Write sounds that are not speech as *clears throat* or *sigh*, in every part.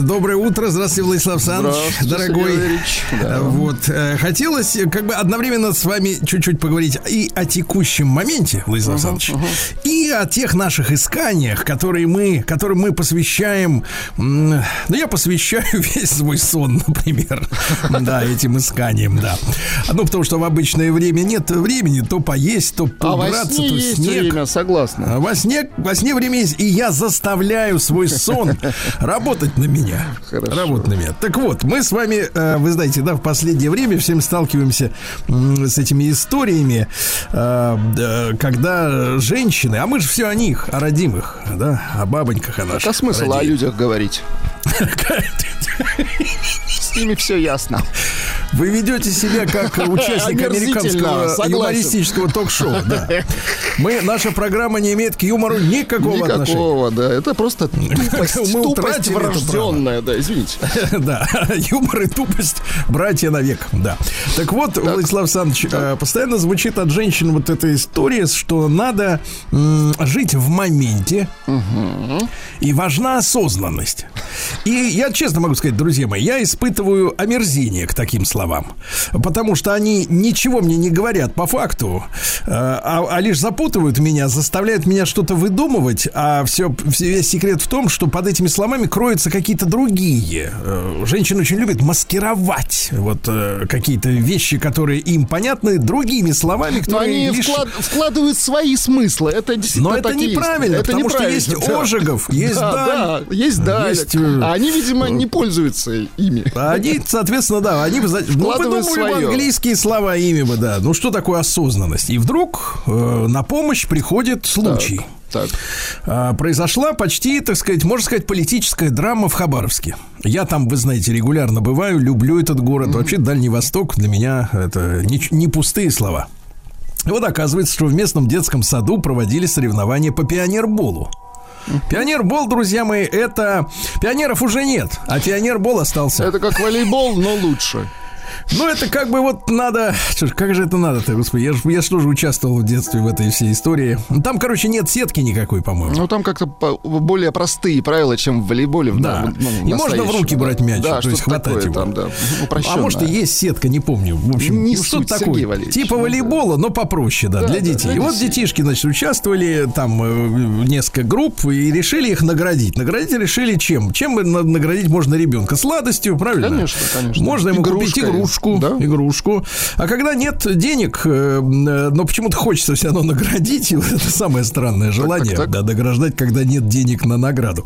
Доброе утро. Здравствуйте, Владислав Александрович, дорогой. Да. Вот. Э, хотелось как бы одновременно с вами чуть-чуть поговорить и о текущем моменте, Владислав Александрович, uh-huh. О тех наших исканиях, которые мы, которым мы посвящаем, ну, я посвящаю *laughs* весь свой сон, например, *laughs* да, этим исканиям, да. Ну, потому что в обычное время нет времени то поесть, то поубраться, а то снег. время, согласна. Во сне, во сне время есть, и я заставляю свой сон *laughs* работать на меня. Хорошо. Работать на меня. Так вот, мы с вами, э, вы знаете, да, в последнее время всем сталкиваемся с этими историями, э, когда женщины, а мы же все о них, о родимых, да, о бабоньках, о наших. Это смысл родимых. о людях говорить. *laughs* ними все ясно. Вы ведете себя как *laughs* участник американского юмористического ток-шоу. Да. Мы, наша программа не имеет к юмору никакого, никакого отношения. Никакого, да. Это просто тупость, *laughs* Мы тупость врожденная, да, извините. *laughs* Да, юмор и тупость братья навек, да. Так вот, так. Владислав Александрович, да. Э, постоянно звучит от женщин вот эта история, что надо жить в моменте, угу. и важна осознанность. И я честно могу сказать, друзья мои, я испытываю омерзение к таким словам, потому что они ничего мне не говорят по факту, э, а, а лишь запутывают меня, заставляют меня что-то выдумывать, а все, весь секрет в том, что под этими словами кроются какие-то другие. Э, женщины очень любят маскировать вот э, какие-то вещи, которые им понятны, другими словами, которые Но они лишь... вклад, вкладывают свои смыслы. Это действительно Но это неправильно, есть. потому что есть да. Ожегов, *laughs* есть да, Даль, да, есть Даль. Есть, а они, видимо, не пользуются ими. Они, соответственно, да, они ну, выдумывали английские слова ими бы, да. Ну, что такое осознанность? И вдруг э, на помощь приходит случай. Так. Так. А, произошла почти, так сказать, можно сказать, политическая драма в Хабаровске. Я там, вы знаете, регулярно бываю, люблю этот город. Mm-hmm. Вообще Дальний Восток для меня это не, не пустые слова. И вот оказывается, что в местном детском саду проводили соревнования по пионерболу. Пионербол, друзья мои, это... Пионеров уже нет, а пионербол остался. Это как волейбол, но лучше. Ну, это как бы вот надо... Что ж, как же это надо-то, господи? Я же я ж тоже участвовал в детстве в этой всей истории. Там, короче, нет сетки никакой, по-моему. Ну, там как-то более простые правила, чем в волейболе. Да. Ну, и можно в руки брать мяч, да, то есть хватать его. Там, да, а может, и есть сетка, не помню. В общем, не что такое. Валерьевич, типа ну, волейбола, но попроще, да, да для детей. Да, для и вот детишки, значит, участвовали, там э, несколько групп, и решили их наградить. Наградить решили чем? Чем наградить можно ребенка? Сладостью, правильно? Конечно, конечно. Можно ему купить игрушку игрушку, да? игрушку. А когда нет денег, э, э, но почему-то хочется все равно наградить, и вот это самое странное желание, так, так, так. да, награждать, когда нет денег на награду.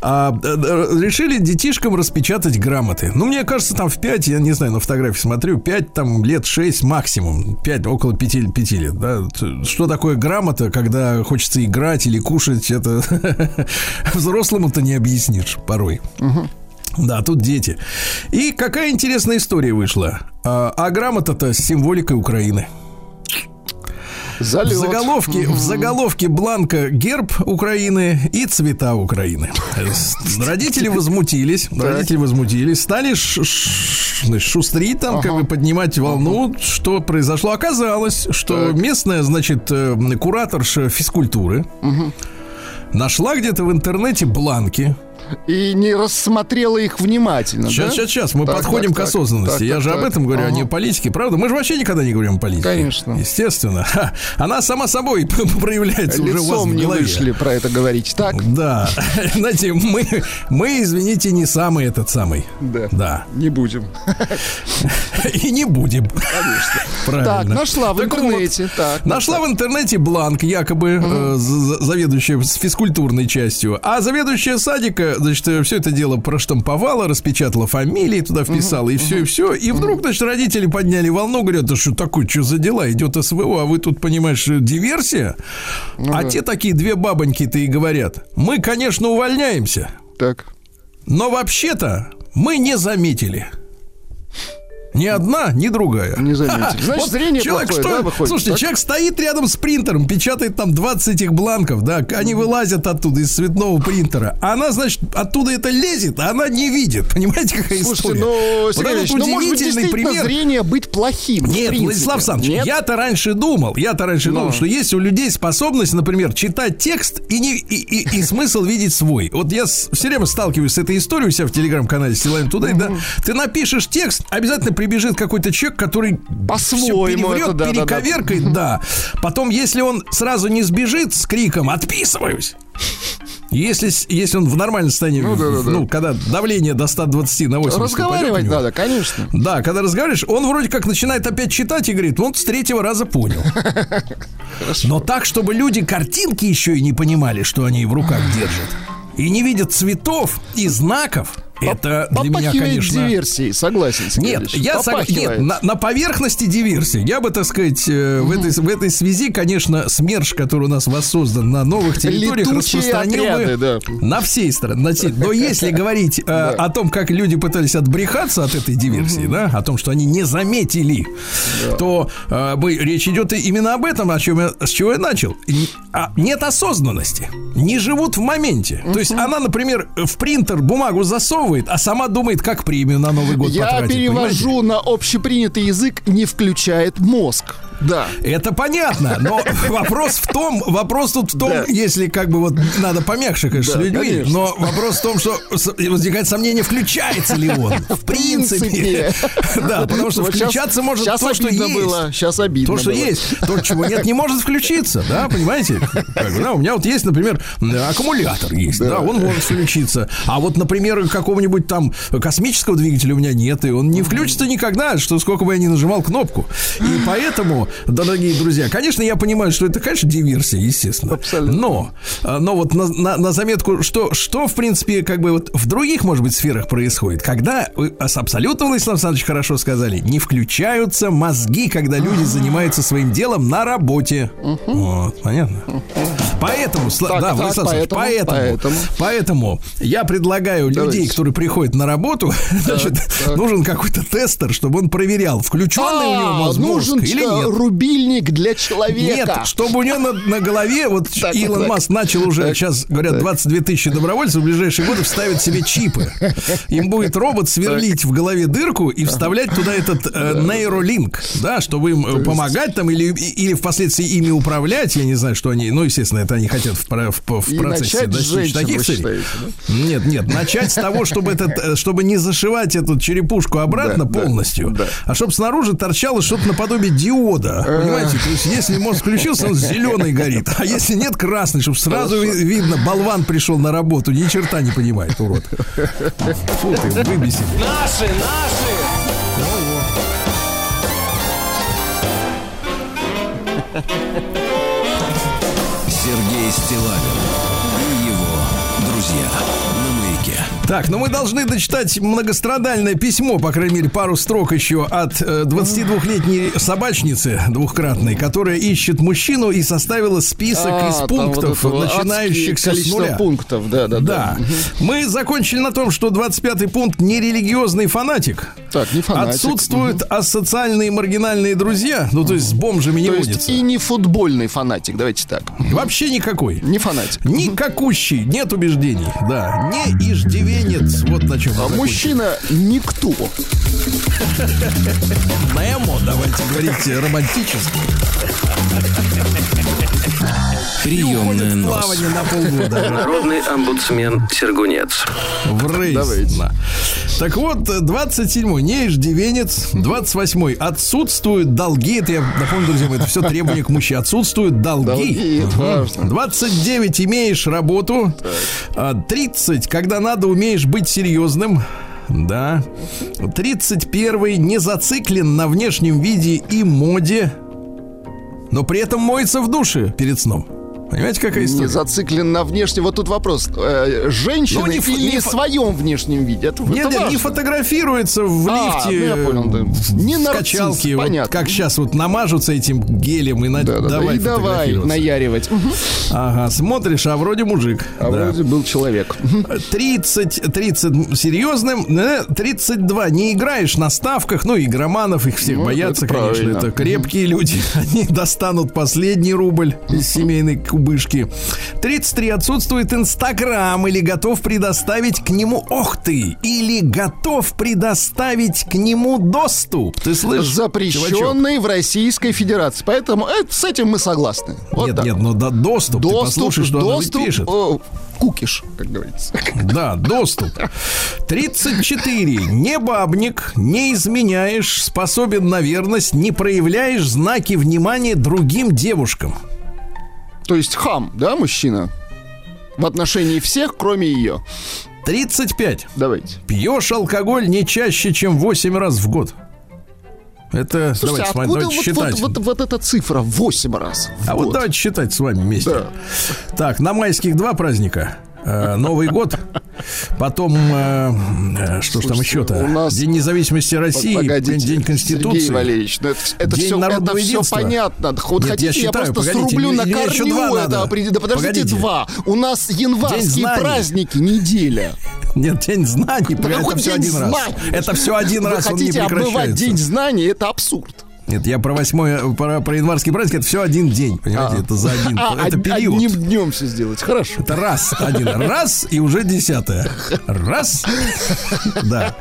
А, э, решили детишкам распечатать грамоты. Ну, мне кажется, там в 5, я не знаю, на фотографии смотрю, 5 там лет 6 максимум, 5, около 5, 5 лет, да. Что такое грамота, когда хочется играть или кушать, это *laughs* взрослому-то не объяснишь порой. Угу. Да, тут дети. И какая интересная история вышла. А, а грамота-то с символикой Украины. Залет. В заголовке, в заголовке бланка герб Украины и цвета Украины. *laughs* Родители возмутились, родители возмутились, стали ш, ш, шустрить там, как бы поднимать волну, что произошло. Оказалось, что местная, значит, э, кураторша физкультуры нашла где-то в интернете бланки и не рассмотрела их внимательно. Сейчас, да? сейчас, сейчас. Мы так, подходим так, к осознанности. Так, Я так, же так. об этом говорю, ага. а не о политике. Правда? Мы же вообще никогда не говорим о политике. Конечно. Естественно. Ха, она сама собой *laughs* проявляется Лицом уже у вас в не вышли про это говорить. Так? Да. *laughs* Знаете, мы, мы, извините, не самый этот самый. Да. Да. Не будем. *laughs* И не будем. Конечно. Правильно. Так, нашла в так интернете. Вот, так, нашла в интернете бланк, якобы угу. э, заведующая с физкультурной частью. А заведующая садика значит, все это дело проштамповала, распечатала фамилии, туда вписала, uh-huh, и все, uh-huh. и все. И вдруг, значит, родители подняли волну, говорят, да что такое, что за дела, идет СВО, а вы тут, понимаешь, диверсия? Uh-huh. А те такие две бабоньки-то и говорят, мы, конечно, увольняемся. Так. Но вообще-то мы не заметили. Ни одна, ни другая. Не заметили. *laughs* Значит, вот зрение человек плохое, что, да, выходит, Слушайте, так? человек стоит рядом с принтером, печатает там 20 этих бланков, да, они вылазят оттуда из цветного принтера. А она, значит, оттуда это лезет, а она не видит. Понимаете, какая Слушайте, история? ну, Сергей вот ну, может быть, пример. зрение быть плохим. Нет, Владислав Александрович, я-то раньше думал, я-то раньше Но. думал, что есть у людей способность, например, читать текст и, не, и, и, и смысл видеть свой. Вот я все время сталкиваюсь с этой историей у себя в телеграм-канале Стилайн туда, да, ты напишешь текст, обязательно прибежит какой-то человек, который по-своему переврет, да, перековеркает, да, да. да. Потом, если он сразу не сбежит с криком «Отписываюсь!», если, если он в нормальном состоянии, ну, да, да, да. ну, когда давление до 120 на 80 Разговаривать надо, конечно. Да, когда разговариваешь, он вроде как начинает опять читать и говорит, он с третьего раза понял. Но так, чтобы люди картинки еще и не понимали, что они в руках держат. И не видят цветов и знаков, Это для меня, конечно... диверсией, согласен. Нет, я согласен. Нет, на, на поверхности диверсии. Я бы, так сказать, э, в, этой, в этой связи, конечно, СМЕРШ, который у нас воссоздан на новых территориях, Летучие распространил отряды, бы да. на всей стране. Но если говорить э, о том, как люди пытались отбрехаться от этой диверсии, да, о том, что они не заметили, то э, речь идет именно об этом, о чем я, с чего я начал. А, нет осознанности. Не живут в моменте. То есть она, например, в принтер бумагу засовывает, а сама думает, как премию на Новый год Я потратить, перевожу понимаете? на общепринятый язык, не включает мозг. Да. Это понятно, но *laughs* вопрос в том, вопрос тут в том, да. если как бы вот надо помягче, конечно, да, с людьми, конечно. но вопрос в том, что возникает сомнение, включается ли он. *laughs* В принципе. Да, потому что включаться может то, что есть. было, сейчас обидно То, что есть. То, чего нет, не может включиться, да, понимаете? Да, у меня вот есть, например, аккумулятор есть, да, он может включиться. А вот, например, какого-нибудь там космического двигателя у меня нет, и он не включится никогда, что сколько бы я ни нажимал кнопку. И поэтому дорогие друзья, конечно, я понимаю, что это, конечно, диверсия, естественно. Абсолютно. Но, а, но вот на, на, на заметку, что, что, в принципе, как бы вот в других, может быть, сферах происходит, когда, вы абсолютно, Владислав Александрович, хорошо сказали, не включаются мозги, когда люди занимаются своим делом на работе. Вот, понятно? Поэтому, так, да, так, Владислав поэтому, поэтому, поэтому, поэтому я предлагаю Давайте. людей, которые приходят на работу, *laughs* так, значит, так. нужен какой-то тестер, чтобы он проверял, включенный а, у него мозг, нужен или нет рубильник для человека. Нет, чтобы у него на, на голове, вот *laughs* так, Илон так, Маск начал уже, так, сейчас говорят, 22 тысячи добровольцев в ближайшие годы вставят себе чипы. Им будет робот сверлить в голове дырку и вставлять туда этот э, нейролинк, да, чтобы им э, помогать там или, или впоследствии ими управлять, я не знаю, что они, ну, естественно, это они хотят в, в, в процессе достичь таких целей. Считаете, да? Нет, нет, начать с того, чтобы этот, э, чтобы не зашивать эту черепушку обратно да, полностью, да, да. а чтобы снаружи торчало что-то наподобие диода да. Понимаете, то есть если мозг включился, он зеленый горит. А если нет, красный, чтобы сразу видно, болван пришел на работу, ни черта не понимает, урод. Фу ты, выбесили. Наши, наши! Сергей Стилавин и его друзья. Так, ну мы должны дочитать многострадальное письмо, по крайней мере, пару строк еще от э, 22-летней собачницы двухкратной, которая ищет мужчину и составила список а, из пунктов, вот начинающихся с нуля. пунктов, да, да, да. да. Мы закончили на том, что 25-й пункт нерелигиозный фанатик. Так, не фанатик. Отсутствуют угу. асоциальные маргинальные друзья, ну то есть с бомжами не то водится. и не футбольный фанатик, давайте так. Вообще никакой. Не фанатик. Никакущий, нет убеждений, да. Не иждивенец младенец. Вот на чем. А мужчина никто. Немо, давайте говорить романтически. Приемная нос. плавание на полгода. Народный омбудсмен Сергунец. В Так вот, 27-й не иждивенец, 28-й отсутствуют долги. Это я напомню, друзья, это все требования к мужчине. Отсутствуют долги. долги угу. 29 имеешь работу. Так. 30, когда надо, умеешь быть серьезным. Да. 31 не зациклен на внешнем виде и моде, но при этом моется в душе перед сном. Понимаете, какая история? Не зациклен на внешнем. Вот тут вопрос. Э, женщина ну, не, или не, своем внешнем виде? Это, нет, это нет, не фотографируется в а, лифте. Ну, я понял, да. Не в качалке. Понятно. Вот, как сейчас вот намажутся этим гелем и на... да, да, давай, да, и давай наяривать. Ага, смотришь, а вроде мужик. А да. вроде был человек. 30, 30 серьезным, 32 не играешь на ставках, ну, игроманов, их всех ну, боятся, это конечно, правильно. это крепкие люди. *laughs* Они достанут последний рубль из семейной кубышки. 33 отсутствует Инстаграм или готов предоставить к нему, ох ты, или готов предоставить к нему доступ. Ты слышишь? Запрещенный чувачок? в Российской Федерации. Поэтому это, с этим мы согласны. Вот нет, так. нет, но да, доступ. Доступ, ты послушай, что доступ, она пишет. О, кукиш, как говорится. Да, доступ. 34. Не бабник, не изменяешь, способен на верность, не проявляешь знаки внимания другим девушкам. То есть хам, да, мужчина? В отношении всех, кроме ее. 35. Давайте. Пьешь алкоголь не чаще, чем 8 раз в год. Это Слушайте, давайте, откуда давайте вот, считать. Вот, вот, вот эта цифра 8 раз. А год. вот давайте считать с вами вместе. Да. Так, на майских два праздника. Э, Новый год Потом, э, э, что ж там еще-то? нас- День независимости России, Погодите, День Конституции. Сергей Валерьевич, ну это, это День все, это все единства. понятно. Вот Нет, хотите, я считаю, просто погодите, срублю на корню два это определить. Да подождите, Погодите. два. У нас январские праздники, неделя. Нет, День знаний, Да это все один раз. знаний? Это все один Вы раз, хотите обмывать день знаний, это абсурд. Нет, я про восьмое, про, про январский праздник, это все один день, понимаете, это за один, А, это од- период. одним днем все сделать. Хорошо. Это раз, один раз, и уже десятое. Раз. Да.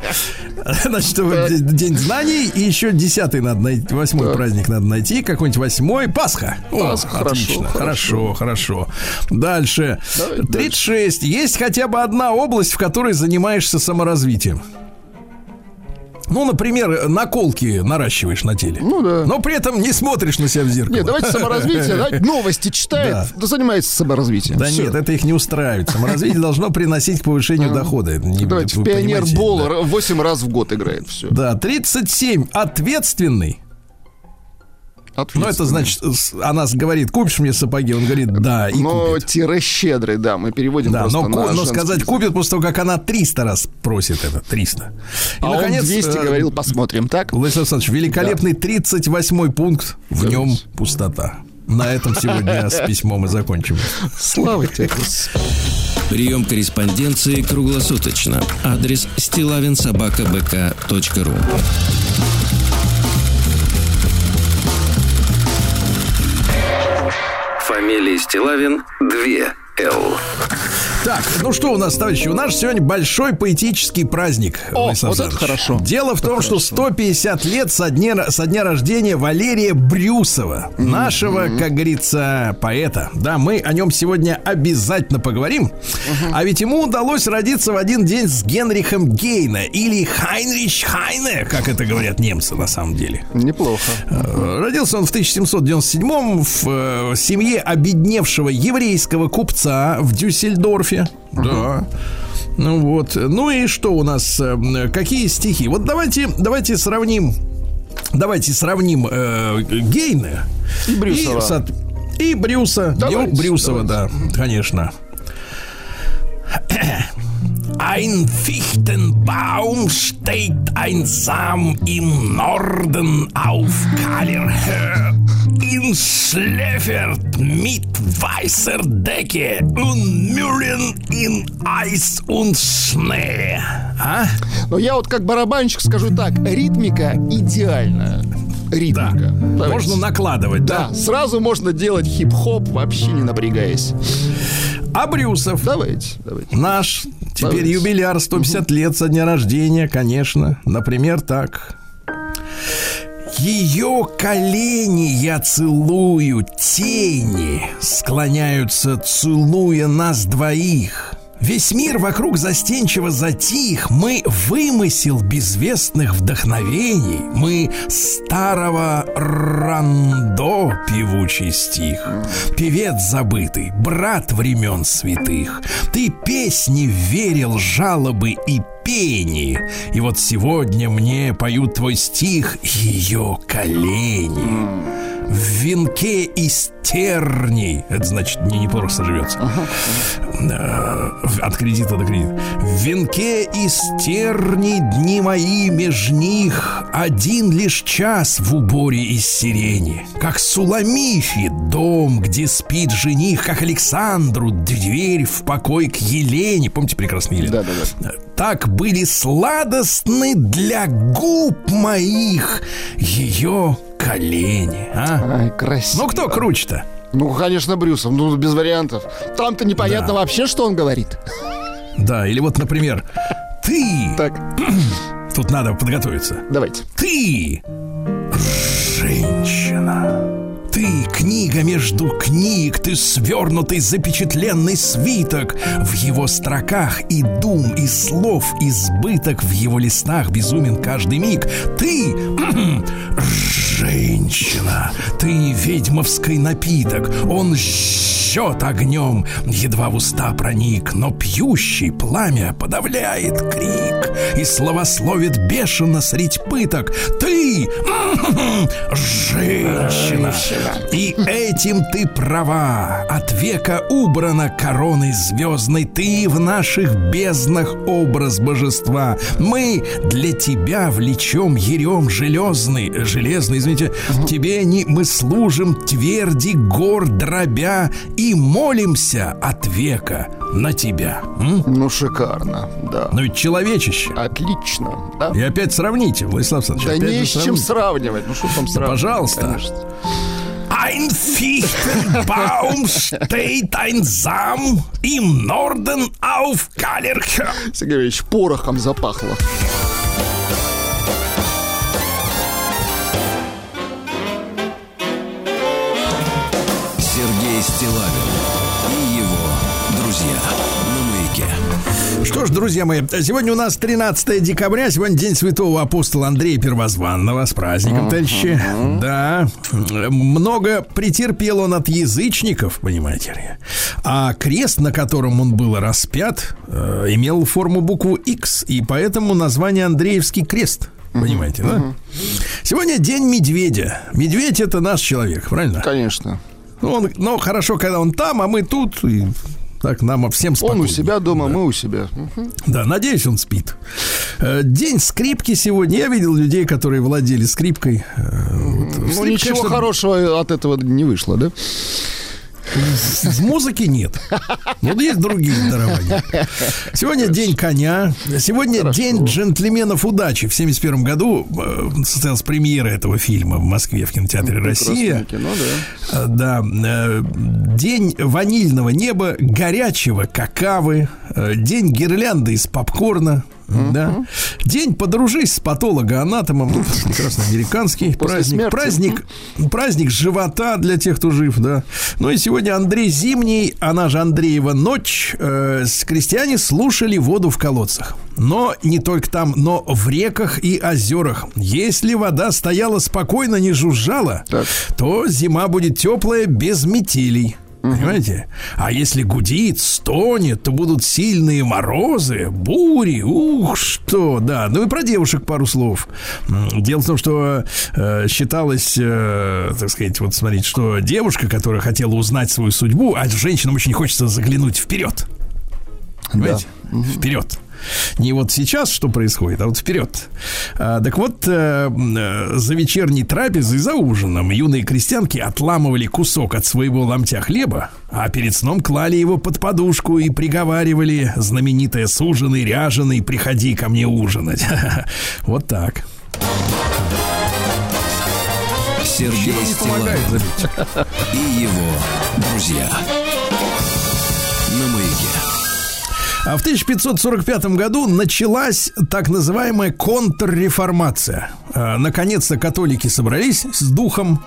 Значит, день знаний, и еще десятый надо найти, восьмой праздник надо найти, какой-нибудь восьмой, Пасха. Пасха, отлично, хорошо, хорошо. Дальше. Давайте 36. Есть хотя бы одна область, в которой занимаешься саморазвитием. Ну, например, наколки наращиваешь на теле. Ну да. Но при этом не смотришь на себя в зеркало. Нет, давайте саморазвитие. давайте *laughs* новости читает, Да. да занимается саморазвитием. Да Всё. нет, это их не устраивает. Саморазвитие должно приносить к повышению дохода. Это не- Давайте, в Пионер понимаете, Бол 8 раз в год играет. Все. Да. да, 37. Ответственный. Ну, это значит, она говорит, купишь мне сапоги? Он говорит, да, и Но купит. тире щедрый, да, мы переводим Да, просто но, на но сказать язык. купит после того, как она 300 раз просит это. 300. И, А он 200 э, говорил, посмотрим, так? Владислав Александрович, великолепный 38 пункт. В нем пустота. На этом сегодня с письмом и закончим. Слава тебе. Прием корреспонденции круглосуточно. Адрес стилавинсобакабк.ру Фамилия Стилавин 2 Л. Так, ну что у нас, товарищи? У нас сегодня большой поэтический праздник. О, вот это хорошо. Дело в том, что 150 лет со дня, со дня рождения Валерия Брюсова, нашего, как говорится, поэта. Да, мы о нем сегодня обязательно поговорим. А ведь ему удалось родиться в один день с Генрихом Гейне или Хайнрич Хайне, как это говорят немцы на самом деле. Неплохо. Э, Родился он в 1797 в э, семье обедневшего еврейского купца в Дюссельдорфе. Да. Ну вот. Ну и что у нас? э, Какие стихи? Вот давайте, давайте сравним. Давайте сравним э, Гейне И Брюсова. И, сот- и Брюса. Давайте, Брюсова, да, конечно. Ein Fichtenbaum steht einsam im Norden auf kahler Höhe. Ihn schläfert mit weißer Decke und Mühlen in Eis und Schnee. А? Но я вот как барабанщик скажу так, ритмика идеальная. Ритмика. Давайте. Можно накладывать, да? Да, сразу можно делать хип-хоп, вообще не напрягаясь. А Брюсов? Давайте, давайте. Наш теперь Давайте. юбиляр 150 лет со дня рождения, конечно. Например, так. Ее колени я целую, тени склоняются, целуя нас двоих. Весь мир вокруг застенчиво затих, мы вымысел безвестных вдохновений, мы старого рандо певучий стих, певец забытый, брат времен святых, ты песни верил, жалобы и пени, и вот сегодня мне поют твой стих ее колени. В венке из терней. Это значит, не, не просто живется. От кредита до кредита. В венке из терней дни мои меж них один лишь час в уборе из сирени. Как Суламифи дом, где спит жених, как Александру дверь в покой к Елене. Помните прекрасную Елену? Да-да-да. Так были сладостны для губ моих ее колени. А? Ай, красиво. Ну кто круче-то? Ну, конечно, Брюсов, ну, без вариантов. Там-то непонятно Да. вообще, что он говорит. Да, или вот, например, ты. Так, Тут надо подготовиться. давайте. Ты женщина. Ты книга между книг, ты свернутый запечатленный свиток. В его строках и дум, и слов избыток, в его листах безумен каждый миг. Ты *clears throat* женщина, ты ведьмовский напиток, он жжет огнем, едва в уста проник, но пьющий пламя подавляет крик и словословит бешено средь пыток. Ты, *clears throat* женщина, и этим ты права. От века убрана короной звездной, ты в наших безднах образ божества. Мы для тебя влечем ерем железный, железный, извините, тебе не мы служим тверди гор дробя и молимся от века на тебя. М? Ну, шикарно, да. Ну ведь человечище. Отлично, да. И опять сравните, Владислав Александрович. Да не с чем сравнивать. Ну, что там сравнивать? Пожалуйста. Конечно. Ein Fichtenbaum steht ein Sam im Norden auf Галерхе. Сергеевич, порохом запахло. Сергей Стилавин Что ж, друзья мои, сегодня у нас 13 декабря, сегодня день святого апостола Андрея Первозванного. С праздником, товарищи. Да. Много претерпел он от язычников, понимаете ли. А крест, на котором он был распят, э, имел форму букву X, и поэтому название Андреевский крест. Понимаете, да? Сегодня день медведя. Медведь это наш человек, правильно? Конечно. Он, но хорошо, когда он там, а мы тут. И так нам всем Он спокойно. у себя дома, мы у себя. Да, надеюсь, он спит. Э, День скрипки сегодня. Я видел людей, которые владели скрипкой. Э, вот. Ну, ничего конечно, хорошего от этого не вышло, да? В музыке нет. Вот есть другие дарования. Сегодня день коня. Сегодня день джентльменов удачи. В 71 году э, состоялась премьера этого фильма в Москве в кинотеатре «Россия». Прекрасное кино, да. Э, Да, э, день ванильного неба, горячего какавы, день гирлянды из попкорна, да, день подружись с патологоанатомом, прекрасно американский После праздник, смерти. праздник, праздник живота для тех, кто жив, да. Ну и сегодня Андрей Зимний, она же Андреева ночь, э, с- крестьяне слушали воду в колодцах. Но не только там, но в реках и озерах. Если вода стояла спокойно, не жужжала, Так. то зима будет теплая без метелей. Понимаете? А если гудит, стонет, то будут сильные морозы, бури. Ух, что, да. Ну и про девушек пару слов. Дело в том, что э, считалось, э, так сказать, вот смотрите, что девушка, которая хотела узнать свою судьбу, а женщинам очень хочется заглянуть вперед. Понимаете? Вперед. Не вот сейчас, что происходит, а вот вперед. А, так вот, э, э, за вечерней трапезой, за ужином, юные крестьянки отламывали кусок от своего ломтя хлеба, а перед сном клали его под подушку и приговаривали знаменитое суженый, ряженый, приходи ко мне ужинать. *laughs* Вот так. Сергей Стилавин и его друзья А в 1545 году началась так называемая контрреформация. А, Наконец-то католики собрались с духом,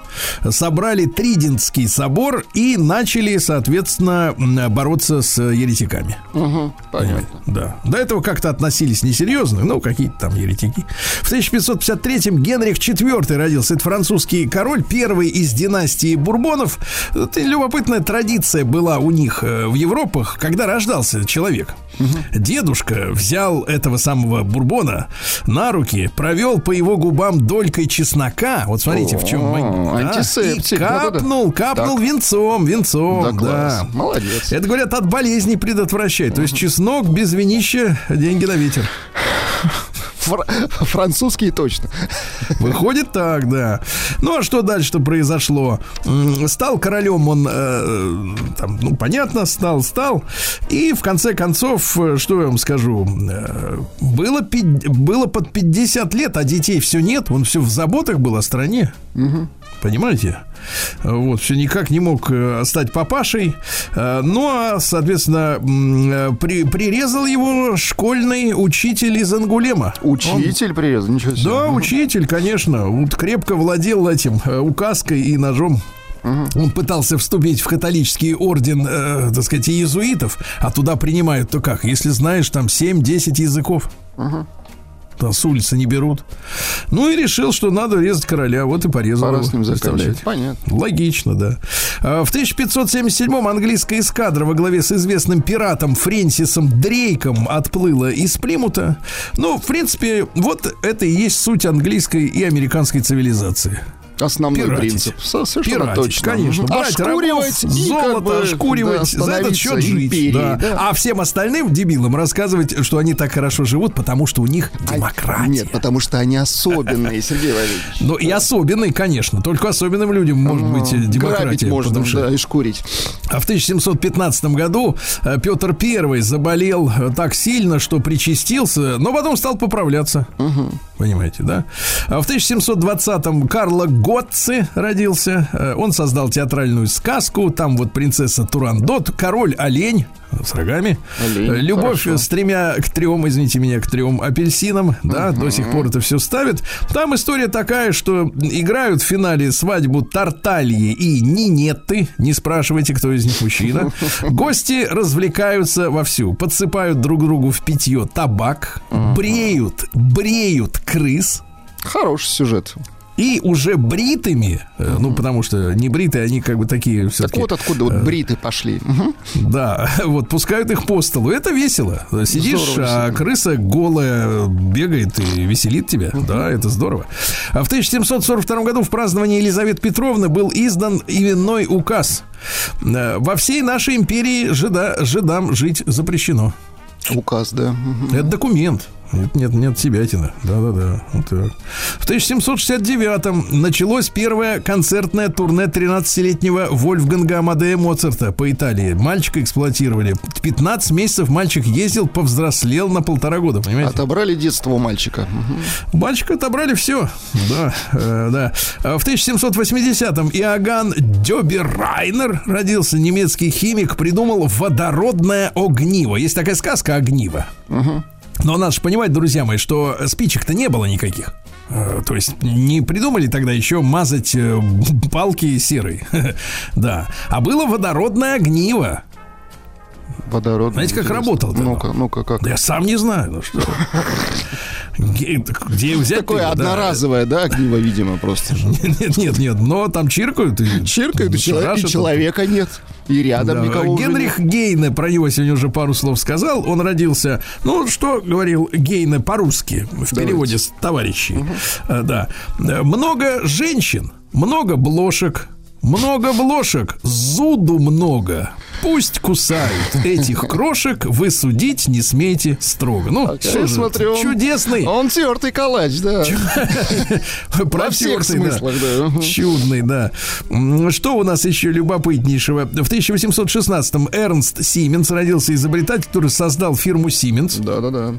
собрали Тридентский собор и начали, соответственно, бороться с еретиками. Мгм, Понятно. Да. До этого как-то относились несерьезно, ну, какие-то там еретики. В 1553-м Генрих IV родился. Это французский король, первый из династии Бурбонов. Это любопытная традиция была у них э, в Европах, когда рождался человек. Дедушка взял этого самого Бурбона на руки, провел по его губам долькой чеснока. Вот смотрите, в чем О, магия. да, И капнул, капнул Так. венцом, венцом. Да, да. Молодец. Это, говорят, от болезней предотвращает. То есть чеснок без винища, деньги на ветер. Фра- Французский точно. Выходит так, да. Ну, а что дальше-то произошло? М, Стал королем он, э, там, ну, понятно, стал, стал. И, в конце концов, э, что я вам скажу, э, было, пи- было под 50 лет, а детей все нет. Он все в заботах был о стране. Понимаете? Вот, все никак не мог э, стать папашей. Э, ну, а, соответственно, при- прирезал его школьный учитель из Ангулема. Он- Учитель прирезал, ничего себе. да, учитель, конечно. Вот крепко владел этим э, указкой и ножом. Он пытался вступить в католический орден, э, так сказать, иезуитов, а туда принимают то как? Если знаешь там 7-10 языков. Там с улицы не берут. Ну и решил, что надо резать короля, вот и порезал Пора его. с ним заканчивать. Понятно. Логично, да. А, В 1577-м английская эскадра во главе с известным пиратом Фрэнсисом Дрейком отплыла из Плимута. Ну, в принципе, вот это и есть суть английской и американской цивилизации. Основной Пиратить. принцип. Со- Совершенно Пиратить, точно. конечно. Брать Ошкуривать и золото, как бы, ошкуривать, да, за этот счет жить. империей, да. да. А всем остальным дебилам рассказывать, что они так хорошо живут, потому что у них демократия. Нет, потому что они особенные, Сергей Валерьевич. Ну и особенный, конечно. Только особенным людям может быть э, демократия. можно, душе. да, и шкурить. А в 1715 году э, Петр I заболел э, так сильно, что причастился, но потом стал поправляться. Понимаете, да? А в 1720-м Карло Готци родился. Э, Он создал театральную сказку. Там вот принцесса Турандот, король олень с рогами. Олень, Э, Любовь хорошо. с тремя к трем, извините меня, к трем апельсинам. Да, до сих пор это все ставят. Там история такая, что играют в финале свадьбу Тартальи и Нинетты. Не спрашивайте, кто из них мужчина. *laughs* Гости развлекаются вовсю. Подсыпают друг другу в питье табак. Бреют, бреют крыс. Хороший сюжет. И уже бритыми, э, ну, потому что не бритые, они как бы такие Так все-таки... вот откуда вот бриты пошли. Да, *laughs* вот пускают их по столу. Это весело. Сидишь, Здорово, а крыса голая бегает и веселит тебя. Да, это здорово. А в 1742 году в праздновании Елизаветы Петровны был издан именной указ. Э, Во всей нашей империи жида, жидам жить запрещено. Указ, да. Это документ. Нет, нет, нет, себятина. Да-да-да. Вот так. В 1769-м началось первое концертное турне 13-летнего Вольфганга Амадея Моцарта по Италии. Мальчика эксплуатировали. 15 месяцев мальчик ездил, повзрослел на полтора года, понимаете? Отобрали детство у мальчика. Мальчика отобрали все. Да, э, да. А В 1780-м Иоганн Дёберайнер родился, немецкий химик, придумал водородное огниво. Есть такая сказка «Огниво». Но надо же понимать, друзья мои, что спичек-то не было никаких. Э, То есть не придумали тогда еще мазать э, *laughs* палки серой. *laughs* Да. А было водородное огниво. Водород. Знаете, как оно? Ну-ка, ну-ка, как? Да я сам не знаю. Ну что? Где, взять Такое одноразовое, да, огниво, видимо, просто. *laughs* Нет, нет, нет, но там чиркают Чиркают, и, человека нет. И рядом Да, никого Генрих нет. Гейне, про него сегодня уже пару слов сказал. Он родился, ну, что говорил Гейне по-русски, в переводе с товарищей. Э, Да. Много женщин, много блошек, много блошек, зуду много. Пусть кусают этих крошек, вы судить не смейте строго. Ну, Так, что же, смотрю, чудесный. Он тертый калач, да. *laughs* Во всех смыслах, да. Чудный, да. Что у нас еще любопытнейшего? В 1816-м Эрнст Сименс родился изобретатель, который создал фирму Сименс. Да-да-да.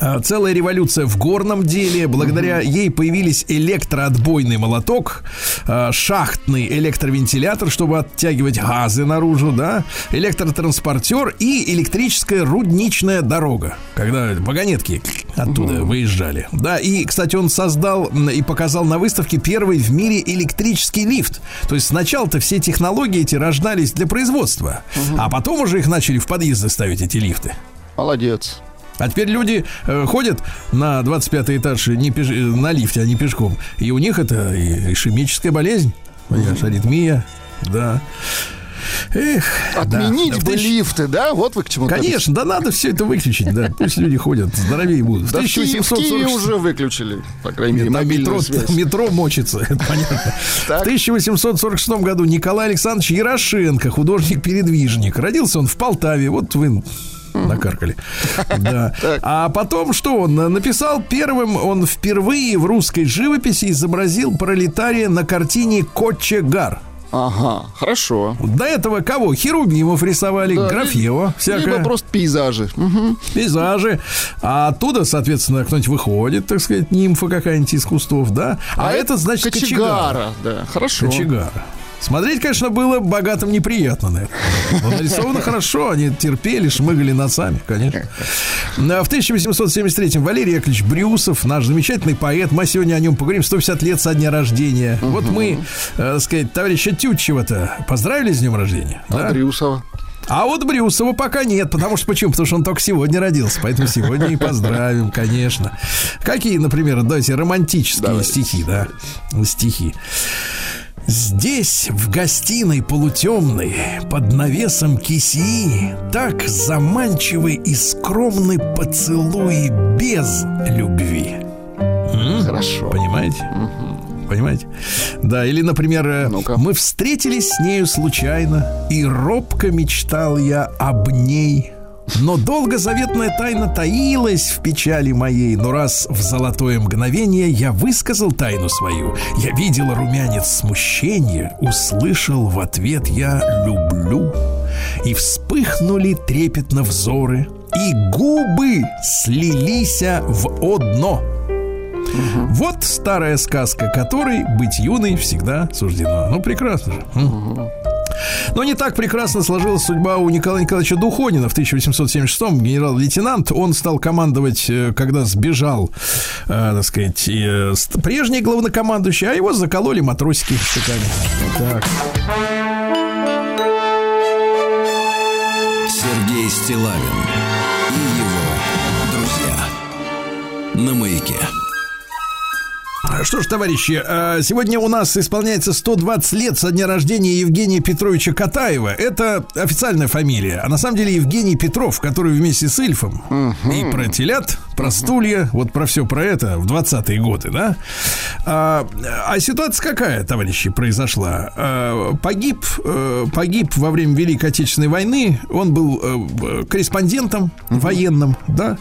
А, Целая революция в горном деле. Благодаря ей появились электроотбойный молоток, а, шахтный электровентилятор, чтобы оттягивать газы наружу, да, электротранспортер и электрическая рудничная дорога, когда вагонетки оттуда выезжали. Да, и, кстати, он создал и показал на выставке первый в мире электрический лифт. То есть сначала-то все технологии эти рождались для производства, а потом уже их начали в подъезды ставить, эти лифты. Молодец. А теперь люди э, ходят на 25 этаж не пеш- на лифте, а не пешком. И у них это ишемическая болезнь. Понимаешь, аритмия. Да. Эх, Отменить да. Бы тысяч- лифты, да? Вот вы к чему Конечно, да надо все это выключить, да. Пусть люди ходят, здоровее будут. Да в Киеве, в Киеве 1846 уже выключили, по крайней мере, мобильную метро, связь. метро мочится, это *laughs* понятно. Так. В 1846 году Николай Александрович Ярошенко, художник-передвижник. Родился он в Полтаве, вот вы накаркали. *laughs* Да. А потом что он написал? Первым он впервые в русской живописи изобразил пролетария на картине Кочегар. Ага, хорошо. До этого кого? Херубимов рисовали, Да, Графева, Либо всякое просто пейзажи. Мгм. пейзажи. А оттуда, соответственно, кто-нибудь выходит, так сказать, нимфа какая-нибудь из кустов, да? А, это, значит, кочегар. Кочегара. Да, хорошо. Кочегара. Смотреть, конечно, было богатым неприятно на это. Но нарисовано хорошо, они терпели, шмыгали носами, конечно. А В 1873-м Валерий Яковлевич Брюсов, наш замечательный поэт, мы сегодня о нем поговорим, 150 лет со дня рождения. Вот мы, э, сказать, товарища Тютчева-то поздравили с днем рождения. А да? Брюсова. А вот Брюсова пока нет, потому что почему? Потому что он только сегодня родился, поэтому сегодня и поздравим, конечно. Какие, например, давайте романтические Давай. стихи, да, стихи. Здесь, в гостиной полутемной, под навесом кисии, так заманчивый и скромный поцелуй без любви. Хорошо. Понимаете? Угу. Понимаете? Да, или, например, ну мы встретились с нею случайно, и робко мечтал я об ней но долго заветная тайна таилась в печали моей, но раз в золотое мгновение я высказал тайну свою, я видел румянец смущения, услышал в ответ я «люблю». И вспыхнули трепетно взоры, и губы слились в одно – Угу. Вот старая сказка, которой быть юной всегда суждено. Ну, прекрасно же. Угу. Но не так прекрасно сложилась судьба у Николая Николаевича Духонина в 1876-м. Генерал-лейтенант. Он стал командовать, э, когда сбежал, э, так сказать, э, прежний главнокомандующий, а его закололи матросики штыками. Так. Сергей Стилавин и его друзья на маяке. Что ж, товарищи, э, сегодня у нас исполняется 120 лет со дня рождения Евгения Петровича Катаева. Это официальная фамилия. А на самом деле Евгений Петров, который вместе с Ильфом uh-huh. и про телят, про стулья, вот про все про это в 20-е годы, да? А, а ситуация какая, товарищи, произошла? А, погиб, э, погиб во время Великой Отечественной войны. Он был э, корреспондентом uh-huh. военным, да?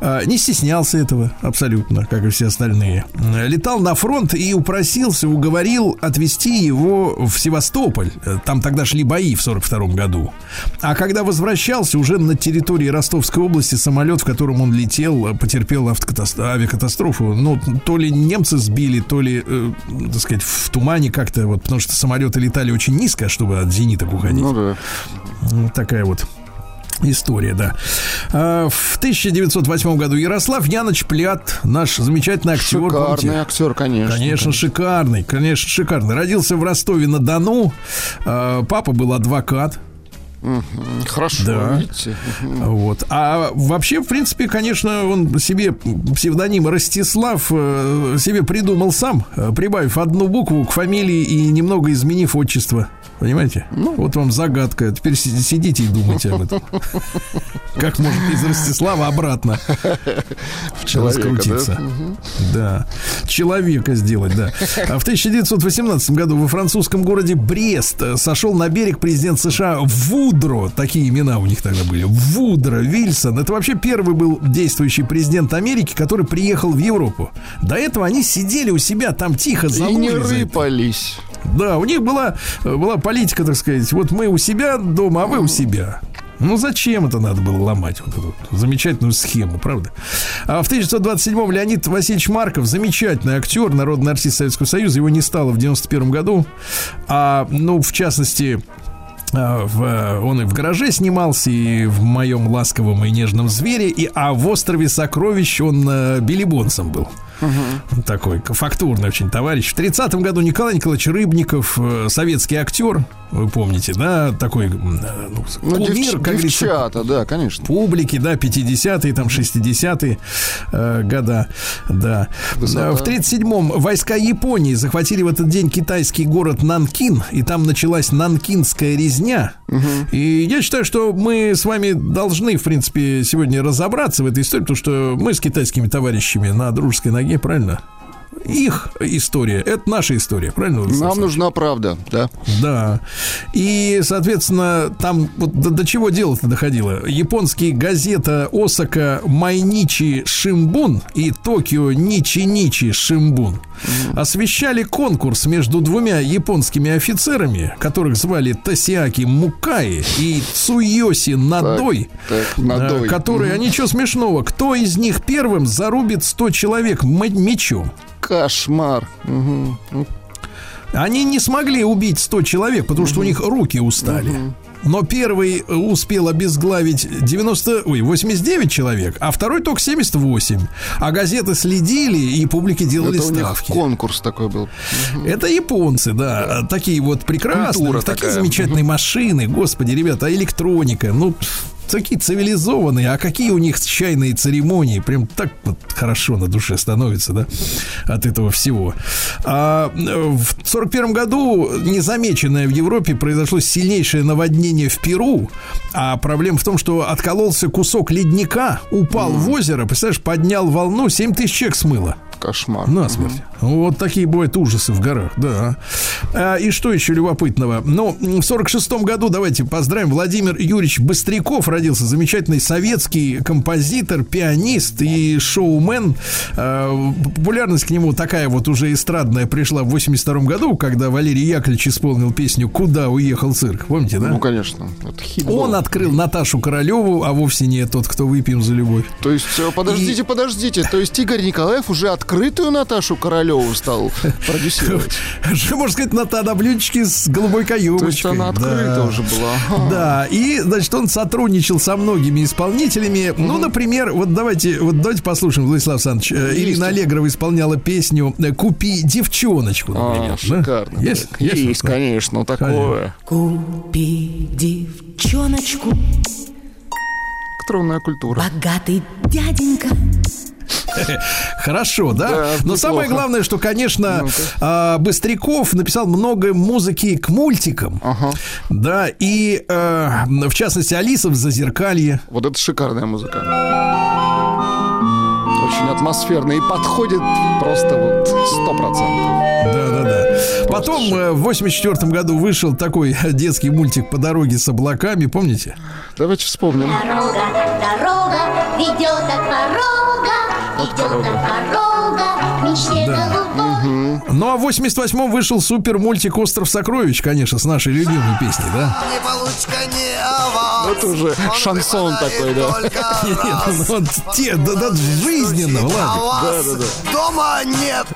А, не стеснялся этого абсолютно, как и все остальные летал на фронт и упросился, уговорил отвезти его в Севастополь. Там тогда шли бои в 42 году. А когда возвращался, уже на территории Ростовской области самолет, в котором он летел, потерпел авиакатастрофу. Ну, то ли немцы сбили, то ли, э, так сказать, в тумане как-то, вот, потому что самолеты летали очень низко, чтобы от зениток уходить. Ну да. Вот такая вот История, да. А, в 1908 году Ярослав Яныч Плят, наш замечательный актер. Шикарный помните? актер, конечно. Конечно, конечно, шикарный, конечно, шикарный. Родился в Ростове-на-Дону. А, папа был адвокат. Хорошо, да. видите. Вот. А вообще, в принципе, конечно, он себе псевдоним Ростислав э, себе придумал сам, э, прибавив одну букву к фамилии и немного изменив отчество. Понимаете? Ну, вот вам загадка. Теперь сидите и думайте об этом. Как может из Ростислава обратно в человека, раскрутиться? Да? да. Человека сделать, да. А в 1918 году во французском городе Брест сошел на берег президент США Вудро. Такие имена у них тогда были. Вудро Вильсон. Это вообще первый был действующий президент Америки, который приехал в Европу. До этого они сидели у себя там тихо за И не рыпались. Да, у них была, была политика, так сказать, вот мы у себя дома, а вы у себя. Ну зачем это надо было ломать вот эту замечательную схему, правда? А в 1927-м Леонид Васильевич Марков, замечательный актер, народный артист Советского Союза, его не стало в 91 году. А, ну, в частности, а, в, он и в гараже снимался, и в моем ласковом и нежном звере, и, а в острове сокровищ он э, Билли Бонсом был. Угу. Такой фактурный очень товарищ. В 30-м году Николай Николаевич Рыбников, э, советский актер, вы помните, да, такой ну, ну, кумир, девч, как девчата, да, конечно. Публики, да, 50-е, там 60-е э, года, да. Высота. В 37-м войска Японии захватили в этот день китайский город Нанкин, и там началась нанкинская резня. Угу. И я считаю, что мы с вами должны, в принципе, сегодня разобраться в этой истории, потому что мы с китайскими товарищами на дружеской ноге, правильно? Их история, это наша история, правильно? Нам нужна правда, да. Да. И, соответственно, там вот до, до чего дело-то доходило? Японские газета Осака Майничи Шимбун и Токио Ничи Ничи Шимбун освещали конкурс между двумя японскими офицерами, которых звали Тосиаки Мукаи и Цуйоси Надой, так, так, Надой. которые, mm-hmm. а ничего смешного, кто из них первым зарубит 100 человек мечом? Кошмар. Угу. Они не смогли убить 100 человек, потому угу. что у них руки устали. Угу. но первый успел обезглавить 90, ой, 89 человек, а второй только 78. А газеты следили и публике делали Это у них ставки. конкурс такой был. Это японцы, да, такие вот прекрасные, Культура такие такая. замечательные машины, господи, ребята, а электроника, ну такие цивилизованные, а какие у них чайные церемонии, прям так вот хорошо на душе становится, да, от этого всего. А э, в сорок первом году незамеченное в Европе произошло сильнейшее наводнение в Перу, а проблема в том, что откололся кусок ледника, упал в озеро, представляешь, поднял волну, 7 тысяч человек смыло. Кошмар. Насмерть. Вот такие бывают ужасы в горах, да. А, и что еще любопытного? Ну, в сорок шестом году, давайте поздравим, Владимир Юрьевич Быстряков родился, замечательный советский композитор, пианист и шоумен. А, популярность к нему такая вот уже эстрадная пришла в 82 году, когда Валерий Яковлевич исполнил песню «Куда уехал цирк». Помните, да? Ну, конечно. Это хит был. Он открыл Наташу Королеву, а вовсе не тот, кто выпьем за любовь. То есть, э, подождите, подождите. То есть Игорь Николаев уже открытую Наташу Королеву стал продюсировать. Можно сказать, на, на блюдечке с голубой каемочкой. То есть она открыта Да. уже была. Да, и, значит, он сотрудничал со многими исполнителями. Ну, например, вот давайте, вот давайте послушаем, Владислав Александрович. Э, Есть. Ирина Аллегрова исполняла песню э, «Купи девчоночку», А, например. да? шикарно. Есть? Есть, конечно, такое. Купи девчоночку, Электронная культура. богатый дяденька. Хорошо, да? Да, Но самое главное, что, конечно, а, Быстряков написал много музыки к мультикам. Ага. Да, и э, в частности Алиса в Зазеркалье. Вот это шикарная музыка. Очень атмосферно и подходит просто вот сто процентов. Да, да, да. Потом э, в 84 году вышел такой *laughs* детский мультик по дороге с облаками, помните? Давайте вспомним. Дорога, дорога ведет от порога, порога к мечте голубой. Ну а в 88-м вышел супер мультик Остров сокровищ, конечно, с нашей любимой песней, да? Не получка, не аванс. Это уже Он шансон такой, да. Нет, *laughs* нет, ну, вот те, да, да, жизненно, А ладно. вас дома нет.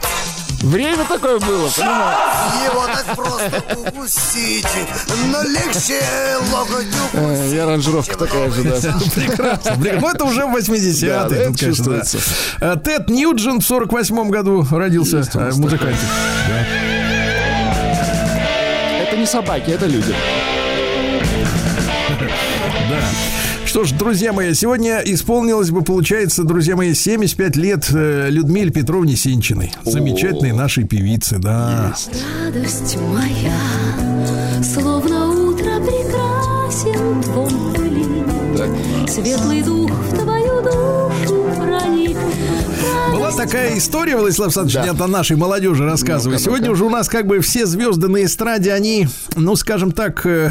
Время такое было, понимаешь? Его так просто упустить. Но легче локоть Э, И аранжировка такая же, да. Прекрасно. Ну, это уже в 80-е. Да, это чувствуется. да. Э, Тед Ньюджин в 48-м году родился, э, музыкант. Это не собаки, это люди. Да. Что ж, друзья мои, сегодня исполнилось бы, получается, друзья мои, 75 лет э, Людмиле Петровне Синчиной. Замечательной нашей певице, да. Радость моя, словно утро прекрасен твой. Светлый дух Была такая история, Владислав Александрович, Да. я о нашей молодежи рассказываю. Ну-ка, Сегодня ну-ка. уже у нас как бы все звезды на эстраде, они, ну, скажем так, э,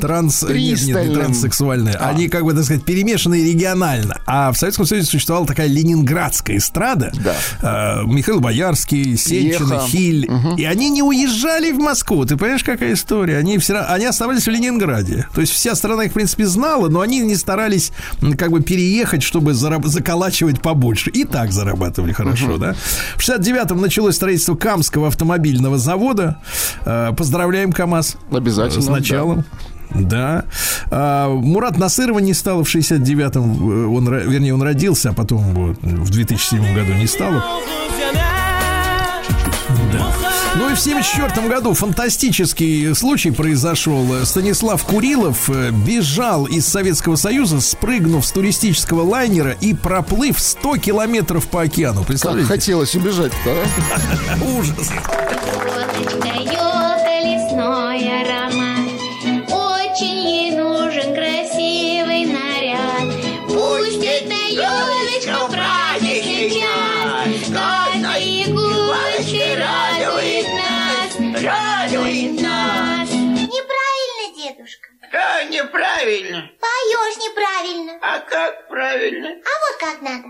транс... Нет, нет, не транссексуальные. А. Они, как бы, так сказать, перемешаны регионально. А в Советском Союзе существовала такая ленинградская эстрада. Да. Э, Михаил Боярский, Сенчина, Еха. Хиль. И они не уезжали в Москву. Ты понимаешь, какая история? Они, все, равно- они оставались в Ленинграде. То есть вся страна их, в принципе, знала, но они не старались как бы переехать, чтобы зараб- заколачивать побольше. И так зарабатывали хорошо, да? В 69-м началось строительство Камского автомобильного завода. Э, Поздравляем, КАМАЗ. Обязательно, С началом. Да. А, Мурат Насырова не стало в 69-м. э, Он, вернее, он родился, а потом в 2007 году не стало. Да. Ну и в 74 году фантастический случай произошел. Станислав Курилов э, бежал из Советского Союза, спрыгнув с туристического лайнера и проплыв 100 километров по океану. Как Представляете? хотелось убежать, да? *laughs* Ужас. Елка, лесной аромат, очень ей нужен красивый наряд. Пусть эта елочка праздничный час, каждой иголочкой радует нас, радует нас. Неправильно, дедушка. Да, неправильно. Поешь неправильно. А как правильно? А вот как надо.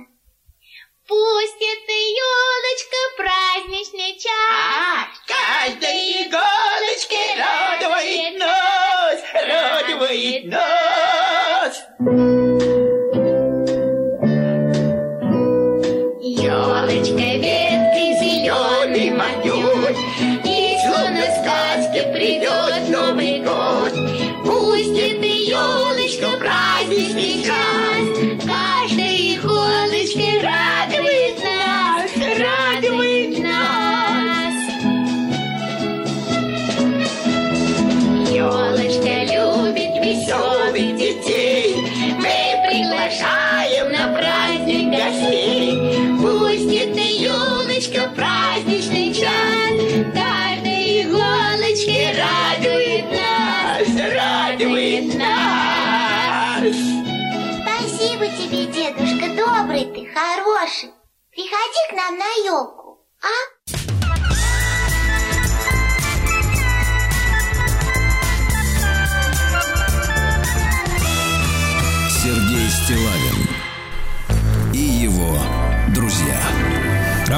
Пусть эта елочка праздничный час. А, каждой иголочке радует нас, радует нас. Приходи к нам на елку, а?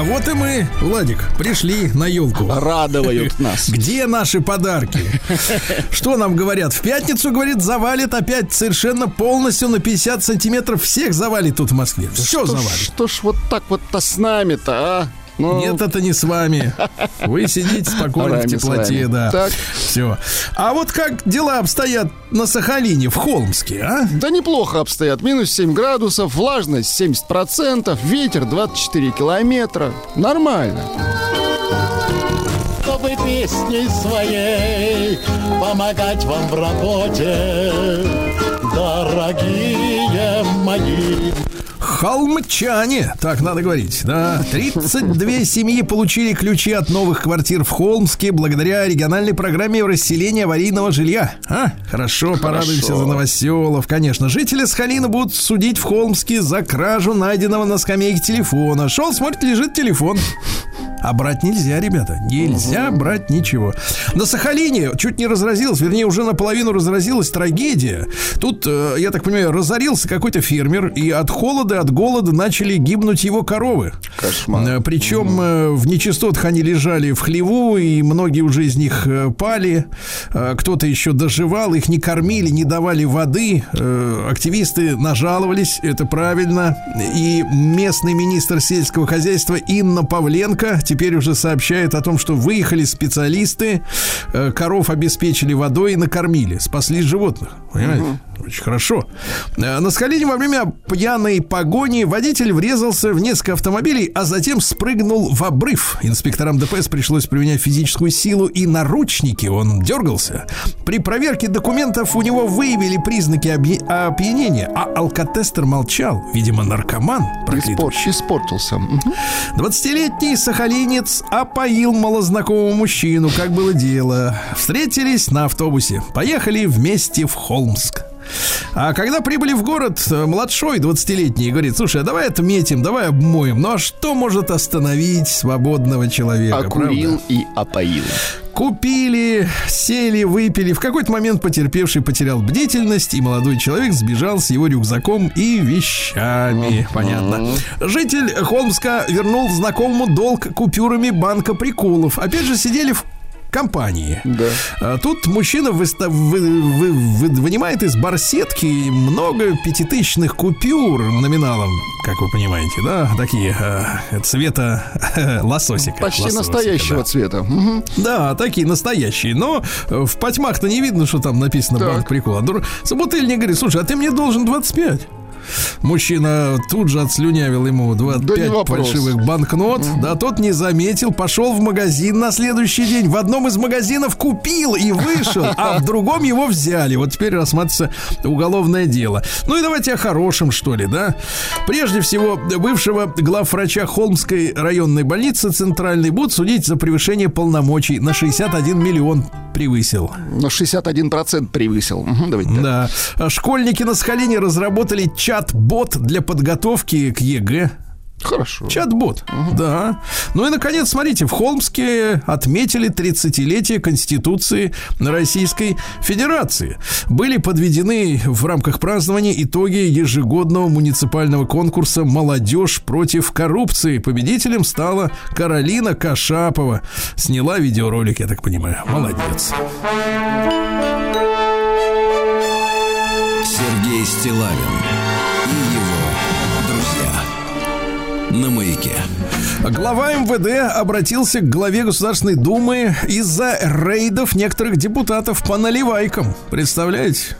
Вот и мы, Владик, пришли на елку. Радуют нас. *laughs* Где наши подарки? *laughs* Что нам говорят? В пятницу, говорит, завалит опять совершенно полностью на 50 сантиметров. Всех завалит тут в Москве. Все завалит. Что ж вот так вот-то с нами-то, а? Ну, Нет, это не с вами. Вы сидите спокойно в теплоте, да. Так. Все. А вот как дела обстоят на Сахалине, в Холмске, а? Да неплохо обстоят. Минус 7 градусов, влажность 70%, ветер 24 километра. Нормально. чтобы песней своей помогать вам в работе, дорогие мои. Холмчане, так надо говорить, да. 32 семьи получили ключи от новых квартир в Холмске благодаря региональной программе расселения аварийного жилья. А, хорошо, порадуемся за новоселов. Конечно, жители Сахалина будут судить в Холмске за кражу найденного на скамейке телефона. Шел, смотрит, лежит телефон. А брать нельзя, ребята. Нельзя брать ничего. На Сахалине чуть не разразилась, вернее, уже наполовину разразилась трагедия. Тут, э, я так понимаю, разорился какой-то фермер, и от холода, от голода начали гибнуть его коровы. Кошмар. Э, Причем э, в нечистотах они лежали в хлеву, и многие уже из них э, пали. Кто-то еще доживал, их не кормили, не давали воды. Активисты нажаловались, это правильно. И местный министр сельского хозяйства Инна Павленко теперь уже сообщает о том, что выехали специалисты, коров обеспечили водой и накормили, спасли животных. Понимаете? Очень хорошо. Э, На Скалине во время пьяной погони водитель врезался в несколько автомобилей, а затем спрыгнул в обрыв. Инспекторам ДПС пришлось применять физическую силу и наручники. Он дергался. При проверке документов у него выявили признаки опьянения, а алкотестер молчал. Видимо, наркоман. проклятый. Испор- испортился. Мгм. 20-летний сахалинец опоил малознакомого мужчину. Как было дело? Встретились на автобусе. Поехали вместе в Холмск. А когда прибыли в город, э, младшой 20-летний говорит, слушай, а давай отметим, давай обмоем. Ну а что может остановить свободного человека? Окурил правда? и опоил. Купили, сели, выпили. В какой-то момент потерпевший потерял бдительность, и молодой человек сбежал с его рюкзаком и вещами. Понятно. Житель Холмска вернул знакомому долг купюрами банка приколов. Опять же, сидели в компании. Да. А Тут мужчина выста- вы- вы- вы- вынимает из барсетки много пятитысячных купюр номиналом, как вы понимаете, да, такие э, цвета *laughs* лососика. Почти лососика, настоящего да. цвета. Мгм. Да, такие настоящие. Но э, в потьмах-то не видно, что там написано Так. банк прикола. Собутыльник говорит, слушай, а ты мне должен 25. Мужчина тут же отслюнявил ему Да не 25 вопрос. фальшивых банкнот. Да тот не заметил, пошел в магазин на следующий день. В одном из магазинов купил и вышел, а в другом его взяли. Вот теперь рассматривается уголовное дело. Ну и давайте о хорошем, что ли, да? Прежде всего, бывшего главврача Холмской районной больницы Центральный будут судить за превышение полномочий на 61 миллион превысил. На 61% превысил. Мгм, Давайте так. Да. А Школьники на Сахалине разработали чат-бот для подготовки к ЕГЭ. Хорошо. Чат-бот, да. Ну и, наконец, смотрите, в Холмске отметили 30-летие Конституции Российской Федерации. Были подведены в рамках празднования итоги ежегодного муниципального конкурса «Молодежь против коррупции». Победителем стала Каролина Кашапова. Сняла видеоролик, я так понимаю. Молодец. Сергей Стилавин и его. На маяке. Глава МВД обратился к главе Государственной Думы из-за рейдов некоторых депутатов по наливайкам. Представляете?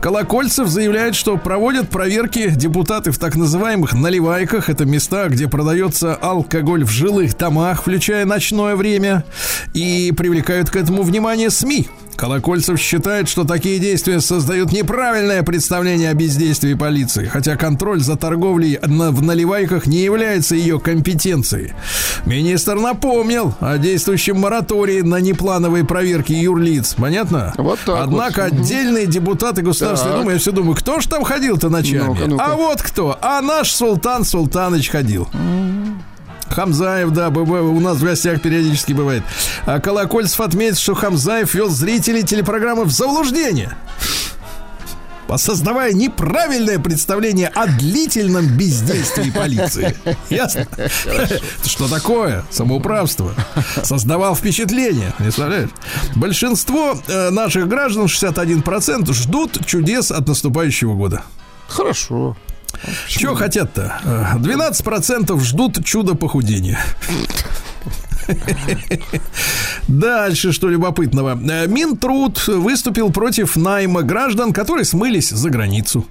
Колокольцев заявляет, что проводят проверки депутаты в так называемых наливайках. Это места, где продается алкоголь в жилых домах, включая ночное время. И привлекают к этому внимание СМИ. Колокольцев считает, что такие действия создают неправильное представление о бездействии полиции, хотя контроль за торговлей в наливайках не является ее компетенцией. Министр напомнил о действующем моратории на неплановые проверки юрлиц. Понятно? Вот так Однако вот. отдельные депутаты Государственной Так. Думы, я все думаю, кто ж там ходил-то ночами? Ну-ка, ну-ка. А вот кто? А наш Султан Султаныч ходил. Хамзаев, да, у нас в гостях периодически бывает. А Колокольцев отметил, что Хамзаев вел зрителей телепрограммы в заблуждение. Создавая неправильное представление о длительном бездействии полиции. *laughs* Ясно? Что такое? Самоуправство. Создавал впечатление. Представляешь? Большинство э, наших граждан, 61%, ждут чудес от наступающего года. Хорошо. Чего хотят-то? Э, 12% ждут чудо похудения. Дальше, что любопытного. Минтруд выступил против найма граждан, которые смылись за границу.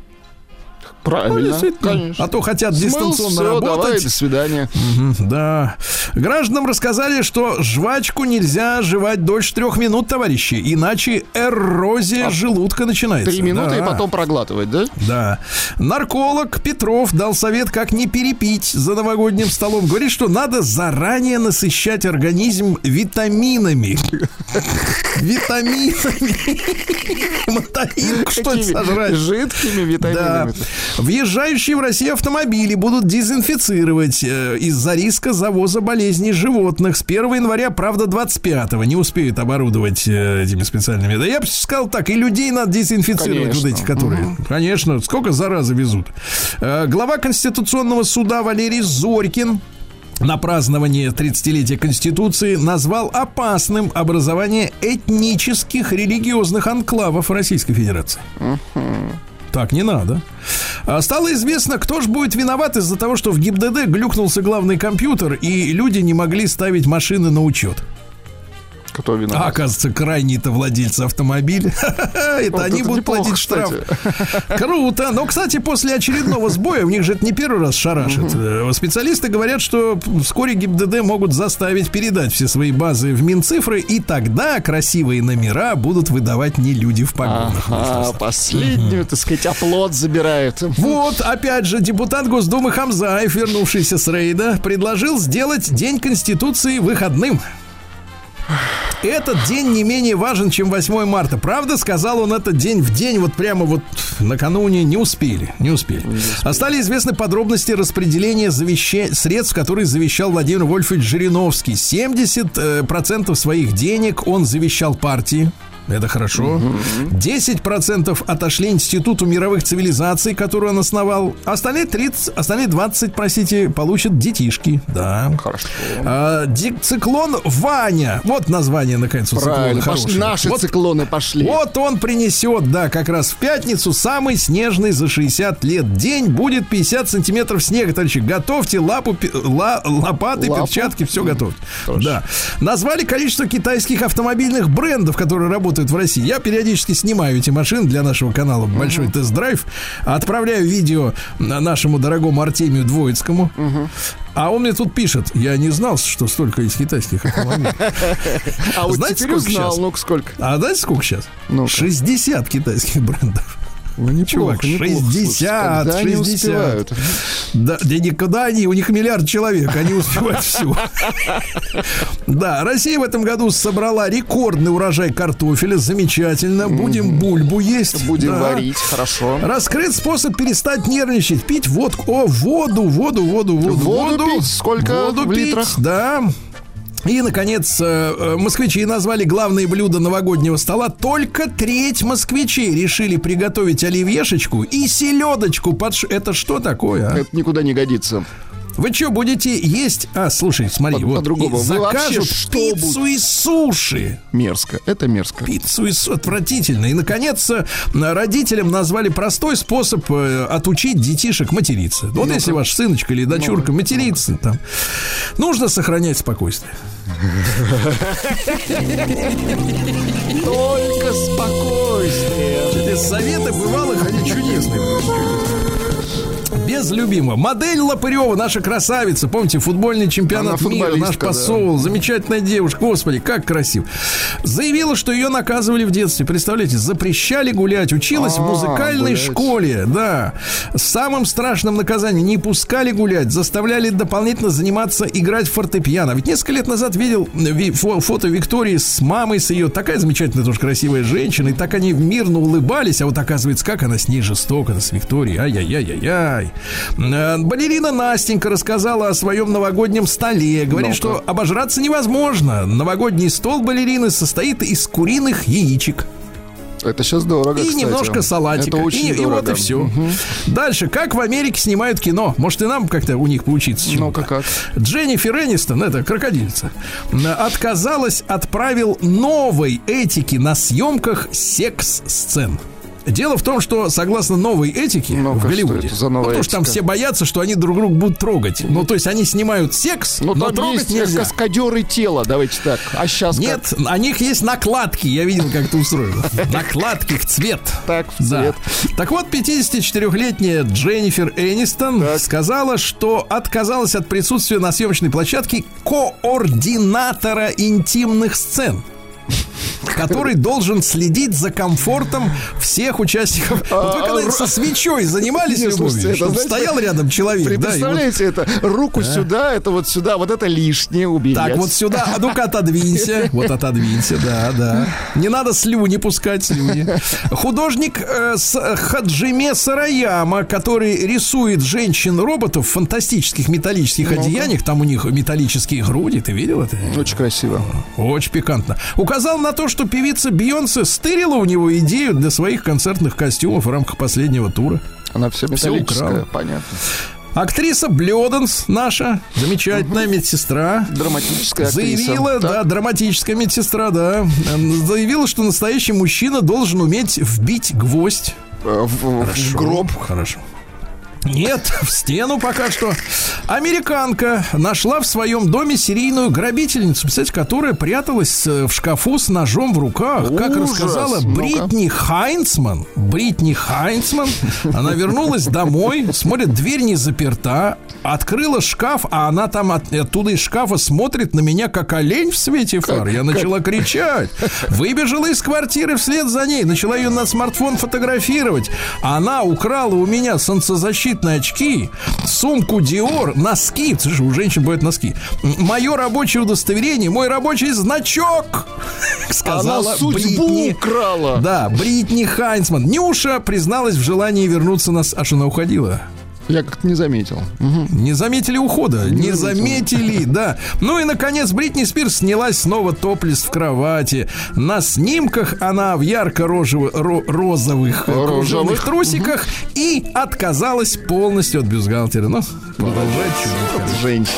Правильно. действительно. Конечно. А то хотят Смыл, дистанционно давай, работать. до свидания. Мгм, Да. Гражданам рассказали, что жвачку нельзя жевать дольше трех минут, товарищи, иначе эрозия желудка начинается. А Три минуты и Да. потом проглатывать, да? Да. Нарколог Петров дал совет, как не перепить за новогодним столом. Говорит, что надо заранее насыщать организм витаминами. Витаминами. Мотаинку что ли Какими сожрать? Жидкими витаминами. Въезжающие в Россию автомобили будут дезинфицировать э, из-за риска завоза болезней животных. С 1 января, правда, 25-го не успеют оборудовать э, этими специальными. Да я бы сказал так, и людей надо дезинфицировать, Конечно. вот этих, которые. Конечно, сколько заразы везут. Э, глава Конституционного суда Валерий Зорькин на празднование 30-летия Конституции назвал опасным образование этнических религиозных анклавов Российской Федерации. Так не надо. А Стало известно, кто же будет виноват из-за того, что в ГИБДД глюкнулся главный компьютер, и люди не могли ставить машины на учет. Кто А виноват? оказывается, крайние-то владельцы автомобиля. *laughs* Это Вот они это будут неплохо, платить штраф. кстати. *laughs* Круто. Но, кстати, после очередного сбоя, у них же это не первый раз шарашит. Э, Специалисты говорят, что вскоре ГИБДД могут заставить передать все свои базы в Минцифры, и тогда красивые номера будут выдавать не люди в погонах. А последнюю, так сказать, оплот забирают. Вот, опять же, депутат Госдумы Хамзаев, вернувшийся с рейда, предложил сделать День Конституции выходным. Этот день не менее важен, чем 8 марта. Правда, сказал он этот день в день, вот прямо вот накануне не успели. Не успели. А стали известны подробности распределения завеща- средств, которые завещал Владимир Вольфович Жириновский. 70% процентов своих денег он завещал партии. Это хорошо. 10% отошли Институту мировых цивилизаций, который он основал. Остальные 30, остальные 20, простите, получат детишки. Да. Хорошо. А, циклон Ваня. Вот название, наконец, у циклона Правильно, пошли, хорошее. наши вот, циклоны пошли. вот он принесет, да, как раз в пятницу самый снежный за 60 лет день. Будет 50 сантиметров снега, товарищи. Готовьте лапу, ла- лопаты, Лапу? перчатки, все готовьте. Да. Назвали количество китайских автомобильных брендов, которые работают в России. Я периодически снимаю эти машины для нашего канала «Большой тест-драйв». Отправляю видео на- нашему дорогому Артемию Двоицкому. А он мне тут пишет, я не знал, что столько есть китайских автомобилей. *laughs* А вот знаете, теперь сколько узнал, ну-ка сколько? А знаете, сколько сейчас? Ну-ка. 60 китайских брендов. Ну, Чувак, неплохо, неплохо. 60, Слушай, когда они 60. успевают? Да, да никуда они, у них миллиард человек, они успевают все. *laughs* Да, Россия в этом году собрала рекордный урожай картофеля, замечательно. Будем бульбу есть. Будем да. варить, хорошо. Раскрыт способ перестать нервничать, пить водку. О, воду, воду, воду, воду. Воду пить? Сколько Воду в пить, литрах? да. И, наконец, э, э, москвичи назвали главные блюда новогоднего стола. Только треть москвичей решили приготовить оливьешечку и селедочку. Под... Это что такое, а? Это никуда не годится. Вы что, будете есть? А, слушай, смотри, По- вот по-другому. закажут что пиццу и суши. Мерзко. Это мерзко. Пиццу и су- отвратительно. И, наконец, э, родителям назвали простой способ э, отучить детишек материться. Вот если ваш сыночка или дочурка матерится, там, нужно сохранять спокойствие. Только спокойствие. Эти советы бывалых, они чудесные. Без любимого. Модель Лопырева, наша красавица. Помните, футбольный чемпионат Она мира, наш посол. Замечательная девушка. Господи, как красиво. Заявила, что ее наказывали в детстве. Представляете, запрещали гулять. Училась в А, музыкальной гулять. школе. Да. Самым страшным наказанием не пускали гулять. Заставляли дополнительно заниматься играть в фортепиано. Ведь несколько лет назад видел ви- фо- фото Виктории с мамой, с ее. Такая замечательная тоже красивая женщина. И так они мирно улыбались. А вот оказывается, как она с ней жестока, с Викторией. Ай-яй-яй-яй-яй. Э, Балерина Настенька рассказала о своем новогоднем столе. Говорит, что обожраться невозможно. Новогодний стол балерины состоит из куриных яичек. Это сейчас дорого, И кстати. немножко салатика. Это очень и, и дорого. вот и все. Дальше, как в Америке снимают кино? Может, и нам как-то у них поучиться чему-то? Ну-ка как. Дженнифер Энистон, это крокодильца, отказалась от правил новой этики на съемках секс-сцен. Дело в том, что согласно новой этике Ну-ка, в Голливуде, за ну, потому что там все боятся, что они друг друга будут трогать. Ну, то есть они снимают секс, Ну, но трогать есть нельзя. каскадеры тела, давайте так. А сейчас Нет, на них есть накладки. Я видел, как это устроено. *laughs* Накладки в цвет. Так, в Да. цвет. Так вот, 54-летняя Дженнифер Энистон Так. сказала, что отказалась от присутствия на съемочной площадке координатора интимных сцен *laughs* который должен следить за комфортом всех участников. Вот вы когда ро- со свечой занимались Не, любовью, слушайте, это, чтобы знаете, стоял рядом человек, Вы да, вот представляете это? Руку сюда, это вот сюда, вот это лишнее уберечь. Так, вот сюда, а ну-ка отодвинься. *laughs* Вот отодвинься, да, да. Не надо слюни пускать, слюни. Художник э, с Хаджиме Сараяма, который рисует женщин-роботов в фантастических металлических одеяниях, там у них металлические груди, ты видел это? Очень красиво. Очень пикантно. Указал на то, что певица Бейонсе стырила у него идею для своих концертных костюмов в рамках последнего тура. Она все металлическая, украла. понятно. Актриса Блёденс, наша замечательная медсестра, Драматическая актриса. Заявила, Так. да, драматическая медсестра, да, эм, заявила, что настоящий мужчина должен уметь вбить гвоздь. Э, В, в гроб. Хорошо. Нет, *laughs* в стену пока что. Американка нашла в своем доме серийную грабительницу, представляете, которая пряталась э, в шкафу с ножом в руках. Как Ужас. рассказала Ну-ка. Бритни Хайнцман. Бритни Хайнцман. Она вернулась домой, смотрит, дверь не заперта, открыла шкаф, а она там от- оттуда из шкафа смотрит на меня, как олень в свете фар. Я начала кричать. Выбежала из квартиры вслед за ней, начала ее на смартфон фотографировать. Она украла у меня солнцезащитные очки, сумку Dior, носки. Слушай, у женщин бывают носки. Мое рабочее удостоверение, мой рабочий значок. *laughs* Сказала Она судьбу Бритни. украла. Да, Бритни Хайнсман. Нюша призналась в желании вернуться нас, аж она уходила. Я как-то не заметил. Не заметили ухода, не, заметили, *laughs* да. Ну и, наконец, Бритни Спирс снялась снова топлес в кровати. На снимках она в ярко-розовых кружевных трусиках и отказалась полностью от бюстгальтера. Ну, продолжает чудить. Женщина.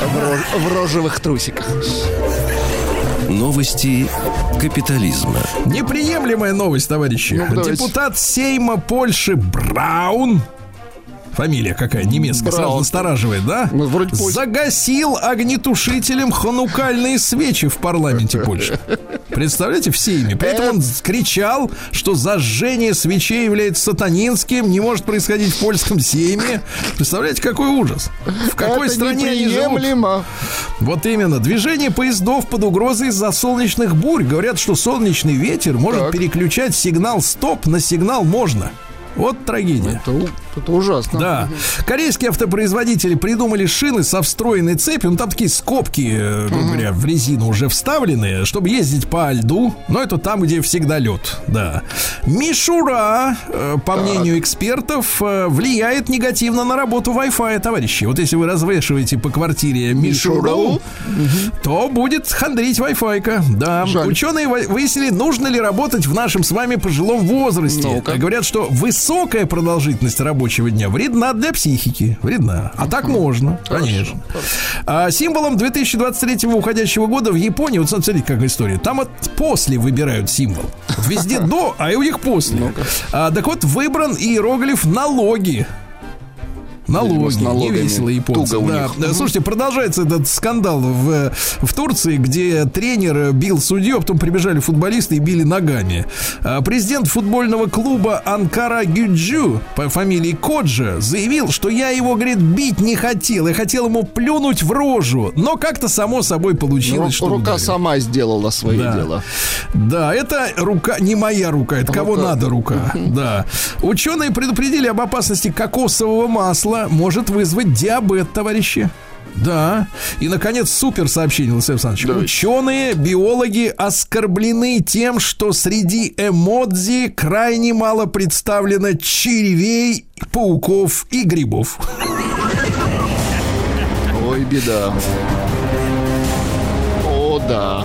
В, рож- в рожевых трусиках. Новости капитализма. Неприемлемая новость, товарищи. Ну. Депутат Сейма Польши Браун Фамилия какая немецкая, сразу Браун. настораживает, да? Ну, вроде. Загасил огнетушителем ханукальные свечи в парламенте Польши. Представляете, в Сейме. При этом он кричал, что зажжение свечей является сатанинским, не может происходить в польском Сейме. Представляете, какой ужас? В какой Это стране они живут? Вот именно. Движение поездов под угрозой из-за солнечных бурь. Говорят, что солнечный ветер может Так. переключать сигнал стоп на сигнал можно. Вот трагедия. Это, это ужасно. Да. Корейские автопроизводители придумали шины со встроенной цепью. Ну, там такие скобки, э, грубо говоря, в резину уже вставлены, чтобы ездить по льду. Но это там, где всегда лед. Да. Мишура, э, по мнению экспертов, э, влияет негативно на работу Wi-Fi, товарищи. Вот если вы развешиваете по квартире Мишуру, то будет хандрить Wi-Fi. Да. Жаль. Ученые вы- выяснили, нужно ли работать в нашем с вами пожилом возрасте. Ну-ка. Говорят, что высокая продолжительность рабочего дня вредна для психики. Вредна. А так можно, конечно. А, символом 2023 уходящего года в Японии, вот смотрите, какая история. Там вот после выбирают символ. Везде *laughs* до, а и у них после. А, так вот, выбран иероглиф налоги. Налоги, с не налогами. весело японцы. Да. Да, Слушайте, продолжается этот скандал в, в Турции, где тренер бил судью, а потом прибежали футболисты и били ногами. А Президент футбольного клуба Анкара Гюджу по фамилии Коджа заявил, что я его, говорит, бить не хотел. Я хотел ему плюнуть в рожу. Но как-то само собой получилось, что Ну, Рука ударил. сама сделала свое Да. дело. Да, это рука, не моя рука, это кого Рука. надо рука. Да. Ученые предупредили об опасности кокосового масла может вызвать диабет, товарищи. Да. И, наконец, супер сообщение, Владимир Александрович. Давайте. Ученые, биологи оскорблены тем, что среди эмодзи крайне мало представлено червей, пауков и грибов. Ой, беда. О, да.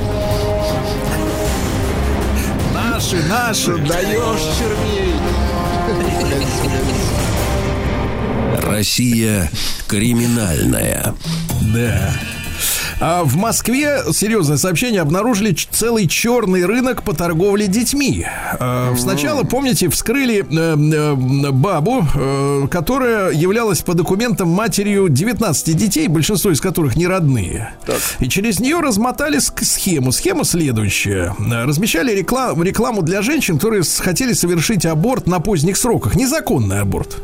Наши, наши. Даешь червей. Россия криминальная. Да. А в Москве, серьезное сообщение, обнаружили целый черный рынок по торговле детьми. А, Сначала, помните, вскрыли э, э, бабу, э, которая являлась по документам матерью 19 детей, большинство из которых не родные. И через нее размотали схему. Схема следующая. Э, Размещали реклам- рекламу для женщин, которые хотели совершить аборт на поздних сроках. Незаконный аборт.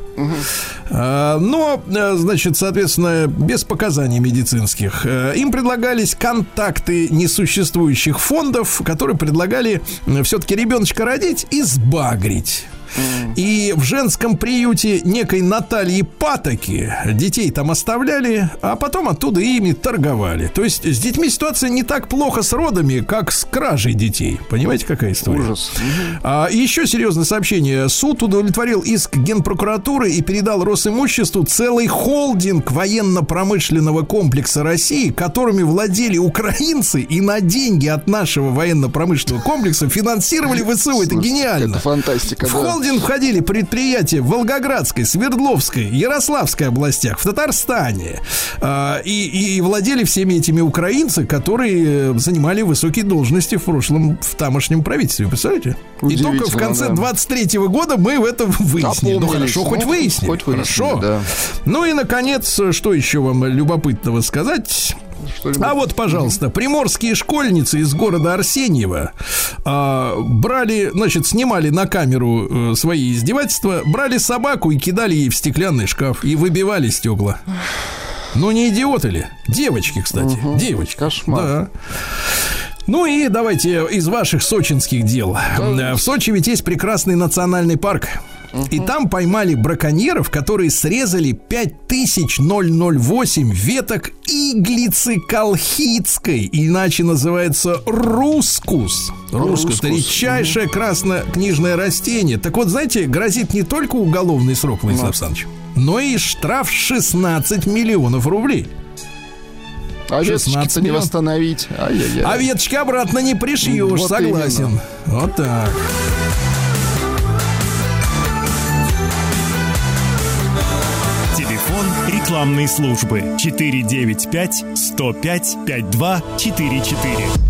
А, Но, э, значит, соответственно, без показаний медицинских. Им предлагались контакты несуществующих фондов, которые предлагали все-таки ребеночка родить и сбагрить. И в женском приюте некой Натальи Патоки детей там оставляли, а потом оттуда ими торговали. То есть с детьми ситуация не так плохо с родами, как с кражей детей. Понимаете, какая история? Ужас. А, еще серьезное сообщение. Суд удовлетворил иск Генпрокуратуры и передал Росимуществу целый холдинг военно-промышленного комплекса России, которыми владели украинцы и на деньги от нашего военно-промышленного комплекса финансировали ВСУ. Это гениально. Это фантастика, В да. Холдинг входили предприятия в Волгоградской, Свердловской, Ярославской областях, в Татарстане. А, и, и владели всеми этими украинцы, которые э, занимали высокие должности в прошлом, в тамошнем правительстве. Представляете? И только в конце да. 23 года мы в этом *laughs* выяснили. Ну хорошо, хоть Ну, выяснили. хоть выяснили, хорошо. да. Ну и, наконец, что еще вам любопытного сказать? Что-нибудь? А вот, пожалуйста, приморские школьницы из города Арсеньева а, брали, значит, снимали на камеру э, свои издевательства, брали собаку и кидали ей в стеклянный шкаф и выбивали стекла. Ну, не идиоты ли? Девочки, кстати. Девочки. Кошмар. Да. Ну и давайте из ваших сочинских дел. Э, В Сочи ведь есть прекрасный национальный парк. И там поймали браконьеров, которые срезали 5008 веток иглицы колхидской, иначе называется рускус. Рускус это редчайшее краснокнижное растение. Так вот, знаете, грозит не только уголовный срок, Владислав Александрович, но и штраф 16 миллионов рублей. А 16 веточки-то не восстановить. Ай-яй-яй. А веточки обратно не пришьешь, Вот согласен. именно. Вот так. Телефон рекламной службы 495 105 5244.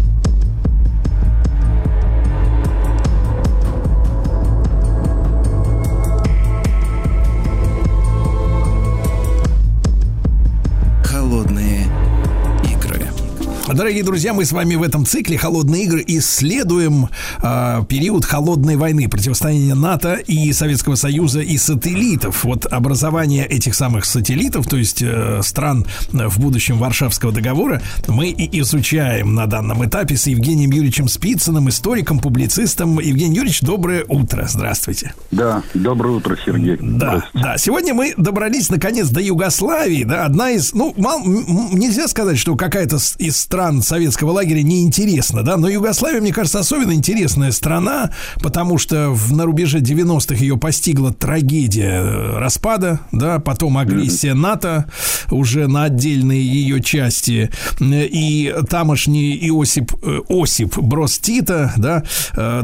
Дорогие друзья, мы с вами в этом цикле «Холодные игры» исследуем а, период холодной войны, противостояние НАТО и Советского Союза и сателлитов. Вот образование этих самых сателлитов, то есть э, стран э, в будущем Варшавского договора, мы и изучаем на данном этапе с Евгением Юрьевичем Спицыным, историком, публицистом. Евгений Юрьевич, доброе утро. Здравствуйте. Да, доброе утро, Сергей. Да, да. Сегодня мы добрались наконец до Югославии, да, одна из, ну, мал- нельзя сказать, что какая-то из стран советского лагеря неинтересна, да, но Югославия, мне кажется, особенно интересная страна, потому что в, на рубеже 90-х ее постигла трагедия э, распада, да, потом агрессия НАТО уже на отдельные ее части, э, и тамошний Иосип, э, Осип Брос Тита, да,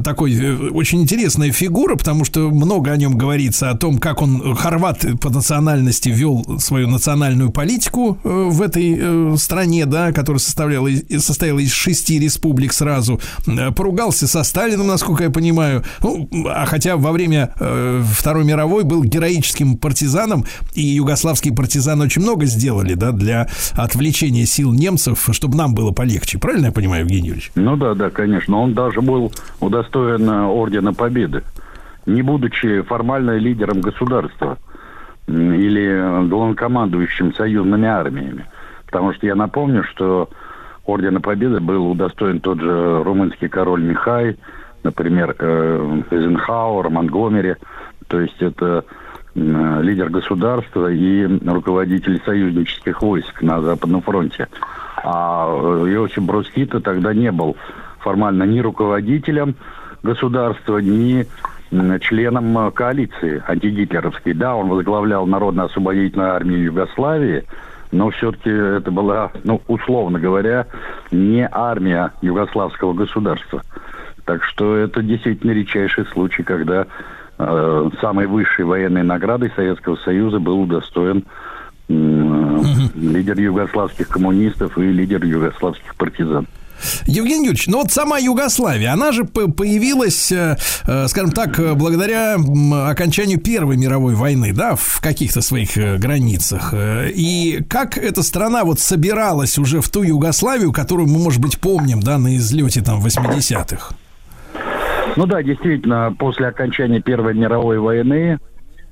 такой очень интересная фигура, потому что много о нем говорится, о том, как он, хорват по национальности, вел свою национальную политику в этой стране, да, которая составляла состояла, из- шести республик сразу. Э, Поругался со Сталином, насколько я понимаю. Ну, а хотя во время э, Второй мировой был героическим партизаном, и югославские партизаны очень много сделали, да, для отвлечения сил немцев, чтобы нам было полегче. Правильно я понимаю, Евгений Юрьевич? Ну да, да, конечно. Он даже был удостоен э, Ордена Победы, не будучи формально лидером государства или э, главнокомандующим союзными армиями. Потому что я напомню, что Ордена Победы был удостоен тот же румынский король Михай, например, э, Эйзенхауэр, Монгомери. То есть это лидер государства и руководитель союзнических войск на Западном фронте. А э, Иосиф Брос Тита тогда не был формально ни руководителем государства, ни членом э, коалиции антигитлеровской. Да, он возглавлял Народно-освободительную армию Югославии, но все-таки это была, ну, условно говоря, не армия югославского государства. Так что это действительно редчайший случай, когда э, самой высшей военной наградой Советского Союза был удостоен м, лидер югославских коммунистов и лидер югославских партизан. Евгений Юрьевич, ну вот сама Югославия, она же появилась, э, э, скажем так, э, благодаря окончанию Первой мировой войны, да, в каких-то своих границах. И как эта страна вот собиралась уже в ту Югославию, которую мы, может быть, помним, да, на излете там 80-х? Ну да, действительно, после окончания Первой мировой войны,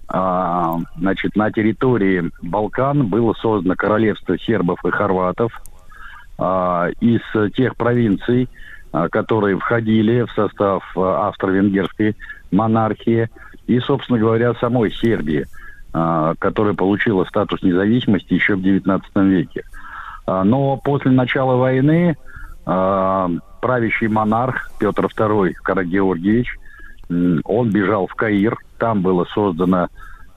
а, значит, на территории Балкан было создано королевство сербов и хорватов из тех провинций, а, которые входили в состав а, австро-венгерской монархии и, собственно говоря, самой Сербии, а, которая получила статус независимости еще в XIX веке. А, Но после начала войны а, правящий монарх Петр II Карагеоргиевич, он бежал в Каир, там было создано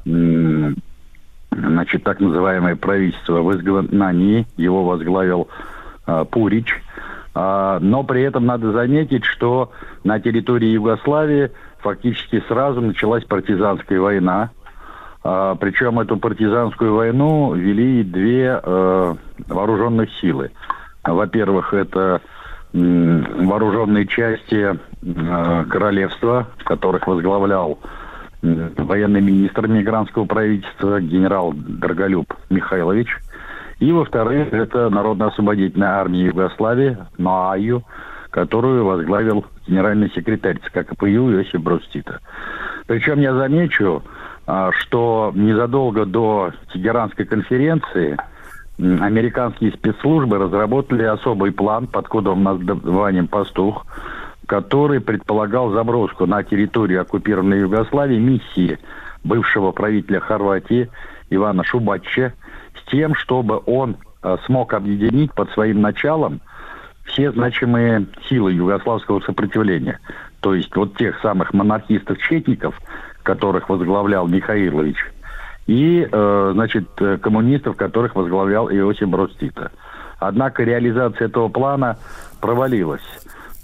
значит, так называемое правительство в изгнании, его возглавил а, Пурич. А, но при этом надо заметить, что на территории Югославии фактически сразу началась партизанская война. А, причем эту партизанскую войну вели две э, вооруженных силы. Во-первых, это вооруженные части э, королевства, которых возглавлял военный министр мигрантского правительства генерал Драголюб Михайлович. И, во-вторых, это Народно-освободительная армия Югославии, НОАЮ, которую возглавил генеральный секретарь ЦК КПЮ Иосиф Брос Тита. Причем я замечу, а, что незадолго до Тегеранской конференции американские спецслужбы разработали особый план под кодовым названием «Пастух», который предполагал заброску на территорию оккупированной Югославии миссии бывшего правителя Хорватии Ивана Шубачча с тем, чтобы он э, смог объединить под своим началом все значимые силы югославского сопротивления. То есть вот тех самых монархистов-четников, которых возглавлял Михаилович, и, э, значит, э, коммунистов, которых возглавлял Иосиф Тита. Однако реализация этого плана провалилась.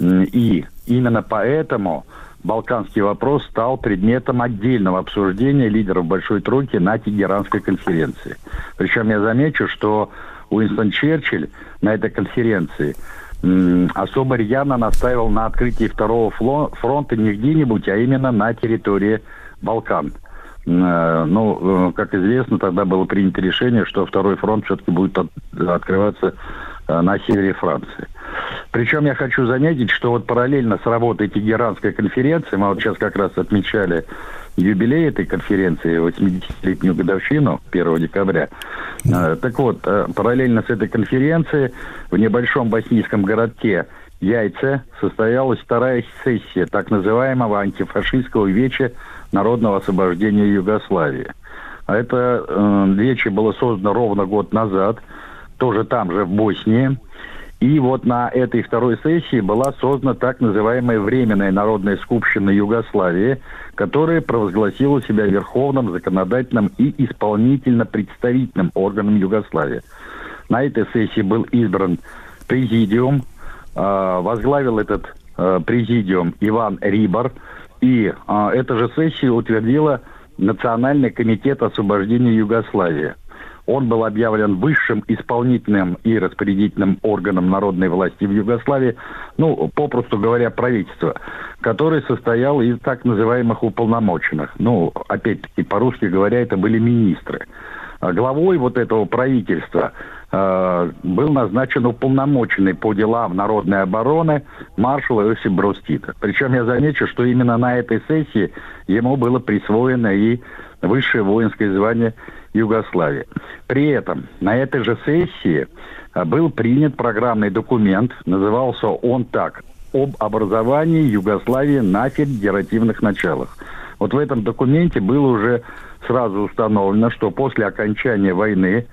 И именно поэтому Балканский вопрос стал предметом отдельного обсуждения лидеров Большой Тройки на Тегеранской конференции. Причем я замечу, что Уинстон Черчилль на этой конференции особо рьяно настаивал на открытии второго фронта не где-нибудь, а именно на территории Балкан. Э, Ну, э, как известно, тогда было принято решение, что второй фронт все-таки будет от- открываться на севере Франции. Причем я хочу заметить, что вот параллельно с работой Тегеранской конференции, мы вот сейчас как раз отмечали юбилей этой конференции, 80-летнюю годовщину, 1 декабря. Э, Так вот, э, параллельно с этой конференцией в небольшом боснийском городке Яйце состоялась вторая сессия так называемого антифашистского веча народного освобождения Югославии. А это э, вече было создано ровно год назад, тоже там же, в Боснии. И вот на этой второй сессии была создана так называемая Временная народная скупщина Югославии, которая провозгласила себя верховным, законодательным и исполнительно-представительным органом Югославии. На этой сессии был избран президиум, э, возглавил этот э, президиум Иван Рибар, и э, эта же сессия утвердила Национальный комитет освобождения Югославии. Он был объявлен высшим исполнительным и распорядительным органом народной власти в Югославии, ну, попросту говоря, правительство, которое состояло из так называемых уполномоченных. Ну, опять-таки, по-русски говоря, это были министры. А главой вот этого правительства э, был назначен уполномоченный по делам народной обороны маршал Иосиф Тита. Причем я замечу, что именно на этой сессии ему было присвоено и высшее воинское звание Югославии. При этом на этой же сессии а, был принят программный документ, назывался он так «Об образовании Югославии на федеративных началах». Вот в этом документе было уже сразу установлено, что после окончания войны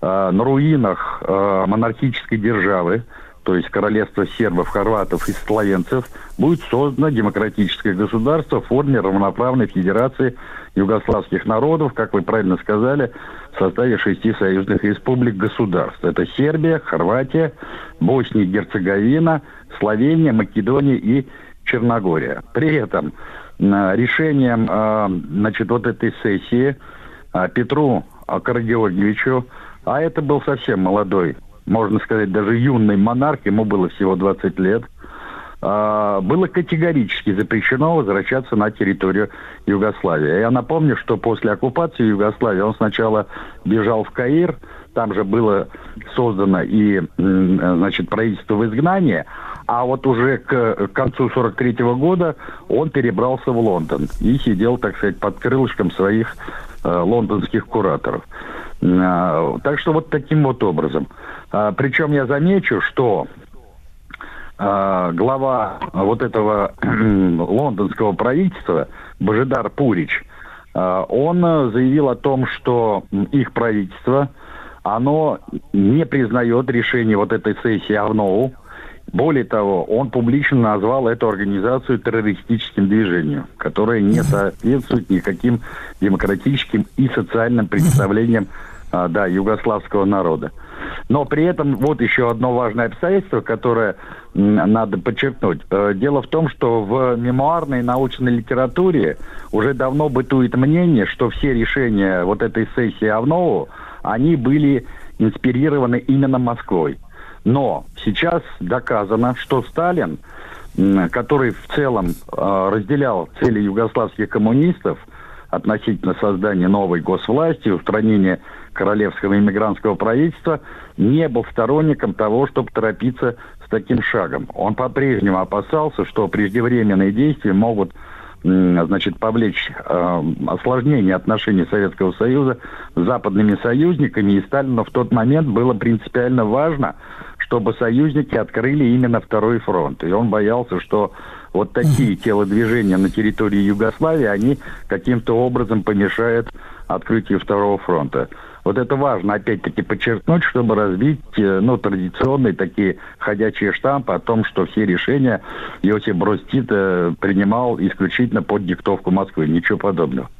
э, на руинах э, монархической державы то есть королевство сербов, хорватов и словенцев, будет создано демократическое государство в форме равноправной федерации югославских народов, как вы правильно сказали, в составе шести союзных республик государств. Это Сербия, Хорватия, Босния и Герцеговина, Словения, Македония и Черногория. При этом решением значит, вот этой сессии Петру Карагеоргиевичу, а это был совсем молодой можно сказать, даже юный монарх, ему было всего 20 лет, а, было категорически запрещено возвращаться на территорию Югославии. Я напомню, что после оккупации Югославии он сначала бежал в Каир, там же было создано и, значит, правительство в изгнании, а вот уже к концу 43 -го года он перебрался в Лондон и сидел, так сказать, под крылышком своих э, лондонских кураторов. Э, так что вот таким вот образом. А, причем я замечу, что а, глава вот этого *clears throat* лондонского правительства Божидар Пурич, он заявил о том, что их правительство, оно не признает решение вот этой сессии АВНОУ. Более того, он публично назвал эту организацию террористическим движением, которое не соответствует никаким демократическим и социальным представлениям да, югославского народа. Но при этом вот еще одно важное обстоятельство, которое надо подчеркнуть. Э, дело в том, что в мемуарной научной литературе уже давно бытует мнение, что все решения вот этой сессии Авнову, они были инспирированы именно Москвой. Но сейчас доказано, что Сталин, который в целом э, разделял цели югославских коммунистов относительно создания новой госвласти, устранения королевского иммигрантского правительства не был сторонником того, чтобы торопиться с таким шагом. Он по-прежнему опасался, что преждевременные действия могут значит, повлечь э, осложнение отношений Советского Союза с западными союзниками, и Сталину в тот момент было принципиально важно, чтобы союзники открыли именно второй фронт. И он боялся, что вот такие телодвижения на территории Югославии, они каким-то образом помешают открытию второго фронта. Вот это важно, опять-таки, подчеркнуть, чтобы развить, э, ну, традиционные такие ходячие штампы о том, что все решения Иосиф Брос Тита принимал исключительно под диктовку Москвы. Ничего подобного.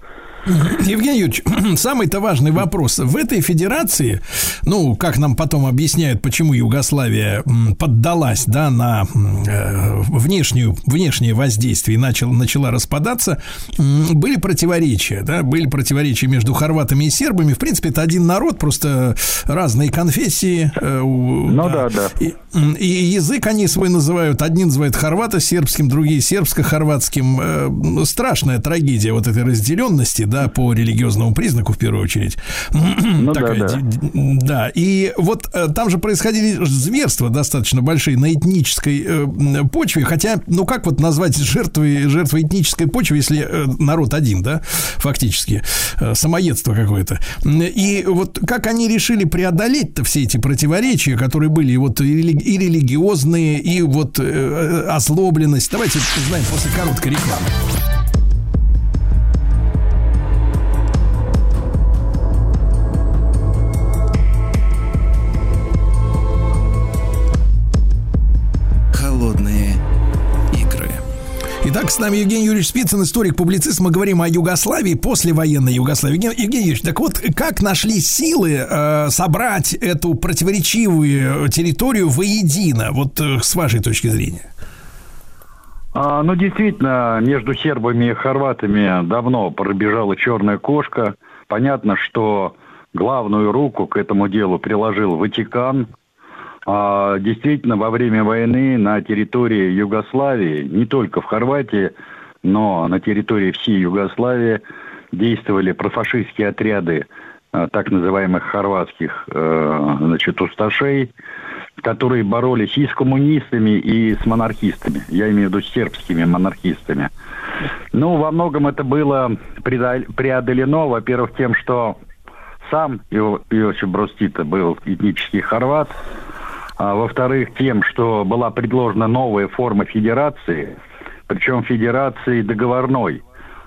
Евгений Юрьевич, *clears throat* самый-то важный вопрос. В этой федерации, ну, как нам потом объясняют, почему Югославия поддалась, да, на э, внешнюю, внешнее воздействие и начал, начала распадаться, были противоречия, да, были противоречия между хорватами и сербами. В принципе, это один народ, просто разные конфессии. Э, ну да, да. да. И, и язык они свой называют. Одни называют хорвато-сербским, другие сербско-хорватским. Э, страшная трагедия вот этой разделенности, да, по религиозному признаку в первую очередь. Ну, Такая, да, да. да, и вот э, там же происходили зверства достаточно большие на этнической э, почве, хотя, ну как вот назвать жертвой, жертвой этнической почвы, если э, народ один, да, фактически, э, самоедство какое-то. И вот как они решили преодолеть-то все эти противоречия, которые были вот и, религи- и религиозные, и вот э, озлобленность. Давайте узнаем после короткой рекламы. Итак, с нами Евгений Юрьевич Спицын, историк-публицист. Мы говорим о Югославии, послевоенной Югославии. Евгений, Евгений Юрьевич, так вот, как нашли силы э, собрать эту противоречивую территорию воедино, вот э, с вашей точки зрения? А, ну, действительно, между сербами и хорватами давно пробежала черная кошка. Понятно, что главную руку к этому делу приложил Ватикан. А, действительно, во время войны на территории Югославии, не только в Хорватии, но на территории всей Югославии действовали профашистские отряды а, так называемых хорватских э, значит, усташей, которые боролись и с коммунистами, и с монархистами. Я имею в виду сербскими монархистами. Ну, во многом это было преодолено, во-первых, тем, что сам Иосиф Брос Тита был этнический хорват, а во-вторых, тем, что была предложена новая форма федерации, причем федерации договорной,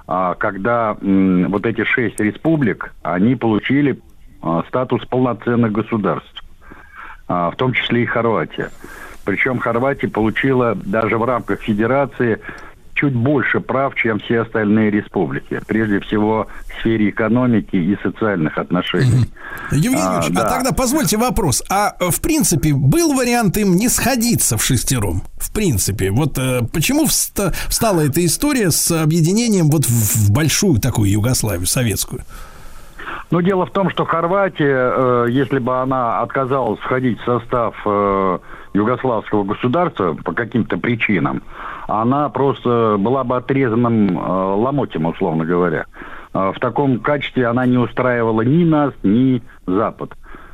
а, когда вот эти шесть республик, они получили а, статус полноценных государств, в том числе и Хорватия. Причем Хорватия получила даже в рамках федерации чуть больше прав, чем все остальные республики. Прежде всего в сфере экономики и социальных отношений. Евгений а, Юрьевич, да. а тогда позвольте вопрос. А в принципе был вариант им не сходиться в шестером? В принципе, вот э, почему вста- встала эта история с объединением вот в, в большую такую Югославию, советскую? Ну, дело в том, что Хорватия, э, если бы она отказалась входить в состав э, югославского государства по каким-то причинам, она просто была бы отрезанным э, ломотем, условно говоря. Э, в таком качестве она не устраивала ни нас, ни Запад.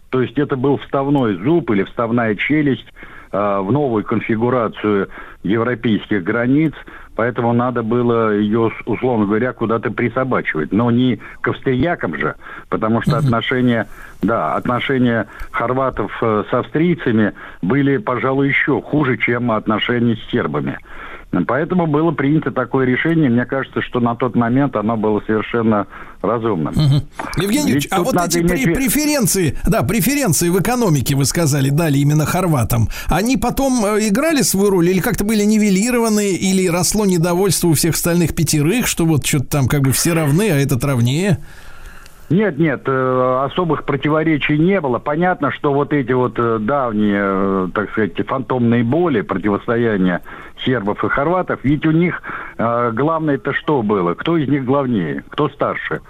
То есть это был вставной зуб или вставная челюсть в новую конфигурацию европейских границ, поэтому надо было ее, условно говоря, куда-то присобачивать. Но не к австриякам же, потому что отношения, да, отношения хорватов с австрийцами были, пожалуй, еще хуже, чем отношения с сербами. Поэтому было принято такое решение. Мне кажется, что на тот момент оно было совершенно разумным. Угу. Евгений Ильич, а вот эти иметь... преференции, да, преференции в экономике, вы сказали, дали именно хорватам, они потом э, играли свою роль или как-то были нивелированы, или росло недовольство у всех остальных пятерых, что вот что-то там как бы все равны, а этот равнее? Нет, нет, э, особых противоречий не было. Понятно, что вот эти вот э, давние, э, так сказать, фантомные боли, противостояния сербов и хорватов, ведь у них главное-то что было? Кто из них главнее? Кто старше?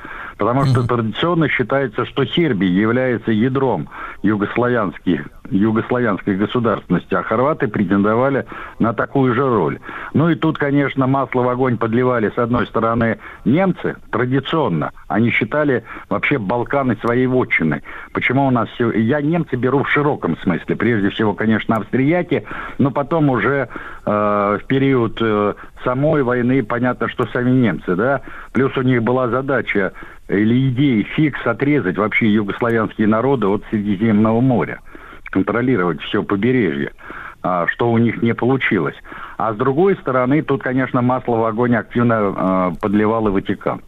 Потому что традиционно считается, что Сербия является ядром югославянских, югославянской государственности, а хорваты претендовали на такую же роль. Ну и тут, конечно, масло в огонь подливали, с одной стороны, немцы, традиционно. Они считали вообще Балканы своей вотчиной. Почему у нас все... Я немцы беру в широком смысле. Прежде всего, конечно, австрияки, но потом уже э, в период э, самой войны понятно, что сами немцы, да. Плюс у них была задача или идея фикс отрезать вообще югославянские народы от Средиземного моря, контролировать все побережье, а, что у них не получилось. А с другой стороны, тут, конечно, масло в огонь активно а, подливал и Ватикан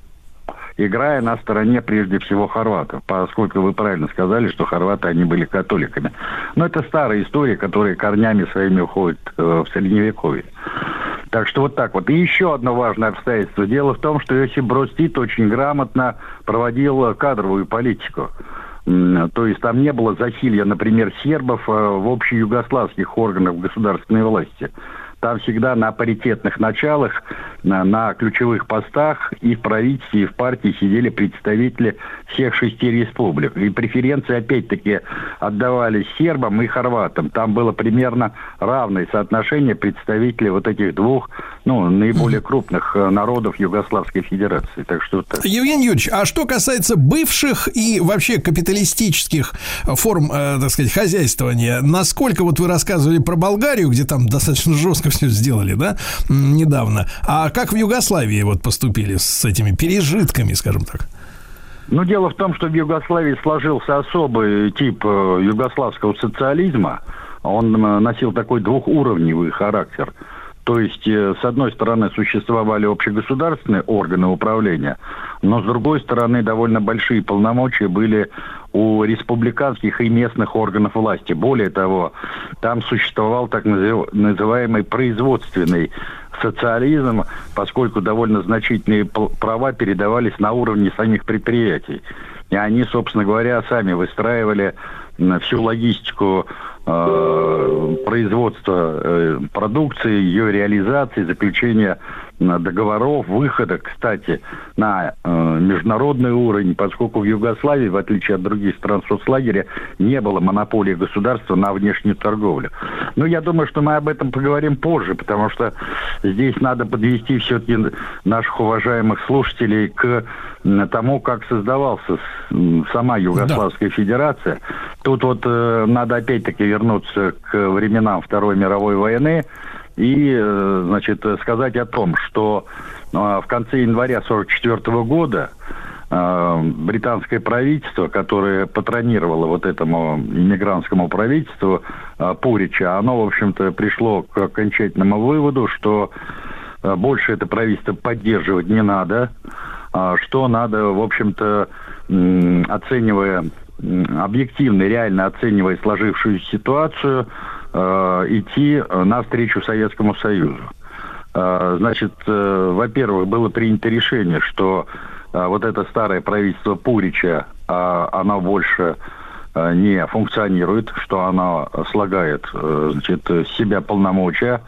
играя на стороне прежде всего хорватов, поскольку вы правильно сказали, что хорваты, они были католиками. Но это старая история, которая корнями своими уходит э, в Средневековье. Так что вот так вот. И еще одно важное обстоятельство. Дело в том, что Иосиф Брос очень грамотно проводил кадровую политику. То есть там не было засилья, например, сербов э, в общеюгославских органах государственной власти. Там всегда на паритетных началах, на, на ключевых постах и в правительстве, и в партии сидели представители всех шести республик. И преференции, опять-таки, отдавались сербам и хорватам. Там было примерно равное соотношение представителей вот этих двух, ну, наиболее крупных э, народов Югославской Федерации. Так что так. Евгений Юрьевич, а что касается бывших и вообще капиталистических форм, э, так сказать, хозяйствования, насколько вот вы рассказывали про Болгарию, где там достаточно жестко сделали, да, недавно. А как в Югославии вот поступили с этими пережитками, скажем так? Ну, дело в том, что в Югославии сложился особый тип э, югославского социализма. Он носил такой двухуровневый характер. То есть, э, с одной стороны, существовали общегосударственные органы управления, но с другой стороны, довольно большие полномочия были у республиканских и местных органов власти. Более того, там существовал так называемый производственный социализм, поскольку довольно значительные права передавались на уровне самих предприятий. И они, собственно говоря, сами выстраивали всю логистику производства э, продукции, ее реализации, заключения э, договоров, выхода, кстати, на э, международный уровень, поскольку в Югославии, в отличие от других стран соцлагеря, не было монополии государства на внешнюю торговлю. Но я думаю, что мы об этом поговорим позже, потому что здесь надо подвести все-таки наших уважаемых слушателей к тому, как создавался сама Югославская Федерация. Тут вот э, надо опять-таки вернуться к временам Второй мировой войны и, э, значит, сказать о том, что э, в конце января 1944 года э, британское правительство, которое патронировало вот этому иммигрантскому правительству Пурича, оно, в общем-то, пришло к окончательному выводу, что больше это правительство поддерживать не надо, а, что надо, в общем-то, оценивая, объективно, реально оценивая сложившуюся ситуацию, идти э, навстречу Советскому Союзу. Э, Значит, э, во-первых, было принято решение, что э, вот это старое правительство Пурича, оно больше э, не функционирует, что оно слагает э, значит, себя полномочия.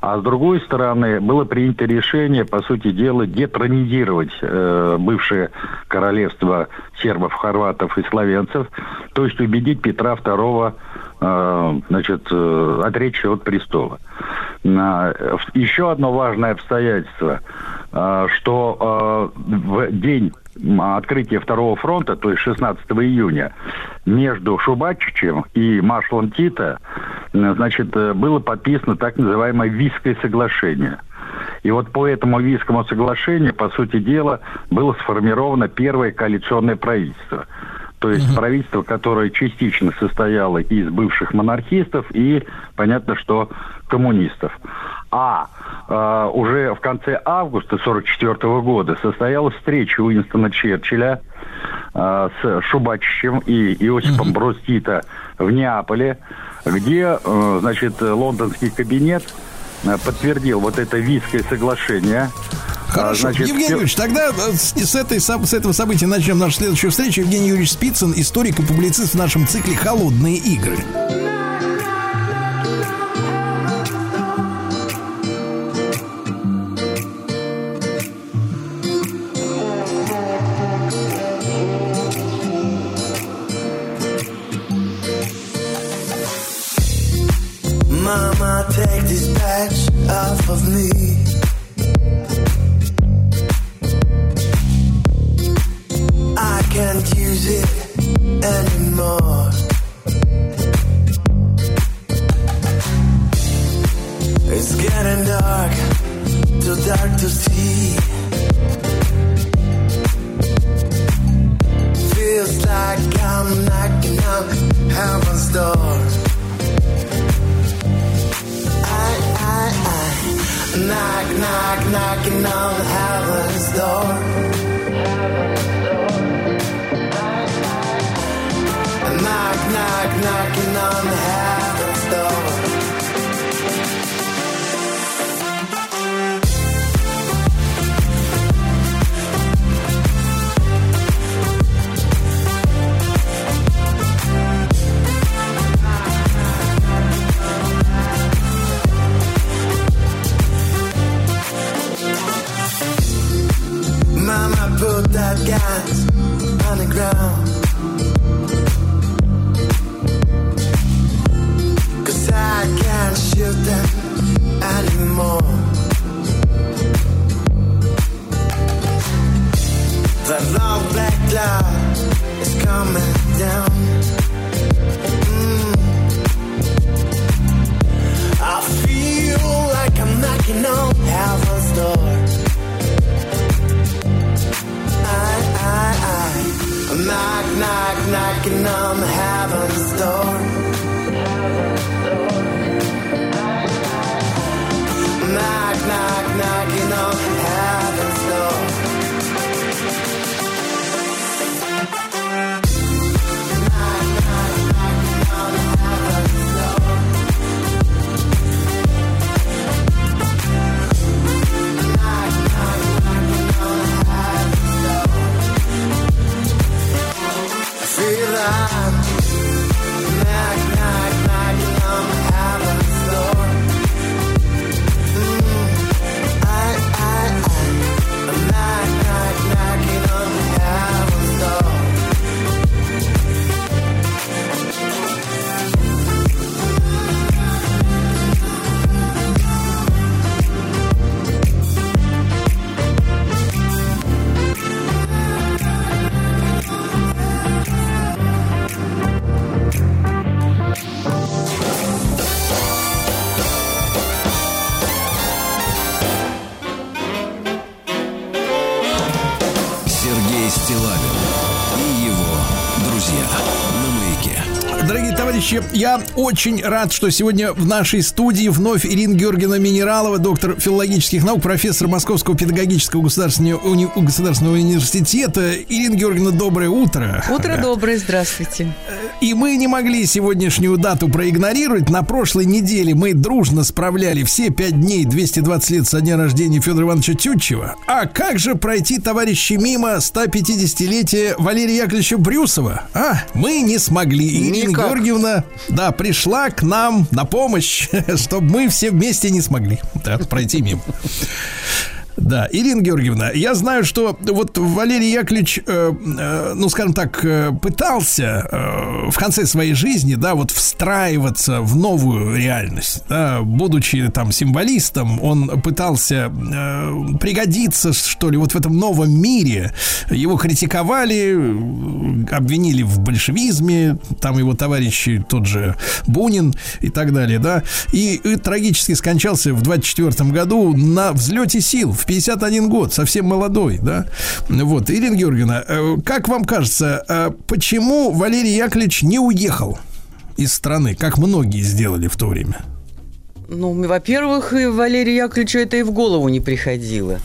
А с другой стороны, было принято решение, по сути дела, детронизировать э, бывшее королевство сербов, хорватов и словенцев, то есть убедить Петра II э, значит, э, отречься от престола. Еще одно важное обстоятельство, э, что э, в день открытия Второго фронта, то есть 16 июня, между Шубачичем и маршалом Тита, э, значит, э, было подписано так называемое Висское соглашение. И вот по этому Висскому соглашению, по сути дела, было сформировано первое коалиционное правительство. То есть правительство, которое частично состояло из бывших монархистов и, понятно, что коммунистов. А э, уже в конце августа 1944 года состоялась встреча Уинстона Черчилля э, с Шубачичем и Иосипом Брос Тита в Неаполе, где, э, значит, лондонский кабинет э, подтвердил вот это Висское соглашение. А, Хорошо, значит, Евгений Юрьевич, тогда э, с, с этой, с этого события начнем нашу следующую встречу. Евгений Юрьевич Спицын, историк и публицист в нашем цикле «Холодные игры». Mama, take this patch off of me. I can't use it anymore. It's getting dark, too dark to see. Товарищи, я очень рад, что сегодня в нашей студии вновь Ирина Георгиевна Минералова, доктор филологических наук, профессор Московского педагогического государственного, уни... государственного университета. Ирина Георгиевна, доброе утро. Утро доброе, здравствуйте. И мы не могли сегодняшнюю дату проигнорировать. На прошлой неделе мы дружно справляли все пять дней 220 лет со дня рождения Федора Ивановича Тютчева. А как же пройти, товарищи, мимо 150-летия Валерия Яковлевича Брюсова? А, мы не смогли. Ирина Никак. Георгиевна, да, пришла к нам на помощь, *laughs* чтобы мы все вместе не смогли да, пройти мимо. Да, Ирина Георгиевна, я знаю, что вот Валерий Яковлевич, э, э, ну, скажем так, э, пытался э, в конце своей жизни, да, вот встраиваться в новую реальность, да, будучи там символистом, он пытался э, пригодиться, что ли, вот в этом новом мире. Его критиковали, обвинили в большевизме, там его товарищи, тот же Бунин и так далее, да, и, и трагически скончался в 24 году на взлете сил в 51 год, совсем молодой, да. Вот, Ирина Георгиевна, э, как вам кажется, э, почему Валерий Яковлевич не уехал из страны, как многие сделали в то время? Ну, во-первых, и Валерию Яковлевичу это и в голову не приходило.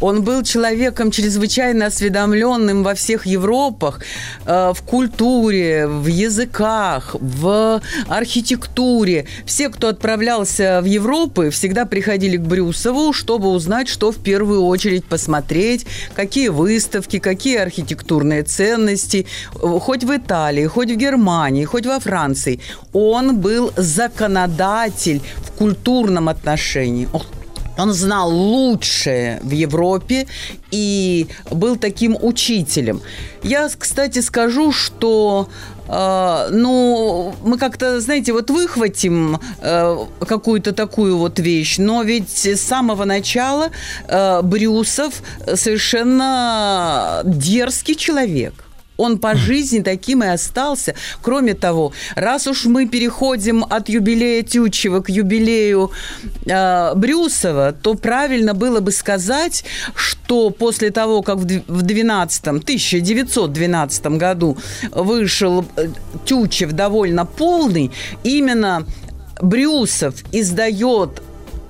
Он был человеком чрезвычайно осведомленным во всех Европах, э, в культуре, в языках, в архитектуре. Все, кто отправлялся в Европу, всегда приходили к Брюсову, чтобы узнать, что в первую очередь посмотреть, какие выставки, какие архитектурные ценности, хоть в Италии, хоть в Германии, хоть во Франции. Он был законодатель в культурном отношении. Он знал лучшее в Европе и был таким учителем. Я, кстати, скажу, что э, ну, мы как-то, знаете, вот выхватим э, какую-то такую вот вещь, но ведь с самого начала э, Брюсов совершенно дерзкий человек. Он по *laughs* жизни таким и остался. Кроме того, раз уж мы переходим от юбилея Тютчева к юбилею э, Брюсова, то правильно было бы сказать, что после того, как в дв- в 12 1912 году вышел э, Тютчев довольно полный, именно Брюсов издает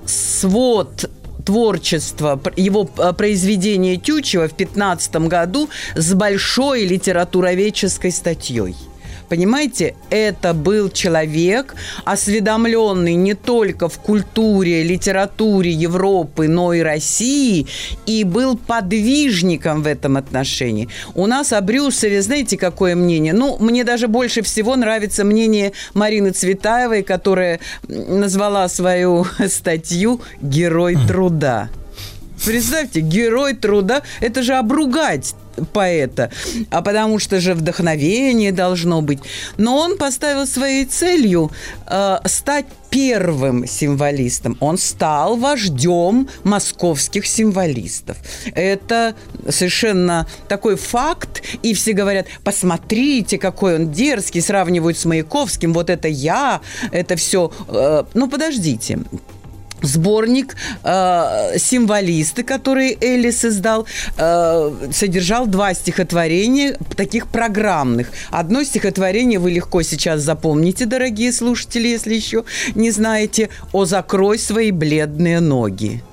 свод творчества, пр- его э, произведения Тютчева в 15 году с большой литературоведческой статьей. Понимаете, это был человек, осведомленный не только в культуре, литературе Европы, но и России, и был подвижником в этом отношении. У нас о Брюсове, знаете, какое мнение? Ну, мне даже больше всего нравится мнение Марины Цветаевой, которая назвала свою *laughs* статью «Герой труда». Представьте, герой труда, это же обругать поэта, а потому что же вдохновение должно быть. Но он поставил своей целью э, стать первым символистом. Он стал вождем московских символистов. Это совершенно такой факт, и все говорят, посмотрите, какой он дерзкий, сравнивают с Маяковским, вот это я, это все. Э, ну, подождите, Сборник э, «Символисты», который Эллис издал, э, содержал два стихотворения, таких программных. Одно стихотворение вы легко сейчас запомните, дорогие слушатели, если еще не знаете, «О, закрой свои бледные ноги».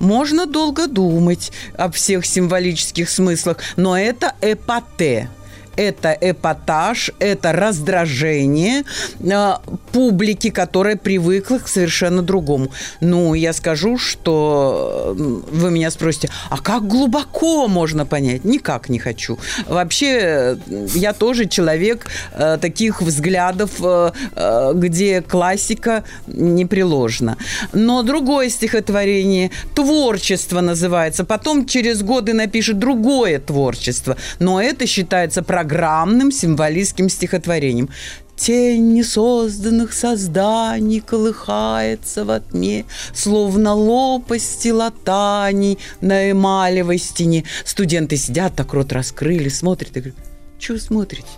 Можно долго думать об всех символических смыслах, но это эпоте это эпатаж, это раздражение э, публики, которая привыкла к совершенно другому. Ну, я скажу, что вы меня спросите, а как глубоко можно понять? Никак не хочу. Вообще, э, я тоже человек э, таких взглядов, э, э, где классика непреложна. Но другое стихотворение, творчество называется, потом через годы напишет другое творчество, но это считается программным символистским стихотворением. Тень несозданных созданий колыхается во тьме, Словно лопасти латаний на эмалевой стене. Студенты сидят, так рот раскрыли, смотрят и говорят, вы смотрите?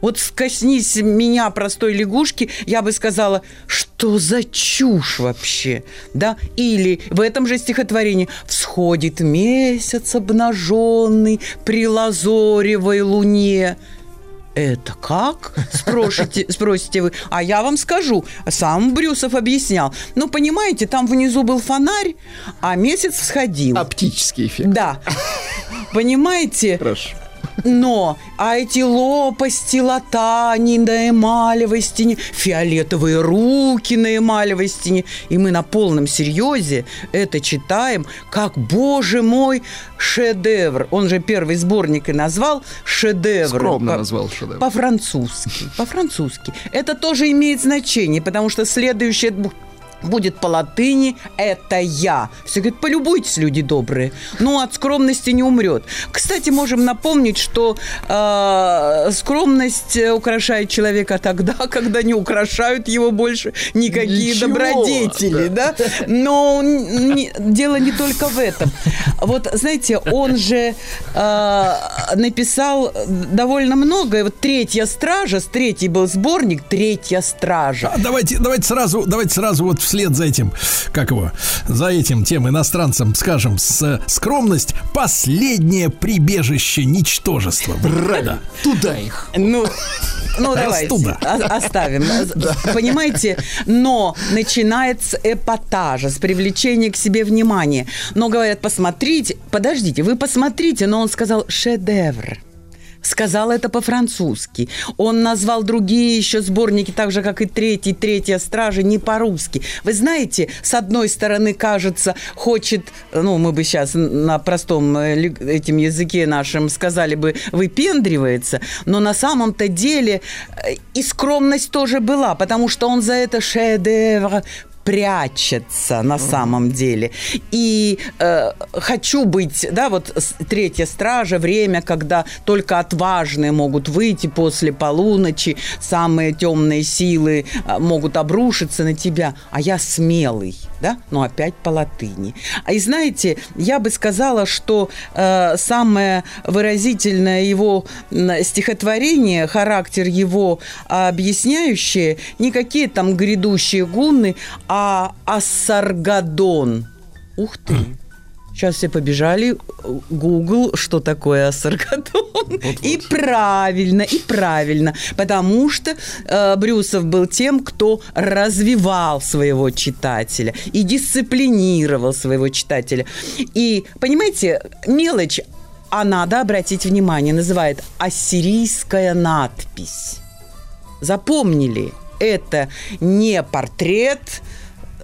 Вот скоснись меня, простой лягушки, я бы сказала, что за чушь вообще, да? Или в этом же стихотворении «Всходит месяц обнаженный при лазоревой луне». Это как? Спросите, *laughs* спросите вы. А я вам скажу. Сам Брюсов объяснял. Ну, понимаете, там внизу был фонарь, а месяц всходил. Оптический эффект. Да. *laughs* Понимаете? Хорошо. Но, а эти лопасти, латани на эмалевой стене, фиолетовые руки на эмалевой стене. И мы на полном серьезе это читаем, как, боже мой, шедевр. Он же первый сборник и назвал шедевр. Скромно По- назвал шедевр. По-французски. По-французски. Это тоже имеет значение, потому что следующее будет по латыни «это я». Все говорят, полюбуйтесь, люди добрые. Ну, от скромности не умрет. Кстати, можем напомнить, что э, скромность э, украшает человека тогда, *laughs* когда не украшают его больше никакие Ничего, добродетели, да? Но н- не- дело не только в этом. Вот, знаете, он же э, написал довольно много. И Вот «Третья стража», с третий был сборник «Третья стража». А давайте, давайте сразу, давайте сразу вот вслед за этим, как его, за этим тем иностранцем скажем, с скромность последнее прибежище ничтожества. Правильно. Туда их. Ну, ну давайте, оставим. Понимаете, но начинает с эпатажа, с привлечения к себе внимания. Но говорят, посмотрите, подождите, вы посмотрите, но он сказал шедевр. Сказал это по-французски. Он назвал другие еще сборники, так же, как и третий, третья стража, не по-русски. Вы знаете, с одной стороны, кажется, хочет, ну, мы бы сейчас на простом э, этим языке нашем сказали бы, выпендривается, но на самом-то деле э, и скромность тоже была, потому что он за это шедевр прячется на самом деле. И э, хочу быть, да, вот третья стража, время, когда только отважные могут выйти после полуночи, самые темные силы э, могут обрушиться на тебя, а я смелый, да, но опять по латыни. А и знаете, я бы сказала, что э, самое выразительное его стихотворение, характер его объясняющее, не какие там грядущие гунны, а Ассаргадон. Ух ты! Сейчас все побежали. Google, что такое Ассаргадон. И правильно, и правильно. Потому что э, Брюсов был тем, кто развивал своего читателя и дисциплинировал своего читателя. И, понимаете, мелочь, а надо обратить внимание, называет ассирийская надпись. Запомнили, это не портрет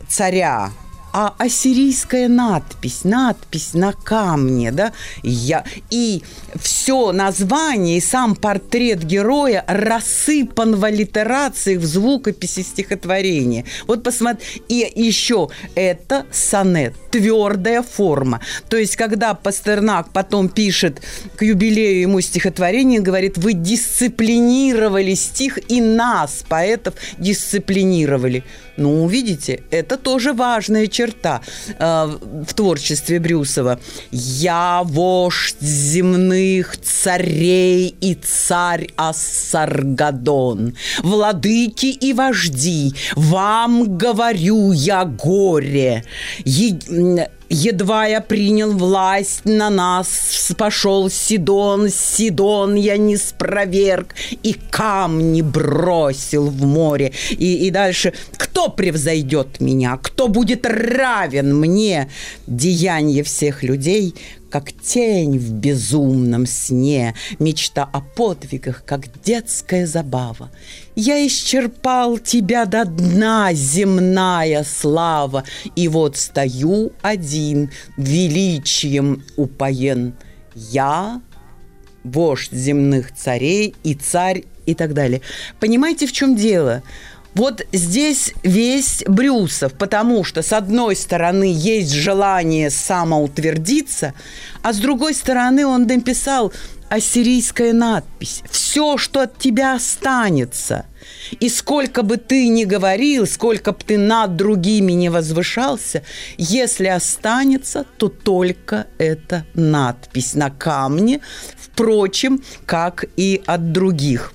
царя, а ассирийская надпись, надпись на камне, да, я, и все название и сам портрет героя рассыпан в аллитерациях, в звукописи стихотворения. Вот посмотри, и еще это сонет, твердая форма. То есть, когда Пастернак потом пишет к юбилею ему стихотворение, говорит, вы дисциплинировали стих и нас, поэтов, дисциплинировали. Ну, видите, это тоже важная черта э, в творчестве Брюсова. «Я вождь земных царей и царь Ассаргадон, владыки и вожди, вам говорю я горе, Е- Едва я принял власть, на нас пошел Сидон, Сидон я не спроверг, и камни бросил в море. И, и дальше, кто превзойдет меня, кто будет равен мне? Деяние всех людей, как тень в безумном сне, мечта о подвигах, как детская забава. Я исчерпал тебя до дна, земная слава, и вот стою один, величием упоен. Я вождь земных царей и царь и так далее. Понимаете, в чем дело? Вот здесь весь Брюсов, потому что с одной стороны есть желание самоутвердиться, а с другой стороны он написал ассирийская надпись. Все, что от тебя останется. И сколько бы ты ни говорил, сколько бы ты над другими не возвышался, если останется, то только эта надпись на камне, впрочем, как и от других.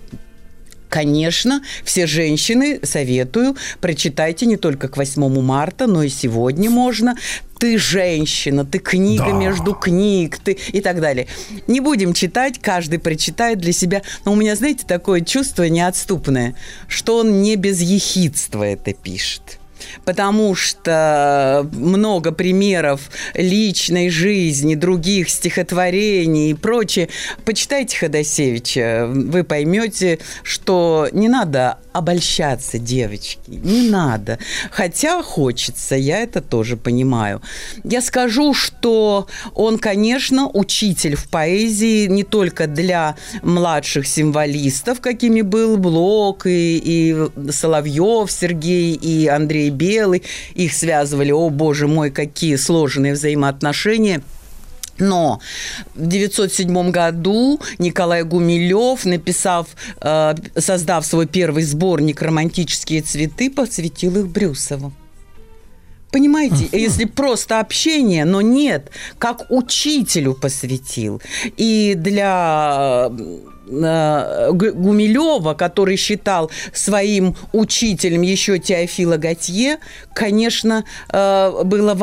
Конечно, все женщины, советую, прочитайте не только к 8 марта, но и сегодня можно ты женщина, ты книга Да. между книг, ты и так далее. Не будем читать, каждый прочитает для себя. Но у меня, знаете, такое чувство неотступное, что он не без ехидства это пишет. Потому что много примеров личной жизни, других стихотворений и прочее. Почитайте Ходосевича, вы поймете, что не надо обольщаться, девочки, не надо. Хотя хочется, я это тоже понимаю. Я скажу, что он, конечно, учитель в поэзии не только для младших символистов, какими был Блок и, и Соловьев Сергей и Андрей Белый. Их связывали, о боже мой, какие сложные взаимоотношения. Но в 1907 году Николай Гумилев, написав, э, создав свой первый сборник «Романтические цветы», посвятил их Брюсову. Понимаете, если просто общение, но нет, как учителю посвятил. И для Гумилева, который считал своим учителем еще Теофила Готье, конечно, э, был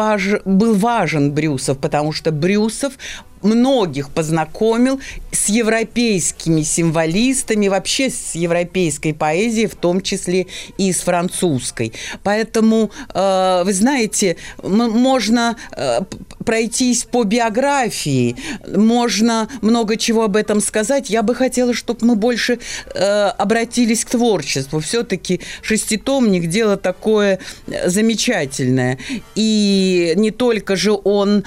важен Брюсов, потому что Брюсов многих познакомил с европейскими символистами, вообще с европейской поэзией, в том числе и с французской. Поэтому, э, вы знаете, можно э, пройтись по биографии, можно много чего об этом сказать. Я бы хотела, чтобы мы больше э, обратились к творчеству. Все-таки шеститомник – дело такое замечательное. И не только же он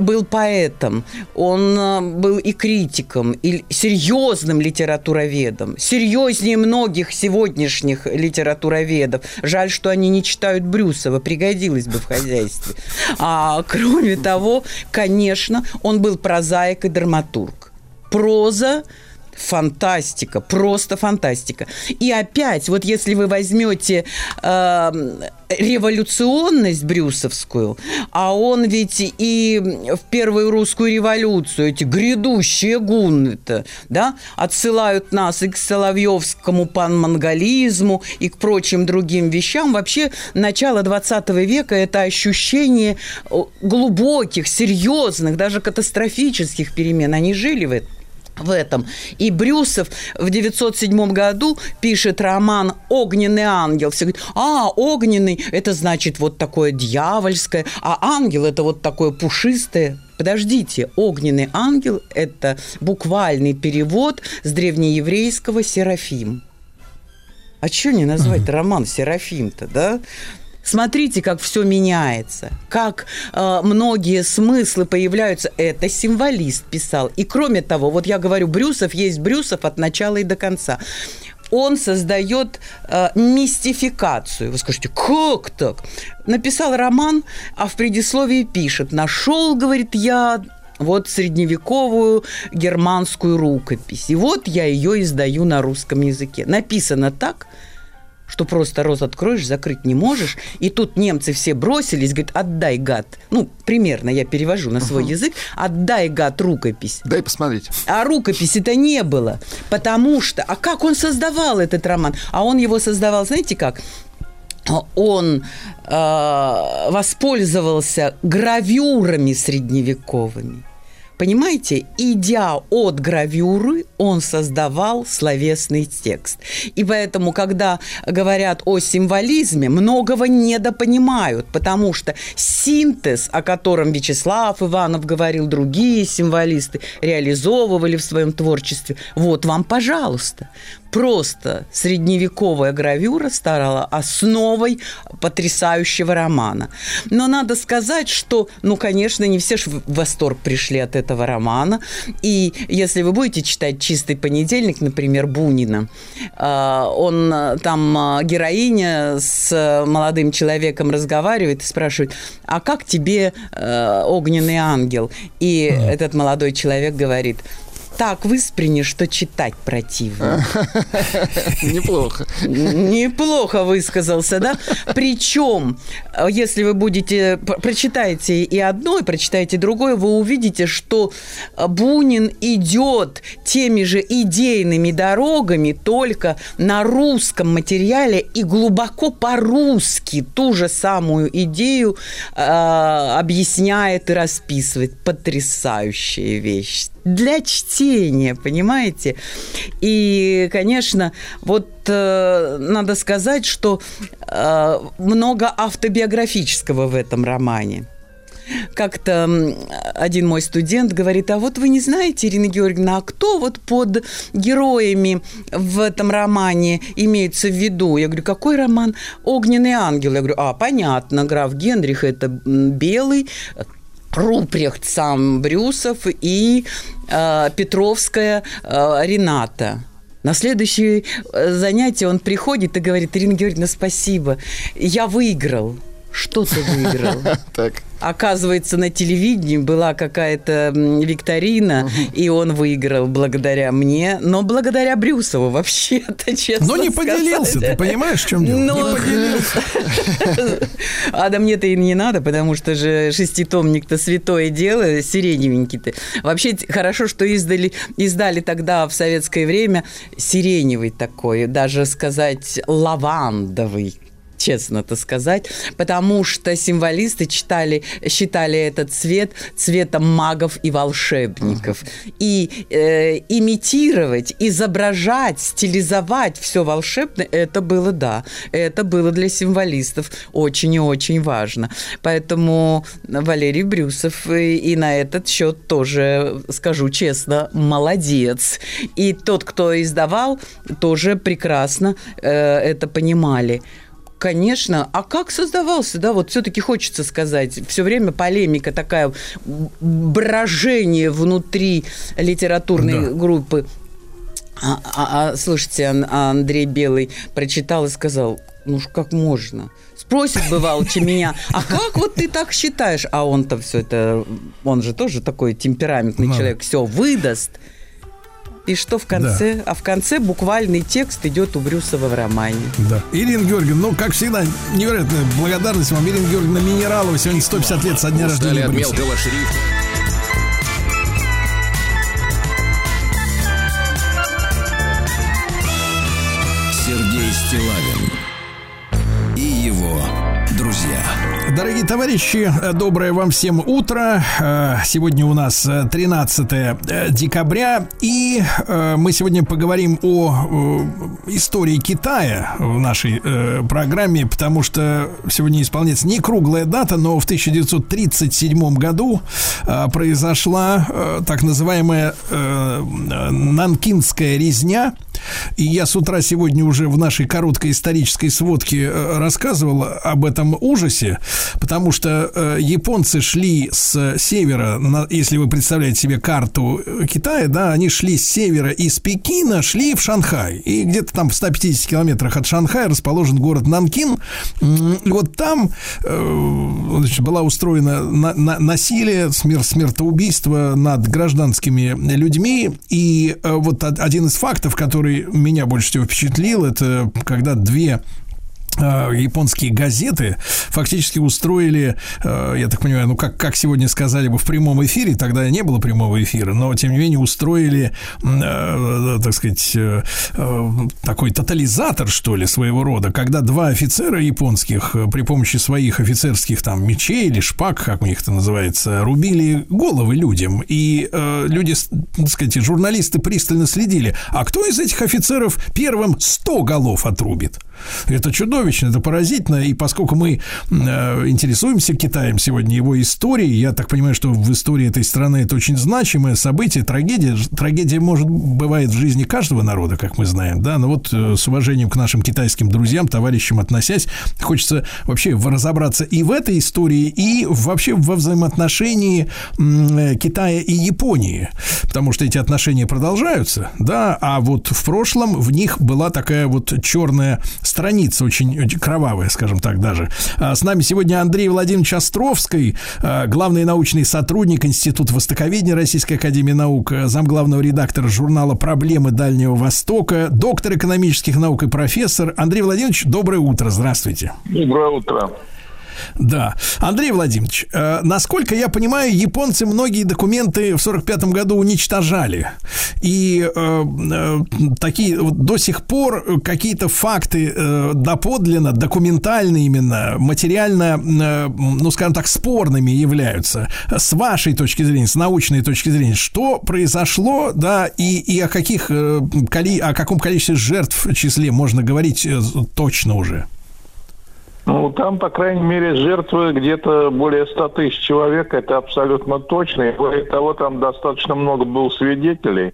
был поэтом, он э, был и критиком, и серьезным литературоведом, серьезнее многих сегодняшних литературоведов. Жаль, что они не читают Брюсова, пригодилось бы в хозяйстве. А кроме того, конечно, он был прозаик и драматург. Проза фантастика, просто фантастика. И опять, вот если вы возьмете э, революционность брюсовскую, а он ведь и в первую русскую революцию, эти грядущие гунны-то, да, отсылают нас и к Соловьевскому панмонголизму, и к прочим другим вещам. Вообще, начало 20 века – это ощущение глубоких, серьезных, даже катастрофических перемен. Они жили в этом в этом. И Брюсов в 907 году пишет роман «Огненный ангел». Все говорят, а, огненный – это значит вот такое дьявольское, а ангел – это вот такое пушистое. Подождите, огненный ангел – это буквальный перевод с древнееврейского «серафим». А что не назвать роман «Серафим»-то, да? Смотрите, как все меняется, как э, многие смыслы появляются. Это символист писал. И кроме того, вот я говорю, Брюсов есть Брюсов от начала и до конца. Он создает э, мистификацию. Вы скажете, как так? Написал роман, а в предисловии пишет: нашел, говорит, я вот средневековую германскую рукопись. И вот я ее издаю на русском языке. Написано так, что просто рот откроешь, закрыть не можешь. И тут немцы все бросились, говорят, отдай, гад. Ну, примерно я перевожу на свой язык. Отдай, гад, рукопись. Дай посмотреть. А рукописи-то не было. Потому что... А как он создавал этот роман? А он его создавал, знаете как? Он э, воспользовался гравюрами средневековыми. Понимаете, идя от гравюры, он создавал словесный текст. И поэтому, когда говорят о символизме, многого недопонимают, потому что синтез, о котором Вячеслав Иванов говорил, другие символисты реализовывали в своем творчестве, вот вам, пожалуйста. Просто средневековая гравюра стала основой потрясающего романа. Но надо сказать, что, ну, конечно, не все ж в восторг пришли от этого романа. И если вы будете читать «Чистый понедельник», например, Бунина, э, он э, там э, героиня с молодым человеком разговаривает и спрашивает, а как тебе огненный ангел? И этот молодой человек говорит, так выспренне, что читать противно. *laughs* Неплохо. Неплохо высказался, да? Причем, если вы будете, прочитаете и одно, и прочитаете другое, вы увидите, что Бунин идет теми же идейными дорогами, только на русском материале и глубоко по-русски ту же самую идею э, объясняет и расписывает. Потрясающая вещь для чтения, понимаете? И, конечно, вот э, надо сказать, что э, много автобиографического в этом романе. Как-то один мой студент говорит, а вот вы не знаете, Ирина Георгиевна, а кто вот под героями в этом романе имеется в виду? Я говорю, какой роман? «Огненный ангел». Я говорю, а, понятно, граф Генрих – это белый, Рупрехт сам Брюсов и э, Петровская э, Рената. На следующее э, занятие он приходит и говорит, Ирина Георгиевна, спасибо, я выиграл. Что ты выиграл? *laughs* Так. Оказывается, на телевидении была какая-то викторина, угу. и он выиграл благодаря мне, но благодаря Брюсову вообще-то, *laughs* честно Но не сказать. поделился, ты понимаешь, в чем дело? Но... Не поделился. *laughs* А да мне-то и не надо, потому что же шеститомник-то святое дело, сиреневенький-то. Вообще хорошо, что издали, издали тогда в советское время сиреневый такой, даже сказать лавандовый честно-то сказать, потому что символисты читали, считали этот цвет цветом магов и волшебников. И э, имитировать, изображать, стилизовать все волшебное, это было, да, это было для символистов очень и очень важно. Поэтому Валерий Брюсов и, и на этот счет тоже, скажу честно, молодец. И тот, кто издавал, тоже прекрасно э, это понимали. Конечно. А как создавался, да, вот все-таки хочется сказать, все время полемика такая, брожение внутри литературной да. группы. А, а, а слушайте, Андрей Белый прочитал и сказал, ну ж как можно? Спросит бывалче меня, а как вот ты так считаешь? А он-то все это, он же тоже такой темпераментный Надо. человек, все выдаст. И что в конце? Да. А в конце буквальный текст идет у Брюсова в романе. Да. Ирина Георгиевна, ну, как всегда, невероятная благодарность вам. Ирина Георгиевна Минералова сегодня 150 лет со дня рождения от мелкого шрифта. Сергей Стилавин Дорогие товарищи, доброе вам всем утро. Э, сегодня у нас 13 э, декабря, и э, мы сегодня поговорим о истории Китая в нашей программе, потому что сегодня исполняется не круглая дата, но в 1937 году произошла так называемая Нанкинская резня, и я с утра сегодня уже в нашей короткой исторической сводке рассказывал об этом ужасе, потому что э, японцы шли с севера, если вы представляете себе карту Китая, да, они шли с севера из Пекина, шли в Шанхай. И где-то там в 150 километрах от Шанхая расположен город Нанкин. И вот там э, значит, была устроена на, на, насилие, смер, смертоубийство над гражданскими людьми. И э, вот один из фактов, который меня больше всего впечатлил, это когда две японские газеты фактически устроили, э, я так понимаю, ну как, как сегодня сказали бы в прямом эфире, тогда не было прямого эфира, но тем не менее устроили, э, так сказать, такой тотализатор, что ли, своего рода, когда два офицера японских при помощи своих офицерских там мечей или шпаг, как у них это называется, рубили головы людям. И люди, так сказать, журналисты пристально следили, а кто из этих офицеров первым 100 голов отрубит? Это чудовищно, это поразительно. И поскольку мы э, интересуемся Китаем сегодня, его историей, я так понимаю, что в истории этой страны это очень значимое событие, трагедия. Трагедия может бывает в жизни каждого народа, как мы знаем, да. Но вот э, с уважением к нашим китайским друзьям, товарищам относясь, хочется вообще разобраться и в этой истории, и вообще во взаимоотношении э, Китая и Японии, потому что эти отношения продолжаются, да. А вот в прошлом в них была такая вот черная страница, очень, очень кровавая, скажем так, даже. А с нами сегодня Андрей Владимирович Островский, а, главный научный сотрудник Института Востоковедения Российской Академии Наук, замглавного редактора журнала «Проблемы Дальнего Востока», доктор экономических наук и профессор. Андрей Владимирович, доброе утро, здравствуйте. Доброе утро. Да. Андрей Владимирович, э, насколько я понимаю, японцы многие документы в 45 году уничтожали. И э, э, такие до сих пор какие-то факты э, доподлинно, документально именно, материально, э, ну, скажем так, спорными являются. С вашей точки зрения, с научной точки зрения, что произошло, да, и, и о каких, э, коли, о каком количестве жертв в числе можно говорить э, точно уже? Ну, там, по крайней мере, жертвы где-то более 100 тысяч человек, это абсолютно точно. И более того, там достаточно много было свидетелей.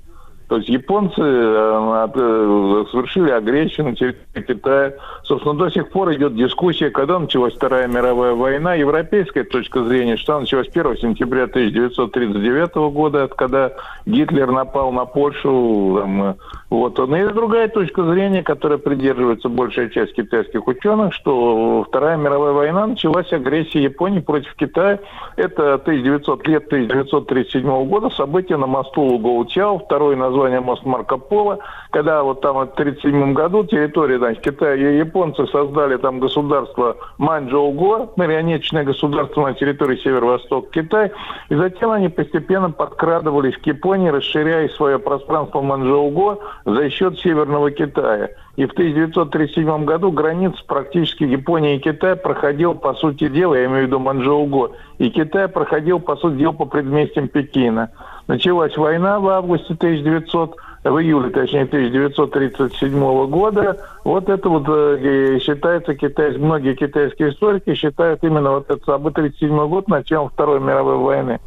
То есть японцы э, э, совершили агрессию на территории Китая. Собственно, до сих пор идет дискуссия, когда началась Вторая мировая война. Европейская точка зрения, что она началась 1 сентября 1939 года, когда Гитлер напал на Польшу. Там, вот. Но есть другая точка зрения, которая придерживается большая часть китайских ученых, что Вторая мировая война началась агрессия Японии против Китая. Это 1900 лет 1937 года, события на мосту Лугоутяо, второй название название мост Марко Поло, когда вот там в 1937 году территория, значит, Китая и японцы создали там государство Маньчжоуго, марионеточное государство на территории северо-восток Китая, и затем они постепенно подкрадывались к Японии, расширяя свое пространство Маньчжоуго за счет Северного Китая. И в 1937 году граница практически Японии и Китая проходил, по сути дела, я имею в виду Манчжоуго, и Китай проходил, по сути дела, по предместьям Пекина. Началась война в августе 1900 в июле, точнее, 1937 года. Вот это вот э, считается, китай, многие китайские историки считают именно вот это событие 1937 год началом Второй мировой войны.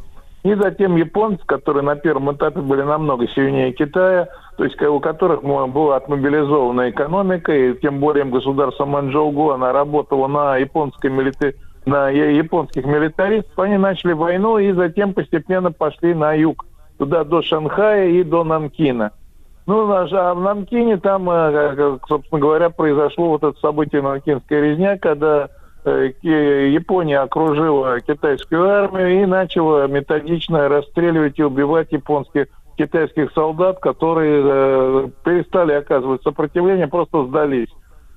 И затем японцы, которые на первом этапе были намного сильнее Китая, то есть у которых была отмобилизована экономика, и тем более государство Манчжоугу, она работала на японской милитаре на японских милитаристов, они начали войну и затем постепенно пошли на юг, туда до Шанхая и до Нанкина. Ну, а в Нанкине там, э, собственно говоря, произошло вот это событие Нанкинская резня, когда э, Япония окружила китайскую армию и начала методично расстреливать и убивать японских китайских солдат, которые э, перестали оказывать сопротивление, просто сдались.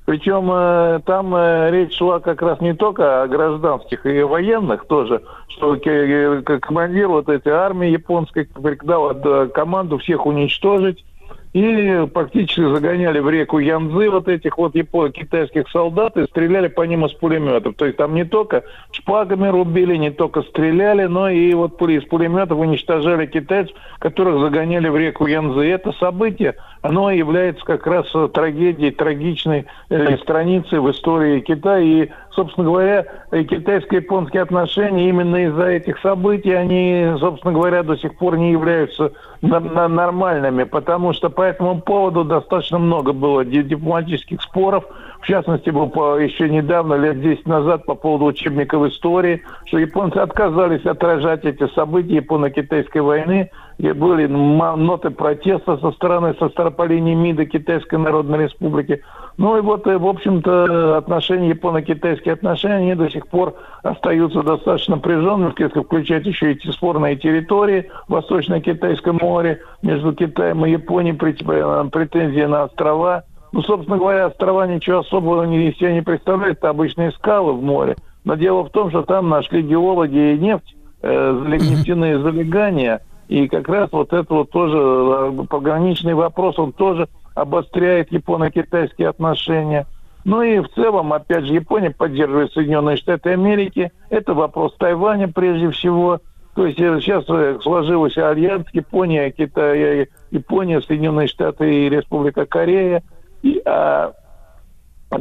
Причем э, там э, речь шла как раз не только о гражданских и военных тоже, что э, командир вот этой армии японской дал э, команду всех уничтожить, и практически загоняли в реку Янзы вот этих вот япон китайских солдат и стреляли по ним из пулеметов. То есть там не только шпагами рубили, не только стреляли, но и вот из пулеметов уничтожали китайцев, которых загоняли в реку Янзы. Это событие, оно является как раз трагедией, трагичной э, страницей в истории Китая. И, собственно говоря, китайско-японские отношения именно из-за этих событий, они, собственно говоря, до сих пор не являются нормальными, потому что по этому поводу достаточно много было дипломатических споров. В частности, был еще недавно, лет 10 назад, по поводу учебников истории, что японцы отказались отражать эти события японо-китайской войны, и были ноты протеста со стороны, со стороны по линии МИДа Китайской Народной Республики. Ну и вот, э, в общем-то, отношения, японо-китайские отношения, они до сих пор остаются достаточно напряженными, если включать еще эти спорные территории, Восточно-Китайское море, между Китаем и Японией, э, претензии на острова. Ну, собственно говоря, острова ничего особого из себя не представляют, это обычные скалы в море. Но дело в том, что там нашли геологи и нефть, э, нефтяные залегания – и как раз вот это вот тоже э, пограничный вопрос, он тоже обостряет японо-китайские отношения. Ну и в целом, опять же, Япония поддерживает Соединенные Штаты Америки. Это вопрос Тайваня прежде всего. То есть э, сейчас э, сложился альянс Япония, Китай, Япония, Соединенные Штаты и Республика Корея. И, а,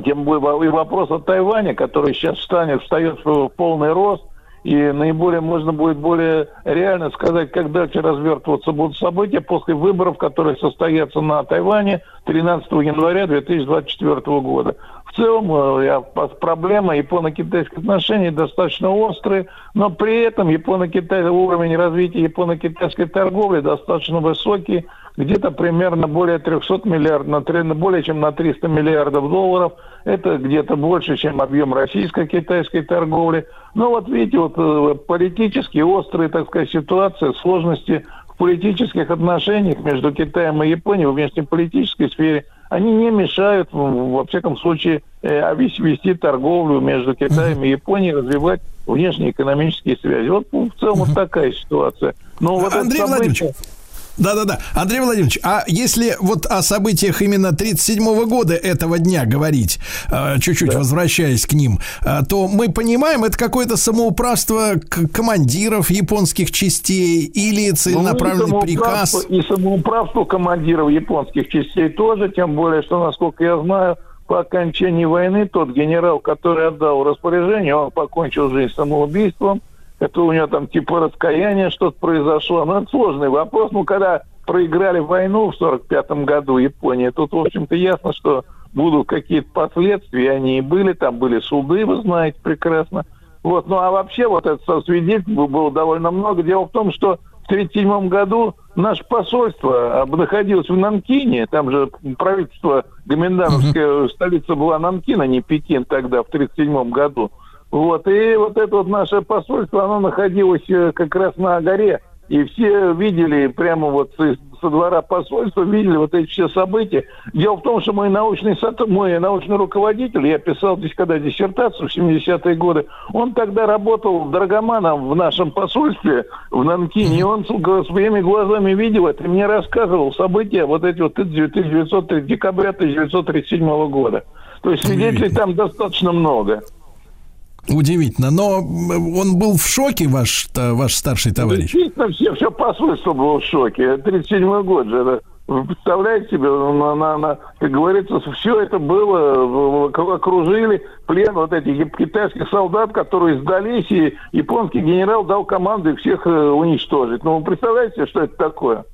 тем более и вопрос о Тайване, который сейчас встанет, встает в полный рост, и наиболее можно будет более реально сказать, как дальше развертываться будут события после выборов, которые состоятся на Тайване 13 января 2024 года. В целом э, проблема японо-китайских отношений достаточно острая, но при этом японо-китай, уровень развития японо-китайской торговли достаточно высокий, где-то примерно более 300 миллиардов, на, три- на более чем на 300 миллиардов долларов. Это где-то больше, чем объем российско-китайской торговли. Но вот видите, вот э, политически острые, так сказать, ситуации, сложности в политических отношениях между Китаем и Японией в внешнеполитической сфере, они не мешают, во всяком случае, э, вес- вести торговлю между Китаем и Японией, развивать внешнеэкономические связи. Вот ну, в целом вот такая ситуация. Но вот Андрей событие- Владимирович, да-да-да. Андрей Владимирович, а если вот о событиях именно 37 года этого дня говорить, э, чуть-чуть возвращаясь к ним, э, то мы понимаем, это какое-то самоуправство командиров японских частей или целенаправленный Ну, и приказ? И самоуправство командиров японских частей тоже, тем более, что, насколько я знаю, по окончании войны тот генерал, который отдал распоряжение, он покончил жизнь самоубийством. Это у него там типа раскаяние что-то произошло. Но это сложный вопрос. Ну, когда проиграли войну в 45 году Японии, тут, в общем-то, ясно, что будут какие-то последствия, они и были, там были суды, вы знаете прекрасно. Вот, ну а вообще вот это свидетельств было довольно много. Дело в том, что в 1937 году наше посольство находилось в Нанкине, там же правительство Гоминдановская столица была Нанкин, а не Пекин тогда, в 1937 году. Вот, и вот это вот наше посольство, оно находилось э, как раз на горе, и все видели прямо вот со двора посольства, видели вот эти все события. Дело в том, что мой научный, мой научный руководитель, я писал здесь когда диссертацию в 70-е годы, он тогда работал драгоманом в нашем посольстве в Нанкине, и он своими глазами видел это, и мне рассказывал события вот эти вот 1903 декабря 1937 года. То есть свидетелей там достаточно много. Удивительно. Но м, он был в шоке, ваш, ваш старший товарищ. Действительно, все, все посольство было в шоке. 37 год же. это- Вы представляете себе, на, на- на- как говорится, все это было, окружили плен вот этих китайских солдат, которые сдались, и японский генерал дал команду всех э, уничтожить. Ну, вы представляете, что это такое?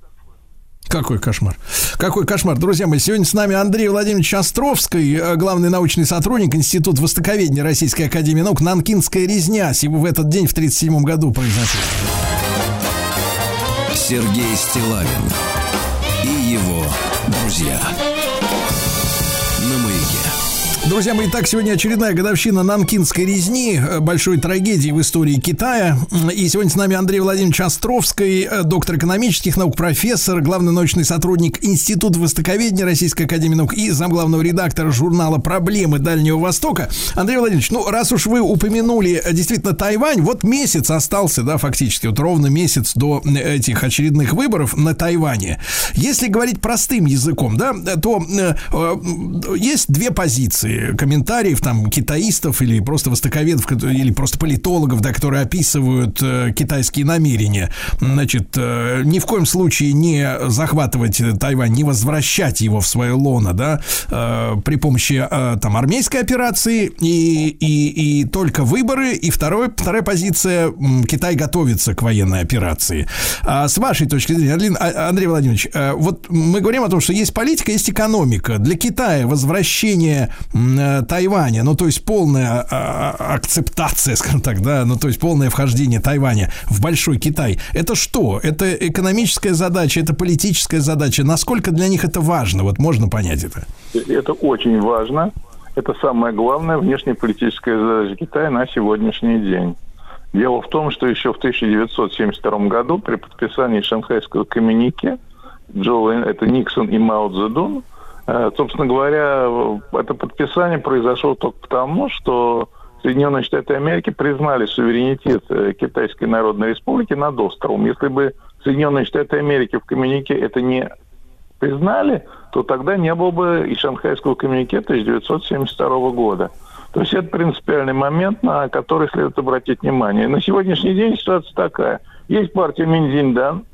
Какой кошмар. Какой кошмар. Друзья мои, сегодня с нами Андрей Владимирович Островский, э, главный научный сотрудник Института Востоковедения Российской Академии Наук. Нанкинская резня в этот день в 1937 году произошла. Сергей Стилавин и его друзья. Друзья мои, так сегодня очередная годовщина Нанкинской резни, э, большой трагедии в истории Китая. И сегодня с нами Андрей Владимирович Островский, э, доктор экономических наук, профессор, главный научный сотрудник Института Востоковедения Российской Академии Наук и замглавного редактора журнала «Проблемы Дальнего Востока». Андрей Владимирович, ну, раз уж вы упомянули э, действительно Тайвань, вот месяц остался, да, фактически, вот ровно месяц до этих очередных выборов на Тайване. Если говорить простым языком, да, то э, э, есть две позиции комментариев там китаистов или просто востоковедов, или просто политологов, да, которые описывают э, китайские намерения. Значит, э, ни в коем случае не захватывать Тайвань, не возвращать его в свое лоно, да, э, при помощи там армейской операции и, и, и только выборы. И второе, вторая позиция, Китай готовится к военной операции. А с вашей точки зрения, а- Андрей Владимирович, вот мы говорим о том, что есть политика, есть экономика. Для Китая возвращение Тайваня, ну то есть полная а, а, акцептация, *laughs* скажем так, да, ну то есть полное вхождение Тайваня в большой Китай. Это что? Это экономическая задача, это политическая задача. Насколько для них это важно? Вот можно понять это? Это очень важно. Это самая главная внешнеполитическая задача Китая на сегодняшний день. Дело в том, что еще в 1972 году при подписании шанхайского коммюнике Джо, Лен- это Никсон и Мао Цзэдун, э, собственно говоря, э, это подписание произошло только потому, что Соединенные Штаты Америки признали суверенитет э, Китайской Народной Республики над островом. Если бы Соединенные Штаты Америки в коммюнике это не признали, то тогда не было бы и Шанхайского коммюнике 1972 года. То есть это принципиальный момент, на который следует обратить внимание. На сегодняшний день ситуация такая. Есть партия Минзиндан,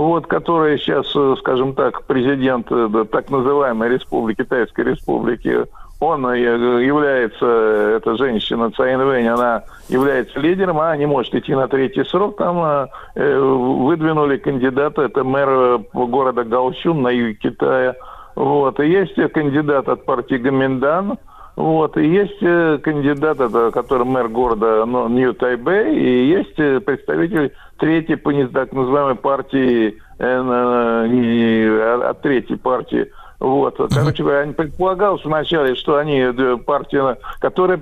вот, которая сейчас, э, скажем так, президент э, так называемой республики, Китайской республики, он э, является, эта женщина Цаин Вэнь, она является лидером, она не может идти на третий срок. Там выдвинули кандидата, это мэр города Гаосюн на юге Китая. Вот. И есть кандидат от партии Гоминдан, вот, и есть э, кандидат, это, который мэр города ну, Нью-Тайбэй, и есть э, представитель третьей по так называемой партии э, на- не- от от третьей партии. Вот. Короче говоря, они предполагалось вначале, что они две партии, которые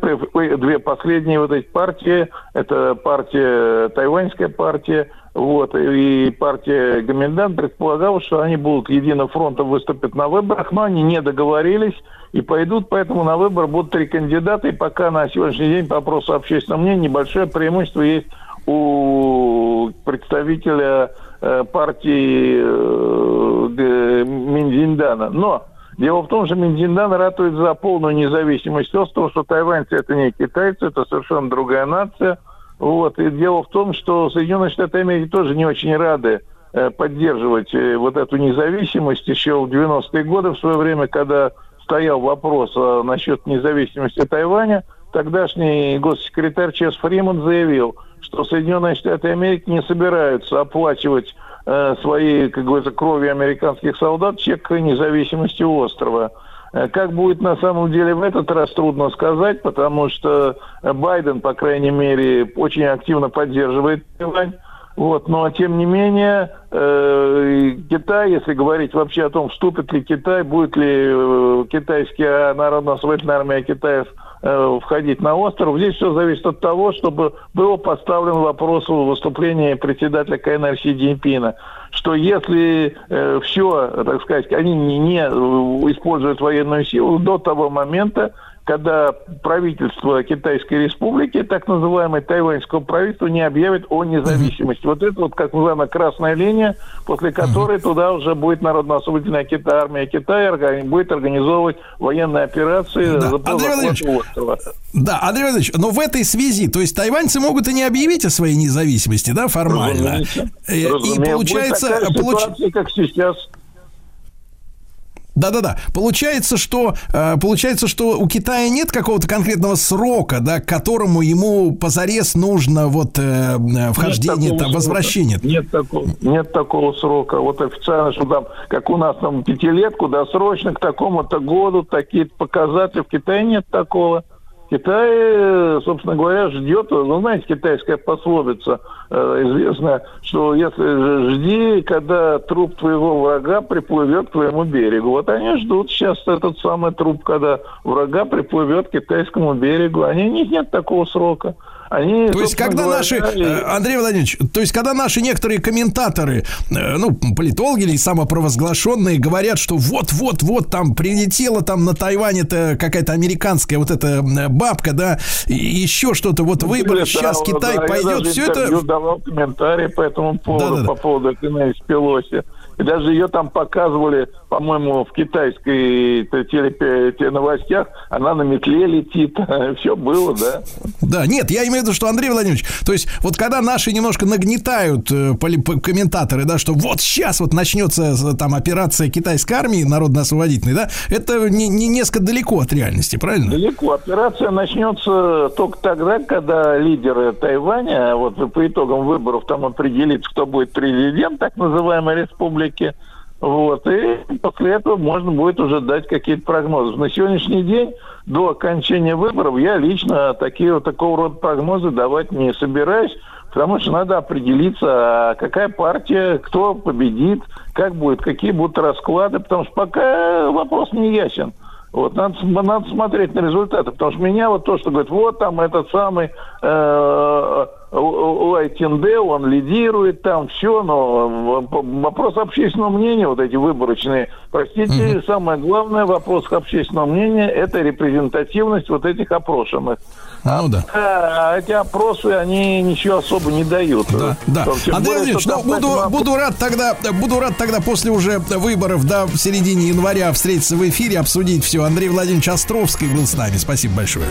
две последние вот эти партии, это партия, тайваньская партия, вот, и партия Гоминдан предполагалось, что они будут единым фронтом выступить на выборах, но они не договорились и пойдут, поэтому на выбор будут три кандидата, и пока на сегодняшний день по опросу общественного мнения небольшое преимущество есть у представителя э, партии э, Минзиндана. Но дело в том, что Минзиндан ратует за полную независимость острова, что тайваньцы это не китайцы, это совершенно другая нация. Вот. И дело в том, что Соединенные Штаты Америки тоже не очень рады э, поддерживать э, вот эту независимость еще в 90-е годы, в свое время, когда стоял вопрос э, насчет независимости Тайваня, тогдашний госсекретарь Чес Фриман заявил, что Соединенные Штаты Америки не собираются оплачивать э, своей, как говорится, кровью американских солдат чек независимости острова. Э, Как будет на самом деле в этот раз, трудно сказать, потому что Байден, по крайней мере, очень активно поддерживает Тайвань. Вот, но тем не менее, э, Китай, если говорить вообще о том, вступит ли Китай, будет ли э, китайская народно-освободительная армия Китая э, входить на остров, здесь все зависит от того, чтобы был поставлен вопрос в выступлении председателя КНР Си Цзиньпина, что если все, так сказать, они не, не э, используют военную силу до того момента, когда правительство Китайской Республики, так называемое тайваньского правительства, не объявит о независимости. Вот это вот, как называемая красная линия, после которой туда уже будет народно-освободительная Китай, армия Китая органи- будет организовывать военные операции Да. за Андрей Владимирович, острова. Да, Андрей Владимирович, но в этой связи, то есть тайваньцы могут и не объявить о своей независимости, да, формально. Разумеется. Э, И Разумеется. получается, Будет такая получ- ситуация, как сейчас. Да-да-да. Получается, что э, получается, что у Китая нет какого-то конкретного срока, да, к которому ему позарез нужно вот э, вхождение, Нет там, возвращение. срока. Нет такого, нет такого срока. Вот официально, что там, как у нас там пятилетку, досрочно к такому-то году, такие показатели. В Китае нет такого. Китай, собственно говоря, ждет, ну, знаете, китайская пословица э, известная, что если жди, когда труп твоего врага приплывет к твоему берегу. Вот они ждут сейчас этот самый труп, когда врага приплывет к китайскому берегу. Они, у них нет такого срока. Они, То есть, когда говоря, наши, и- э, Андрей Владимирович, то есть, когда наши некоторые комментаторы, э, ну, политологи или самопровозглашенные говорят, что вот-вот-вот там прилетела там на Тайване-то какая-то американская вот эта э, бабка, да, и еще что-то, вот выборы, Да, сейчас да, Китай да, пойдет, все это... давал комментарии по этому поводу, Да-да-да. по поводу этой Нэнси Пелоси. И даже ее там показывали, по-моему, в китайской телепе- теленовостях. Она на метле летит. *laughs* Все было, да. Да, нет, я имею в виду, что Андрей Владимирович, то есть вот когда наши немножко нагнетают э, комментаторы, да, что вот сейчас вот начнется э, там операция китайской армии народно-освободительной, да, это не, не несколько далеко от реальности, правильно? Далеко. Операция начнется только тогда, когда лидеры Тайваня, вот по итогам выборов там определится, кто будет президент так называемой республики. Вот. И после этого можно будет уже дать какие-то прогнозы. На сегодняшний день, до окончания выборов, я лично такие вот такого рода прогнозы давать не собираюсь, потому что надо определиться, а какая партия, кто победит, как будет, какие будут расклады, потому что пока вопрос не ясен. Вот, надо, надо смотреть на результаты, потому что меня вот то, что говорит, вот там этот самый э, Лайтинде, он лидирует, там все, но в- вопрос общественного мнения, вот эти выборочные, простите, самое главное вопрос общественного мнения, это репрезентативность вот этих опрошенных. Ну да. А эти опросы, они ничего особо не дают. Да. Тем более, Андрей Владимирович, ну, буду, знаете, буду рад тогда, буду рад тогда после уже выборов, да, в середине января встретиться в эфире, обсудить все. Андрей Владимирович Островский был с нами. Спасибо большое.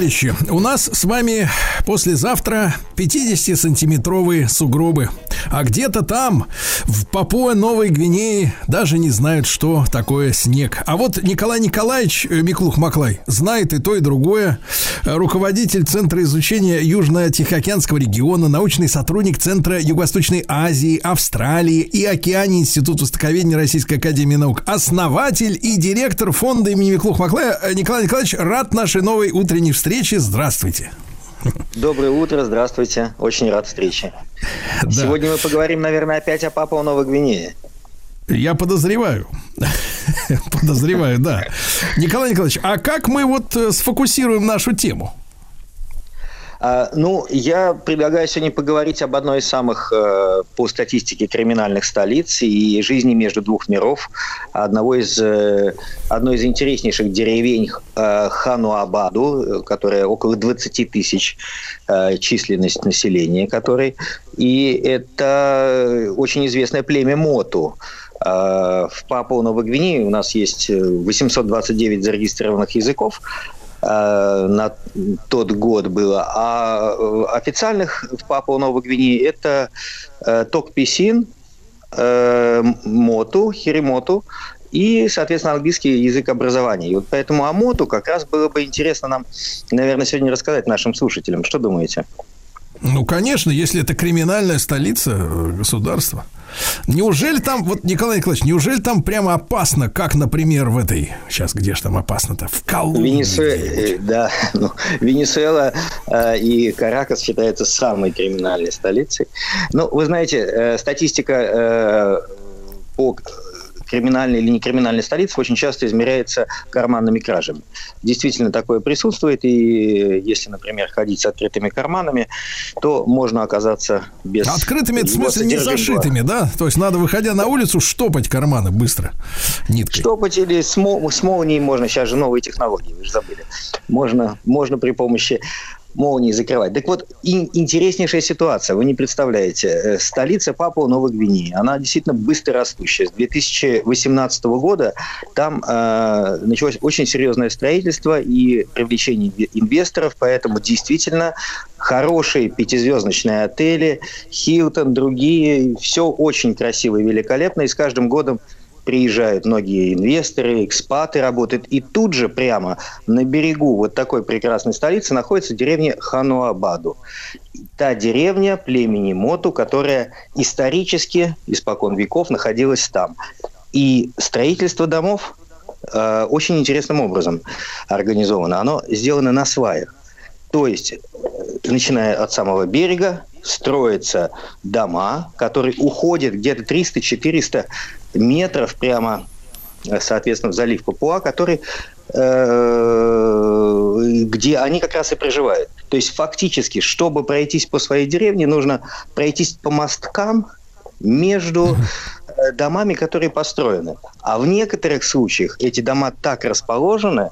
Товарищи, у нас с вами послезавтра 50-сантиметровые сугробы. А где-то там, в Папуа Новой Гвинеи, даже не знают, что такое снег. А вот Николай Николаевич э, Миклух-Маклай знает и то, и другое. Э, Руководитель Центра изучения Южно-Тихоокеанского региона, научный сотрудник Центра Юго-Восточной Азии, Австралии и Океании Института востоковедения Российской Академии Наук. Основатель и директор фонда имени Миклух-Маклая э, Николай Николаевич рад нашей новой утренней встрече. Здравствуйте. Доброе утро, здравствуйте. Очень рад встрече. Да. Сегодня мы поговорим, наверное, опять о Папуа Новой Гвинее. Я подозреваю. *laughs* Подозреваю, да. Николай Николаевич, а как мы вот э, сфокусируем нашу тему? А, Ну, я предлагаю сегодня поговорить об одной из самых, э, по статистике, криминальных столиц и жизни между двух миров, одного из, э, одной из интереснейших деревень Хануабаду, которая около 20 тысяч численность населения которой. И это очень известное племя Моту. Э, В Папуа Новой Гвинее у нас есть э, 829 зарегистрированных языков, э, на тот год было. А э, официальных в Папуа Новой Гвинеи это э, Токписин, э, Моту, Хиримоту и, соответственно, английский язык образования. И вот поэтому о Моту как раз было бы интересно нам, наверное, сегодня рассказать нашим слушателям. Что думаете? Ну, конечно, если это криминальная столица э, государства. Неужели там, вот, Николай Николаевич, неужели там прямо опасно, как, например, в этой, сейчас где же там опасно-то, в Колумбии? Венесуэ- э, да, *laughs* ну, Венесуэла э, и Каракас считаются самой криминальной столицей. Ну, вы знаете, э, статистика э, по криминальной или некриминальной столице очень часто измеряется карманными кражами. Действительно, такое присутствует, и если, например, ходить с открытыми карманами, то можно оказаться без... Открытыми, в смысле, не зашитыми, да? То есть надо, выходя на улицу, штопать карманы быстро ниткой. Штопать или с, мо- с молнией можно, сейчас же новые технологии, вы же забыли. Можно, можно при помощи молнии закрывать. Так вот, ин- интереснейшая ситуация, вы не представляете. Э, Столица Папуа Новой Гвинеи, она действительно быстро растущая. С 2018 года там э, началось очень серьезное строительство и привлечение инве- инвесторов, поэтому действительно хорошие пятизвездочные отели, Хилтон, другие, все очень красиво и великолепно, и с каждым годом приезжают многие инвесторы, экспаты работают. И тут же прямо на берегу вот такой прекрасной столицы находится деревня Хануабаду. Та деревня племени Моту, которая исторически, испокон веков, находилась там. И строительство домов э, очень интересным образом организовано. Оно сделано на сваях. То есть, э, начиная от самого берега, строятся дома, которые уходят где-то 300-400 метров прямо, э, соответственно, в залив Папуа, который, э, где они как раз и проживают. То есть, фактически, чтобы пройтись по своей деревне, нужно пройтись по мосткам между э, домами, которые построены. А в некоторых случаях эти дома так расположены,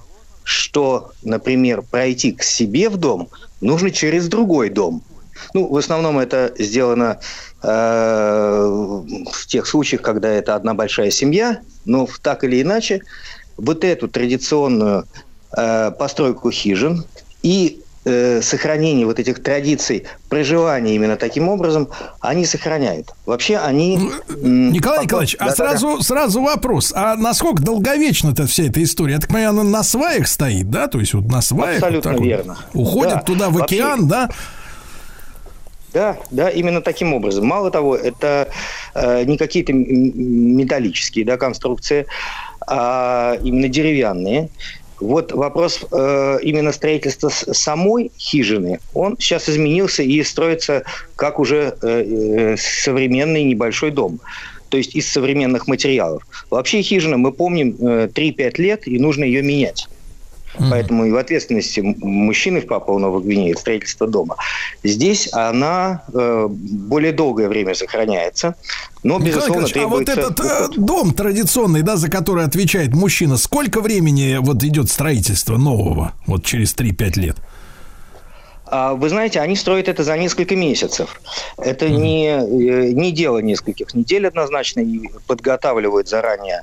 что, например, пройти к себе в дом нужно через другой дом. Ну, в основном это сделано э, в тех случаях, когда это одна большая семья, но так или иначе вот эту традиционную э, постройку хижин и э, сохранение вот этих традиций проживания именно таким образом, они сохраняют. Вообще они... м, Николай потом- Николаевич, а Да-да-да. сразу, сразу вопрос. А насколько долговечна-то вся эта история? Я так понимаю, она на сваях стоит, да? То есть вот на сваях. вот Абсолютно вот верно. Уходит Да. туда в Вообще- океан, да? Да, да, именно таким образом. Мало того, это э, не какие-то металлические да, конструкции, а именно деревянные. Вот вопрос э, именно строительства самой хижины, он сейчас изменился и строится как уже э, э, современный небольшой дом. То есть из современных материалов. Вообще хижина, мы помним, э, 3-5 лет, и нужно ее менять. Поэтому и в ответственности мужчины в Папуа Новой Гвинее строительство дома. Здесь она э, более долгое время сохраняется, но, Николай безусловно, Николаевич, а вот этот э, дом традиционный, да, за который отвечает мужчина, сколько времени вот идет строительство нового, вот через 3-5 лет? А Вы знаете, они строят это за несколько месяцев. Это не, э, не дело нескольких недель однозначно, и подготавливают заранее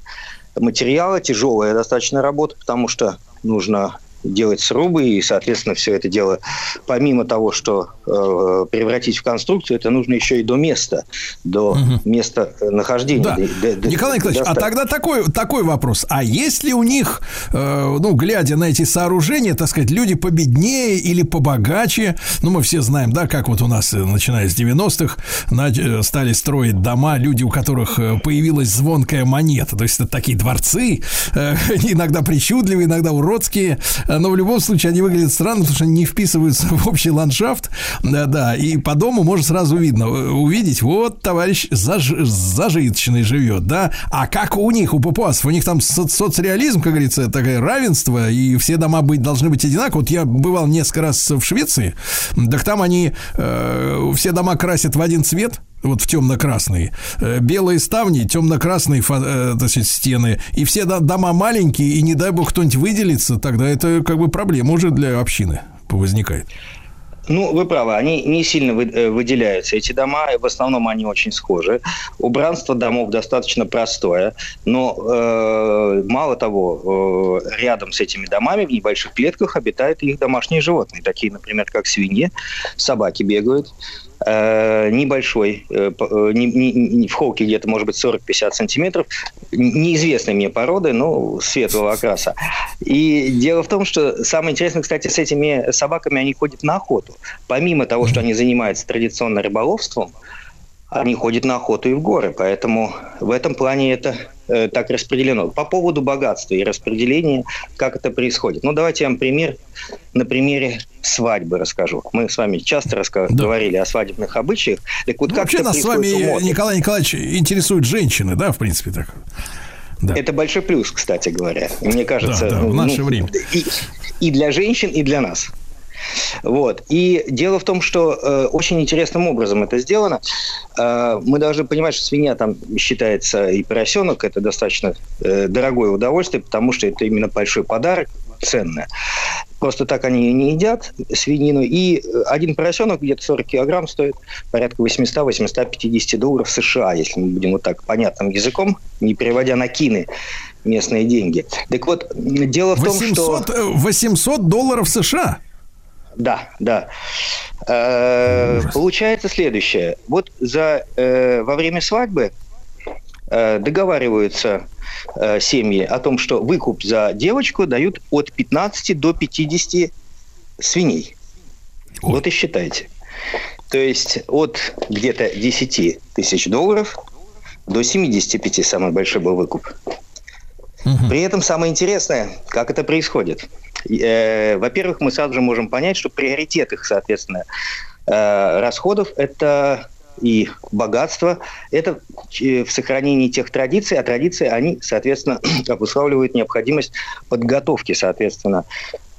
материала, тяжелая достаточно работа, потому что нужно делать срубы, и, соответственно, все это дело, помимо того, что э, превратить в конструкцию, это нужно еще и до места, до угу. места нахождения. Да. До, до, Николай Николаевич, а тогда такой, такой вопрос. А есть ли у них, э, ну, глядя на эти сооружения, так сказать, люди победнее или побогаче? Ну, мы все знаем, да, как вот у нас, э, начиная с 90-х, э, стали строить дома, люди, у которых э, появилась звонкая монета. То есть это такие дворцы, э, *laughs* иногда причудливые, иногда уродские, но в любом случае они выглядят странно, потому что они не вписываются *laughs* в общий ландшафт. Да, да. И по дому можно сразу видно, э, увидеть, вот товарищ заж, зажиточный живет, да. А как у них, у папуасов, у них там со- соцреализм, как говорится, такое равенство, и все дома быть, должны быть одинаковы. Вот я бывал несколько раз в Швеции, так там они э, все дома красят в один цвет, вот в темно-красный. Э, белые ставни, темно-красные э, то есть, стены. И все дома маленькие, и не дай бог кто-нибудь выделится, тогда это как бы проблема уже для общины возникает. Ну, вы правы, они не сильно э, выделяются. Эти дома, в основном, они очень схожи. Убранство домов достаточно простое, но э, мало того, э, рядом с этими домами в небольших клетках обитают их домашние животные, такие, например, как свиньи, собаки бегают. Э, небольшой, э, э, не, не, не, в холке где-то, может быть, 40-50 сантиметров, неизвестной мне породы, но светлого окраса. И дело в том, что самое интересное, кстати, с этими собаками они ходят на охоту. Помимо того, что они занимаются традиционно рыболовством, они ходят на охоту и в горы, поэтому в этом плане это э, так распределено. По поводу богатства и распределения, как это происходит. Ну, давайте я вам пример на примере свадьбы расскажу. Мы с вами часто раска- да. говорили о свадебных обычаях. Так вот, ну, как вообще нас с вами, Николай Николаевич, интересуют женщины, да, в принципе, так? Да. Это большой плюс, кстати говоря. Мне кажется, да, да, в наше ну, время. И, и для женщин, и для нас. Вот. И дело в том, что э, очень интересным образом это сделано. Э, мы должны понимать, что свинья там считается и поросенок, это достаточно э, дорогое удовольствие, потому что это именно большой подарок, ценное. Просто так они не едят свинину. И один поросенок где-то 40 килограмм стоит порядка 800-850 долларов США, если мы будем вот так понятным языком, не переводя на кины местные деньги. Так вот, дело в 800, том, что... 800 долларов США? Да, да. Э, получается следующее. Вот за, э, во время свадьбы э, договариваются э, семьи о том, что выкуп за девочку дают от 15 до 50 свиней. Ой. Вот и считайте. То есть от где-то 10 тысяч долларов до 75 самый большой был выкуп. Угу. При этом самое интересное, как это происходит – Э, во-первых, мы сразу же можем понять, что приоритет их, соответственно, э, расходов – это и богатство, это в сохранении тех традиций, а традиции, они, соответственно, *clears throat* обуславливают необходимость подготовки, соответственно,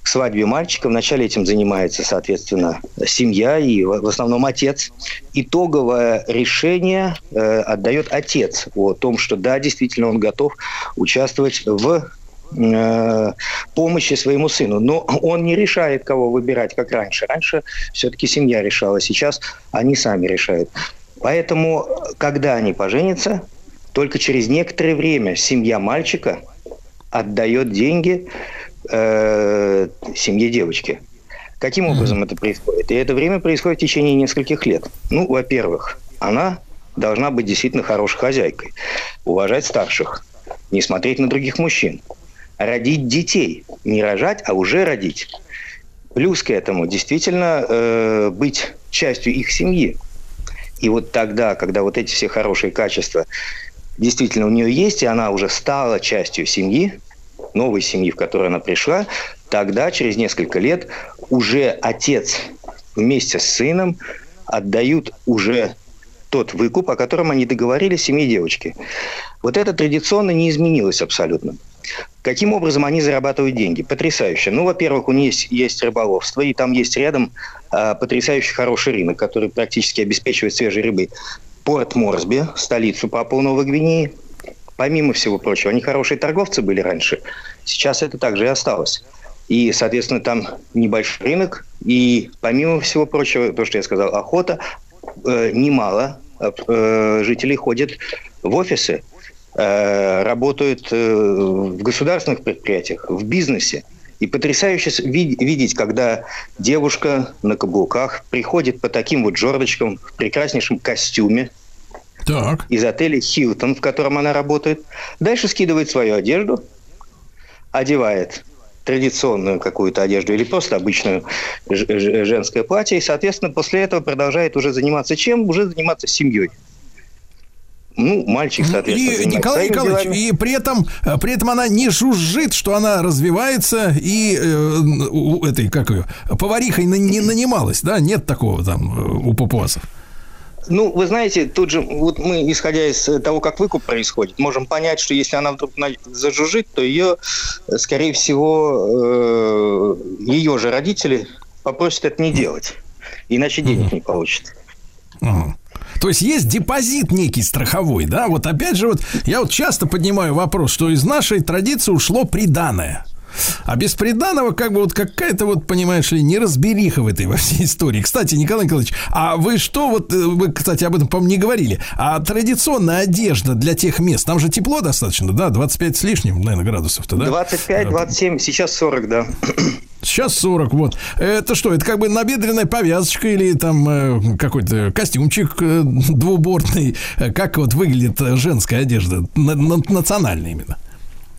к свадьбе мальчика. Вначале этим занимается, соответственно, семья и в основном отец. Итоговое решение э, отдает отец о том, что да, действительно он готов участвовать в Э, помощи своему сыну. Но он не решает, кого выбирать, как раньше. Раньше все-таки семья решала, сейчас они сами решают. Поэтому, когда они поженятся, только через некоторое время семья мальчика отдает деньги э, семье девочки. Каким образом это происходит? И это время происходит в течение нескольких лет. Ну, во-первых, она должна быть действительно хорошей хозяйкой, уважать старших, не смотреть на других мужчин, родить детей. Не рожать, а уже родить. Плюс к этому действительно э, быть частью их семьи. И вот тогда, когда вот эти все хорошие качества действительно у нее есть, и она уже стала частью семьи, новой семьи, в которую она пришла, тогда через несколько лет уже отец вместе с сыном отдают уже тот выкуп, о котором они договорились семье девочки. Вот это традиционно не изменилось абсолютно. Каким образом они зарабатывают деньги? Потрясающе. Ну, во-первых, у них есть, есть рыболовство, и там есть рядом э, потрясающе хороший рынок, который практически обеспечивает свежей рыбой порт Морсби, столицу Папуа Новой Гвинеи. Помимо всего прочего, они хорошие торговцы были раньше. Сейчас это также и осталось. И, соответственно, там небольшой рынок. И помимо всего прочего, то, что я сказал, охота, э, немало э, жителей ходят в офисы э, работают э, в государственных предприятиях, в бизнесе. И потрясающе видеть, когда девушка на каблуках приходит по таким вот жердочкам в прекраснейшем костюме так. из отеля «Хилтон», в котором она работает. Дальше скидывает свою одежду, одевает традиционную какую-то одежду или просто обычную женское платье. И, соответственно, после этого продолжает уже заниматься чем? Уже заниматься семьей. Ну, мальчик, соответственно, И, Николай Николаевич, делами. и при этом, э, при этом она не жужжит, что она развивается и э, у этой, как ее, поварихой не нанималась, да? Нет такого там э, у папуасов. Ну, вы знаете, тут же, вот мы, исходя из того, как выкуп происходит, можем понять, что если она вдруг зажужжит, то ее, скорее всего, э, ее же родители попросят это не делать. Иначе денег не получат. То есть есть депозит некий страховой, да? Вот опять же, вот я вот часто поднимаю вопрос, что из нашей традиции ушло приданное. А без приданого как бы вот какая-то вот, понимаешь ли, неразбериха в этой во всей истории. Кстати, Николай Николаевич, а вы что, вот э, вы, кстати, об этом, по-моему, не говорили, а традиционная одежда для тех мест, там же тепло достаточно, да, 25 с лишним, наверное, градусов-то, да? 25, 27, сейчас 40, да. Сейчас 40, вот. Это что, это как бы набедренная повязочка или там э, какой-то костюмчик э, двубортный? Как вот выглядит женская одежда, на, на, национальная именно?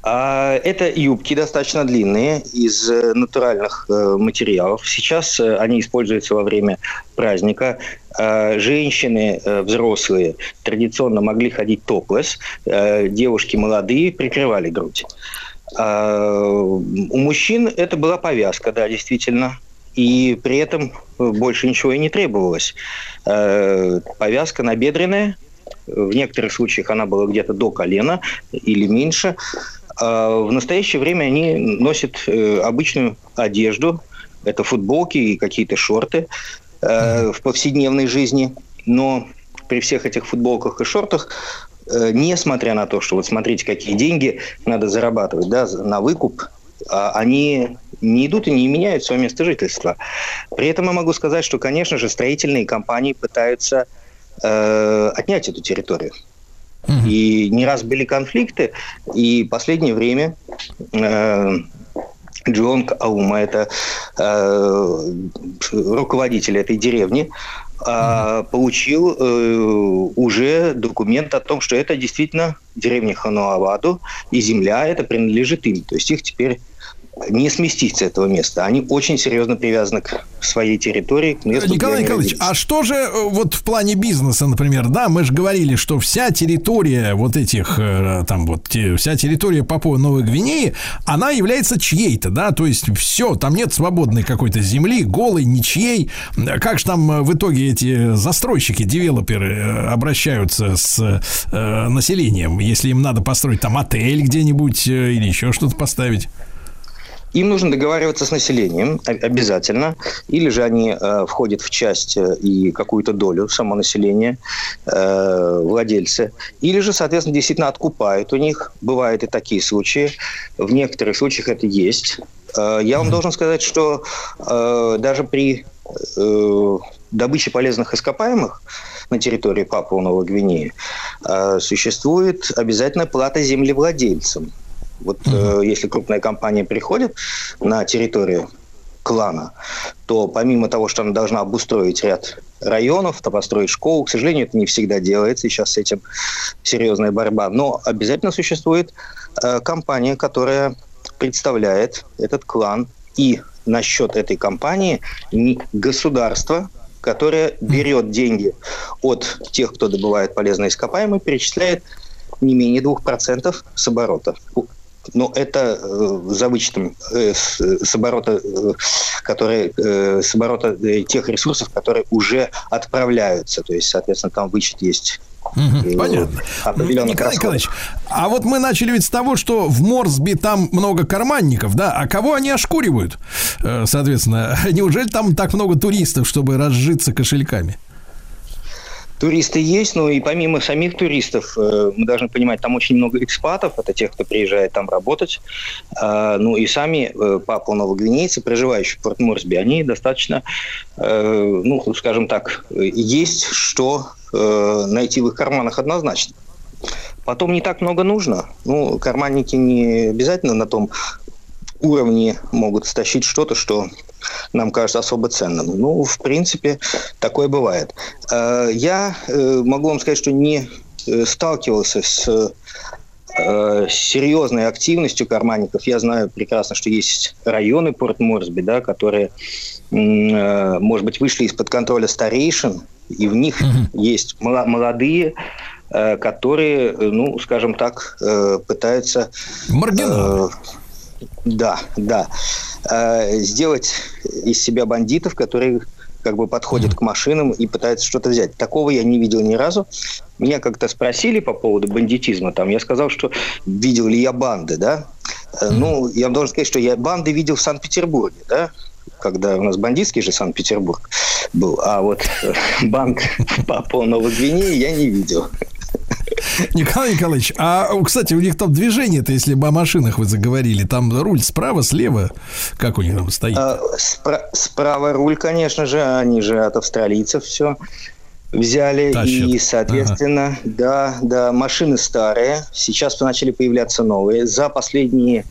А, это юбки достаточно длинные из э, натуральных э, материалов. Сейчас э, они используются во время праздника. А, женщины взрослые традиционно могли ходить топлес. Девушки молодые прикрывали грудь. А, у мужчин это была повязка, да, действительно. И при этом больше ничего и не требовалось. Повязка набедренная, в некоторых случаях она была где-то до колена или меньше. А в настоящее время они носят э, обычную одежду. Это футболки и какие-то шорты э, в повседневной жизни. Но при всех этих футболках и шортах, э, несмотря на то, что вот смотрите, какие деньги надо зарабатывать да, на выкуп, а они не идут и не меняют свое место жительства. При этом я могу сказать, что, конечно же, строительные компании пытаются э, отнять эту территорию. И не раз были конфликты, и последнее время э, Джонг Аума, это э, руководитель этой деревни, э, получил э, уже документ о том, что это действительно деревня Хануаваду, и земля это принадлежит им. То есть их теперь не сместить с этого места. Они очень серьезно привязаны к своей территории, к месту, Николай Николаевич, а что же э, вот в плане бизнеса, например, да, мы же говорили, что вся территория вот этих, э, там вот, вся территория Папуа Новой Гвинеи, она является чьей-то, да, то есть все, там нет свободной какой-то земли, голой, ничьей. Как же там э, в итоге эти застройщики, девелоперы обращаются с э, населением, если им надо построить там отель где-нибудь или еще что-то поставить? Им нужно договариваться с населением обязательно, или же они э, входят в часть э, и какую-то долю самонаселения, э, владельцы, или же, соответственно, действительно откупают у них. Бывают и такие случаи. В некоторых случаях это есть. Э, я вам должен сказать, что э, даже при э, добыче полезных ископаемых на территории Папуа Новой Гвинеи э, существует обязательная плата землевладельцам. Вот э, если крупная компания приходит на территорию клана, то помимо того, что она должна обустроить ряд районов, то построить школу, к сожалению, это не всегда делается, и сейчас с этим серьезная борьба, но обязательно существует э, компания, которая представляет этот клан, и на счет этой компании государство, которое берет деньги от тех, кто добывает полезные ископаемые, перечисляет не менее 2% с оборота но это э, за вычетом э, с, с оборота, э, которые, э, с оборота э, тех ресурсов, которые уже отправляются. То есть, соответственно, там вычет есть Угу, понятно. Николай. Николаевич, а вот мы начали ведь с того, что в Морсби там много карманников, да? А кого они ошкуривают, э, соответственно? *laughs* Неужели там так много туристов, чтобы разжиться кошельками? Туристы есть, но и помимо самих туристов, э, мы должны понимать, там очень много экспатов, это тех, кто приезжает там работать. А, ну и сами э, папу новогвинейцы, проживающие в Порт-Морсби, они достаточно, э, ну, скажем так, есть что найти в их карманах однозначно. потом не так много нужно. Ну, карманники не обязательно на том уровне могут стащить что-то, что нам кажется особо ценным. Ну, в принципе, такое бывает. Э, я э, могу вам сказать, что не э, сталкивался с серьезной активностью карманников. Я знаю прекрасно, что есть районы Порт-Морсби, да, которые, может быть, вышли из-под контроля старейшин, и в них угу. есть молодые, которые, ну, скажем так, пытаются... Маргиналы. Да, да. Сделать из себя бандитов, которые как бы подходит к машинам и пытается что-то взять. Такого я не видел ни разу. Меня как-то спросили по поводу бандитизма. Там я сказал, что видел ли я банды, да. Э, ну, я должен сказать, что я банды видел в Санкт-Петербурге, да когда у нас бандитский же Санкт-Петербург был, а вот *laughs* банк *laughs* по Новой Гвинеи я не видел. Николай Николаевич, а, кстати, у них там движение-то, если бы о машинах вы заговорили, там руль справа, слева, как у них там стоит? А, спра- справа руль, конечно же, они же от австралийцев все взяли. Тащат. И, соответственно, ага. да, да, машины старые. Сейчас начали появляться новые. За последние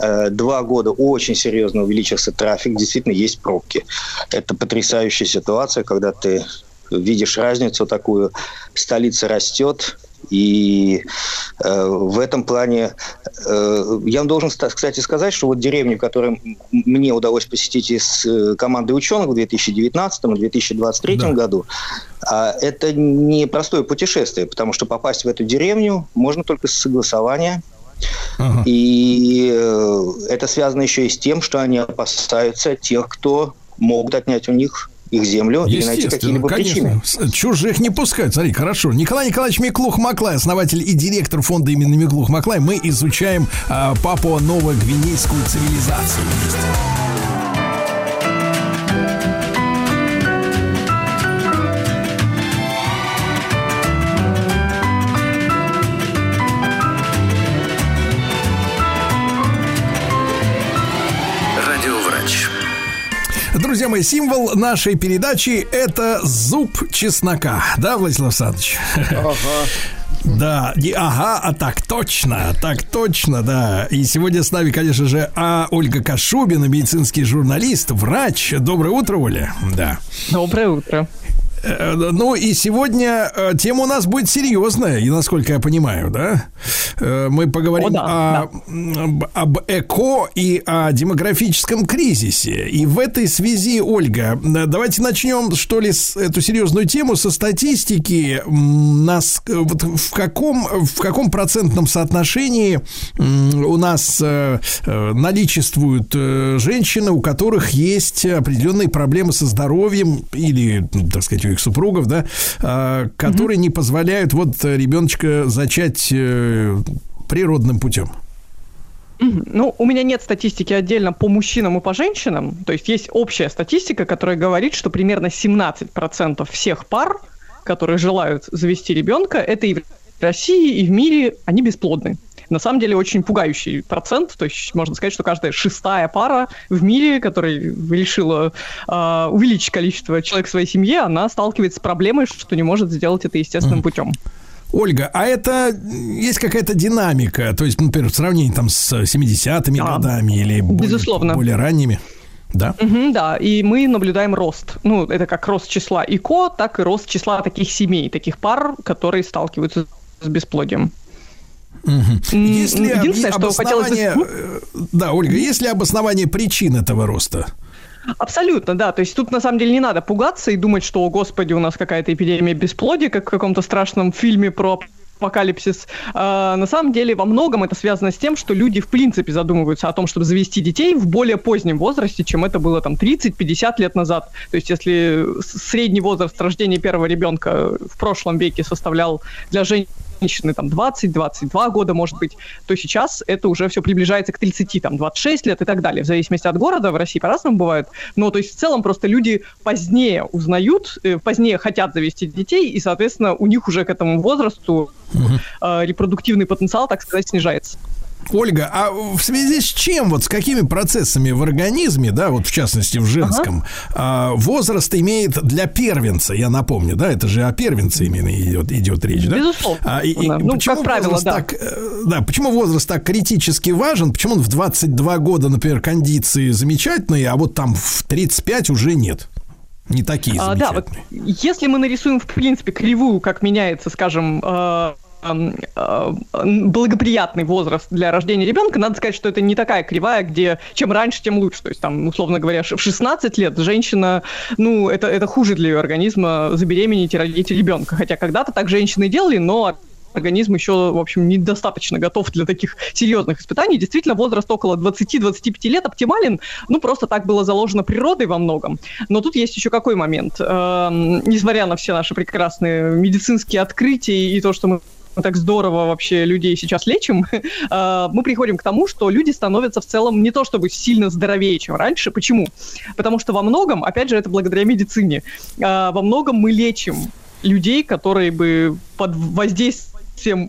э, два года очень серьезно увеличился трафик. Действительно, есть пробки. Это потрясающая ситуация, когда ты видишь разницу такую. Столица растет, и э, в этом плане э, я должен, кстати, сказать, что вот деревню, которую мне удалось посетить из э, команды ученых в 2019 и 2023 да. году, э, это не простое путешествие, потому что попасть в эту деревню можно только с согласования Ага. И э, это связано еще и с тем, что они опасаются тех, кто могут отнять у них их землю и найти какие-либо причины. Чужих не пускать. Смотри, хорошо. Николай Николаевич Миклух-Маклай, основатель и директор фонда имени Миклух-Маклай. Мы изучаем а, папу новогвинейскую цивилизацию друзья мои, символ нашей передачи это зуб чеснока. Да, Владислав Александрович? Ага. Да, не ага, а так точно, так точно, да. И сегодня с нами, конечно же, а Ольга Кашубина, медицинский журналист, врач. Доброе утро, Оля. Да. Доброе утро. Э, ну и сегодня э, тема у нас будет серьезная, и насколько я понимаю, да? Э, мы поговорим о, да, о, да. об эко и о демографическом кризисе. И в этой связи, Ольга, давайте начнем, что ли, с, эту серьезную тему со статистики. Нас, вот в, каком, в каком процентном соотношении у нас наличествуют женщины, у которых есть определенные проблемы со здоровьем или, так сказать, своих супругов, да, а, которые не позволяют вот ребеночка зачать э, природным путем. Ну, у меня нет статистики отдельно по мужчинам и по женщинам. То есть есть общая статистика, которая говорит, что примерно 17% всех пар, которые желают завести ребенка, это и в России, и в мире, они бесплодны на самом деле очень пугающий процент. То есть можно сказать, что каждая шестая пара в мире, которая решила э, увеличить количество человек в своей семье, она сталкивается с проблемой, что не может сделать это естественным путем. Ольга, а это есть какая-то динамика, то есть, например, в сравнении там с 70-ми а, годами или безусловно. более, более ранними? Да. Угу, да, и мы наблюдаем рост. Ну, это как рост числа ИКО, так и рост числа таких семей, таких пар, которые сталкиваются с бесплодием. Угу. Если Единственное, что хотелось бы... Э, да, Ольга, есть ли обоснование причин этого роста? Абсолютно, да. То есть тут на самом деле не надо пугаться и думать, что, о господи, у нас какая-то эпидемия бесплодия, как в каком-то страшном фильме про апокалипсис. А, на самом деле во многом это связано с тем, что люди в принципе задумываются о том, чтобы завести детей в более позднем возрасте, чем это было там 30-50 лет назад. То есть если средний возраст рождения первого ребенка в прошлом веке составлял для женщин женщины там 20-22 года, может быть, то сейчас это уже все приближается к 30, там 26 лет и так далее, в зависимости от города, в России по-разному бывает, но то есть в целом просто люди позднее узнают, э, позднее хотят завести детей, и, соответственно, у них уже к этому возрасту угу. репродуктивный потенциал, так сказать, снижается. Ольга, а в связи с чем, вот с какими процессами в организме, да, вот в частности в женском, ага. возраст имеет для первенца, я напомню, да, это же о первенце именно идет, идет речь, да? Безусловно. А, и, ну, почему как правило, да. Так, э, да, почему возраст так критически важен, почему он в 22 года, например, кондиции замечательные, а вот там в 35 уже нет? Не такие а, Да, вот если мы нарисуем, в принципе, кривую, как меняется, скажем, Э, благоприятный возраст для рождения ребенка, надо сказать, что это не такая кривая, где чем раньше, тем лучше. То есть, там, условно говоря, в 16 лет женщина, ну, это, это хуже для ее организма забеременеть и родить ребенка. Хотя когда-то так женщины делали, но организм еще, в общем, недостаточно готов для таких серьезных испытаний. Действительно, возраст около 20-25 лет оптимален, ну, просто так было заложено природой во многом. Но тут есть еще какой момент. Эм, несмотря на все наши прекрасные медицинские открытия и то, что мы так здорово вообще людей сейчас лечим, *laughs* а, мы приходим к тому, что люди становятся в целом не то чтобы сильно здоровее, чем раньше. Почему? Потому что во многом, опять же, это благодаря медицине, а, во многом мы лечим людей, которые бы под воздействием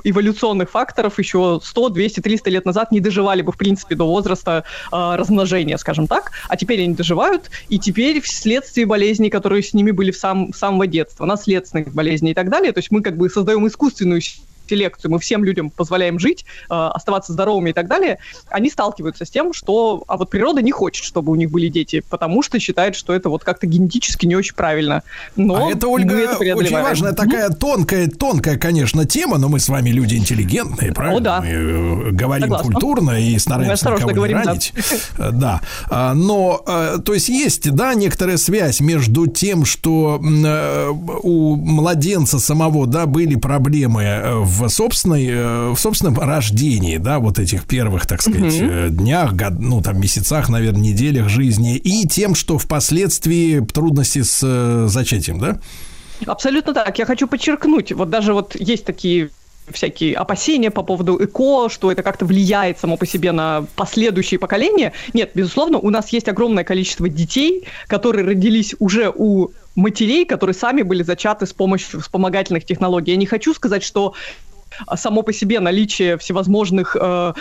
эволюционных факторов еще 100, 200, 300 лет назад не доживали бы, в принципе, до возраста э, размножения, скажем так, а теперь они доживают, и теперь вследствие болезней, которые с ними были в сам, самого детства, наследственных болезней и так далее, то есть мы как бы создаем искусственную селекцию, мы всем людям позволяем жить, э, оставаться здоровыми и так далее, они сталкиваются с тем, что а вот природа не хочет, чтобы у них были дети, потому что считает, что это вот как-то генетически не очень правильно. Но а это, Ольга, это очень важная такая тонкая, тонкая, конечно, тема, но мы с вами люди интеллигентные, правильно? О, да. Мы э, говорим Согласна. культурно и стараемся никого говорим, не ранить. Да. да. А, но, э, то есть есть, да, некоторая связь между тем, что у младенца самого, да, были проблемы в в собственной, э, в собственном рождении, да, вот этих первых, так сказать, угу. днях, год, ну, там, месяцах, наверное, неделях жизни, и тем, что впоследствии трудности с э, зачатием, да? Абсолютно так. Я хочу подчеркнуть, вот даже вот есть такие всякие опасения по поводу ЭКО, что это как-то влияет само по себе на последующие поколения. Нет, безусловно, у нас есть огромное количество детей, которые родились уже у матерей, которые сами были зачаты с помощью вспомогательных технологий. Я не хочу сказать, что а, само по себе наличие всевозможных э,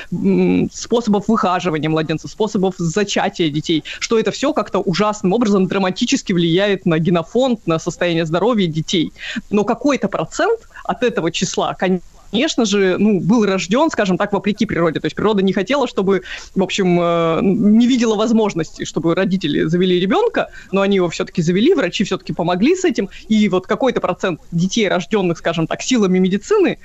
способов выхаживания младенцев, способов зачатия детей, что это все как-то ужасным образом драматически влияет на генофонд, на состояние здоровья детей. Но какой-то процент от этого числа, конечно же, ну, был рожден, скажем так, вопреки природе. То есть природа не хотела, чтобы, в общем, э, не видела возможности, чтобы родители завели ребенка, но они его все-таки завели, врачи все-таки помогли с этим, и вот какой-то процент детей, рожденных, скажем так, силами медицины,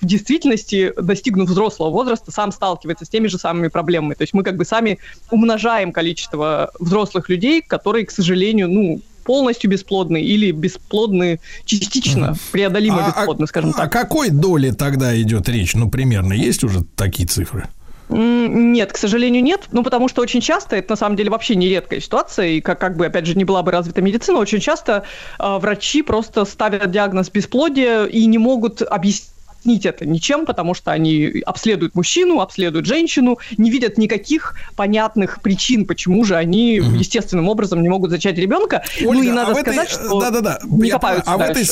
в действительности, достигнув взрослого возраста, сам сталкивается с теми же самыми проблемами. То есть мы как бы сами умножаем количество взрослых людей, которые, к сожалению, ну, полностью бесплодны или бесплодны частично, преодолимо а, бесплодны, скажем так. О какой доле тогда идет речь? Ну, примерно есть уже такие цифры? Нет, к сожалению, нет. Ну, потому что очень часто, это на самом деле вообще нередкая ситуация, и как, как бы, опять же, не была бы развита медицина, очень часто э, врачи просто ставят диагноз бесплодия и не могут объяснить объяснить это ничем, потому что они обследуют мужчину, обследуют женщину, не видят никаких понятных причин, почему же они угу. естественным образом не могут зачать ребенка. Ольга, ну и надо а сказать, этой... что да, да, да. не я копаются а в этой,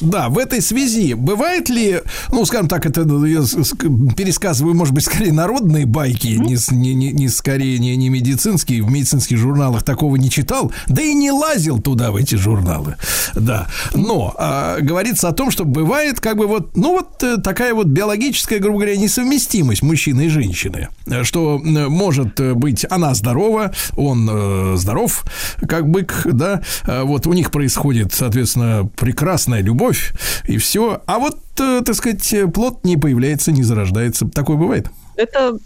да, в этой связи бывает ли, ну, скажем так, это я пересказываю, может быть, скорее народные байки, mm не, не, не скорее не, не медицинские, в медицинских журналах такого не читал, да и не лазил туда в эти журналы, да. Но а, говорится о том, что бывает как бы вот, ну вот такая вот биологическая, грубо говоря, несовместимость мужчины и женщины, что может быть она здорова, он э, здоров, как бык, да, вот у них происходит, соответственно, прекрасная любовь и все, а вот, э, так сказать, плод не появляется, не зарождается. Такое бывает? Это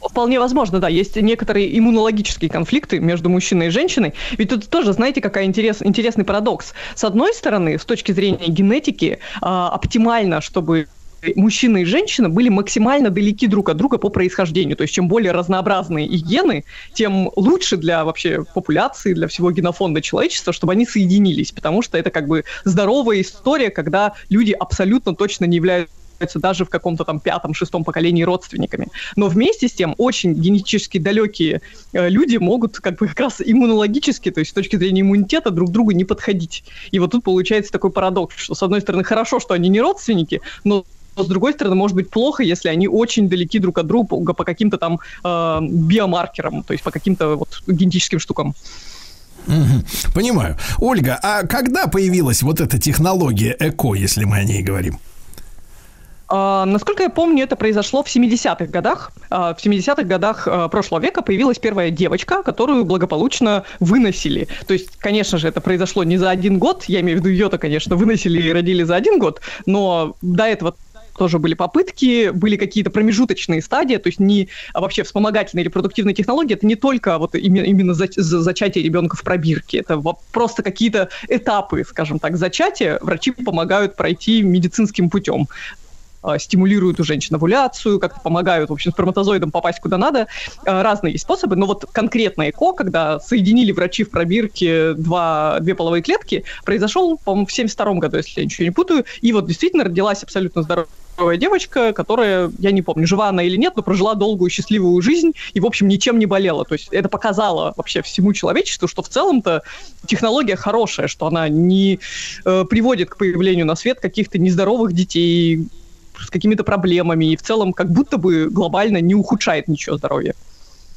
вполне возможно, да. Есть некоторые иммунологические конфликты между мужчиной и женщиной. Ведь тут тоже, знаете, какой интерес, интересный парадокс. С одной стороны, с точки зрения генетики, э, оптимально, чтобы мужчина и женщина были максимально далеки друг от друга по происхождению. То есть чем более разнообразные их гены, тем лучше для вообще популяции, для всего генофонда человечества, чтобы они соединились, потому что это как бы здоровая история, когда люди абсолютно точно не являются даже в каком-то там пятом-шестом поколении родственниками. Но вместе с тем очень генетически далекие э, люди могут как бы как раз иммунологически, то есть с точки зрения иммунитета друг другу не подходить. И вот тут получается такой парадокс, что с одной стороны хорошо, что они не родственники, но с другой стороны, может быть плохо, если они очень далеки друг от друга по каким-то там э, биомаркерам, то есть по каким-то вот генетическим штукам. Угу, понимаю. Ольга, а когда появилась вот эта технология ЭКО, если мы о ней говорим? Uh, насколько я помню, это произошло в 70-х годах. Uh, в 70-х годах uh, прошлого века появилась первая девочка, которую благополучно выносили. То есть, конечно же, это произошло не за один год. Я имею в виду ее-то, конечно, выносили и родили за один год. Но до этого тоже были попытки, были какие-то промежуточные стадии, то есть не а вообще вспомогательные или продуктивные технологии, это не только вот именно, именно за, за зачатие ребенка в пробирке, это просто какие-то этапы, скажем так, зачатия врачи помогают пройти медицинским путем стимулируют у женщин овуляцию, как-то помогают, в общем, сперматозоидам попасть куда надо. А, разные есть способы, но вот конкретно ЭКО, когда соединили врачи в пробирке два, две половые клетки, произошел, по-моему, в 72 году, если я ничего не путаю, и вот действительно родилась абсолютно здоровая девочка, которая, я не помню, жива она или нет, но прожила долгую счастливую жизнь и, в общем, ничем не болела. То есть это показало вообще всему человечеству, что в целом-то технология хорошая, что она не э, приводит к появлению на свет каких-то нездоровых детей с какими-то проблемами и в целом как будто бы глобально не ухудшает ничего здоровья.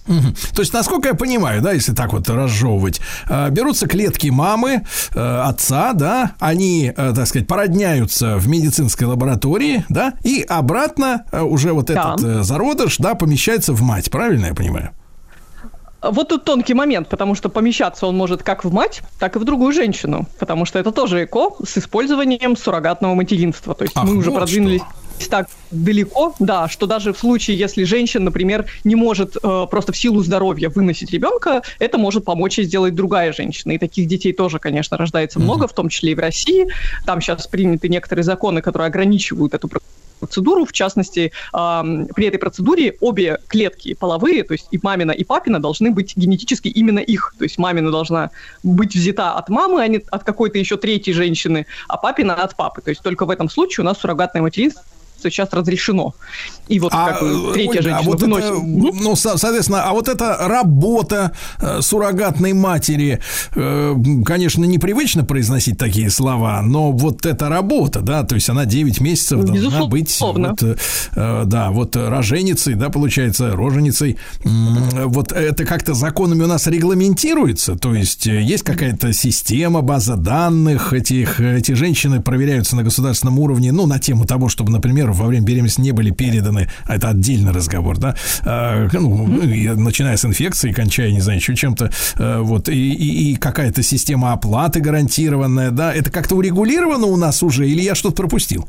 Угу. То есть, насколько я понимаю, да, если так вот разжевывать, э, берутся клетки мамы, э, отца, да, они, э, так сказать, породняются в медицинской лаборатории, да, и обратно уже вот да. этот зародыш, да, помещается в мать, правильно я понимаю? Вот тут тонкий момент, потому что помещаться он может как в мать, так и в другую женщину, потому что это тоже ЭКО с использованием суррогатного материнства. То есть Ах, мы уже вот продвинулись что так далеко, да, что даже в случае, если женщина, например, не может э, просто в силу здоровья выносить ребенка, это может помочь ей сделать другая женщина. И таких детей тоже, конечно, рождается mm-hmm. много, в том числе и в России. Там сейчас приняты некоторые законы, которые ограничивают эту процедуру. В частности, э, при этой процедуре обе клетки половые, то есть и мамина, и папина, должны быть генетически именно их. То есть мамина должна быть взята от мамы, а не от какой-то еще третьей женщины, а папина от папы. То есть только в этом случае у нас суррогатное материнство сейчас разрешено. И вот а, как бы, третья Ольга, женщина а вот выносит. Это, ну, соответственно, а вот эта работа э, суррогатной матери, э, конечно, непривычно произносить такие слова, но вот эта работа, да, то есть она 9 месяцев должна Безусловно. быть, вот, э, да, вот роженицей, да, получается, роженицей. Вот это как-то законами у нас регламентируется, то есть есть какая-то система, база данных, этих, эти женщины проверяются на государственном уровне, ну, на тему того, чтобы, например, во время беременности не были переданы, а это отдельный разговор, да, а, ну, начиная с инфекции, кончая, не знаю, еще чем-то, а, вот, и, и, и какая-то система оплаты гарантированная, да, это как-то урегулировано у нас уже, или я что-то пропустил?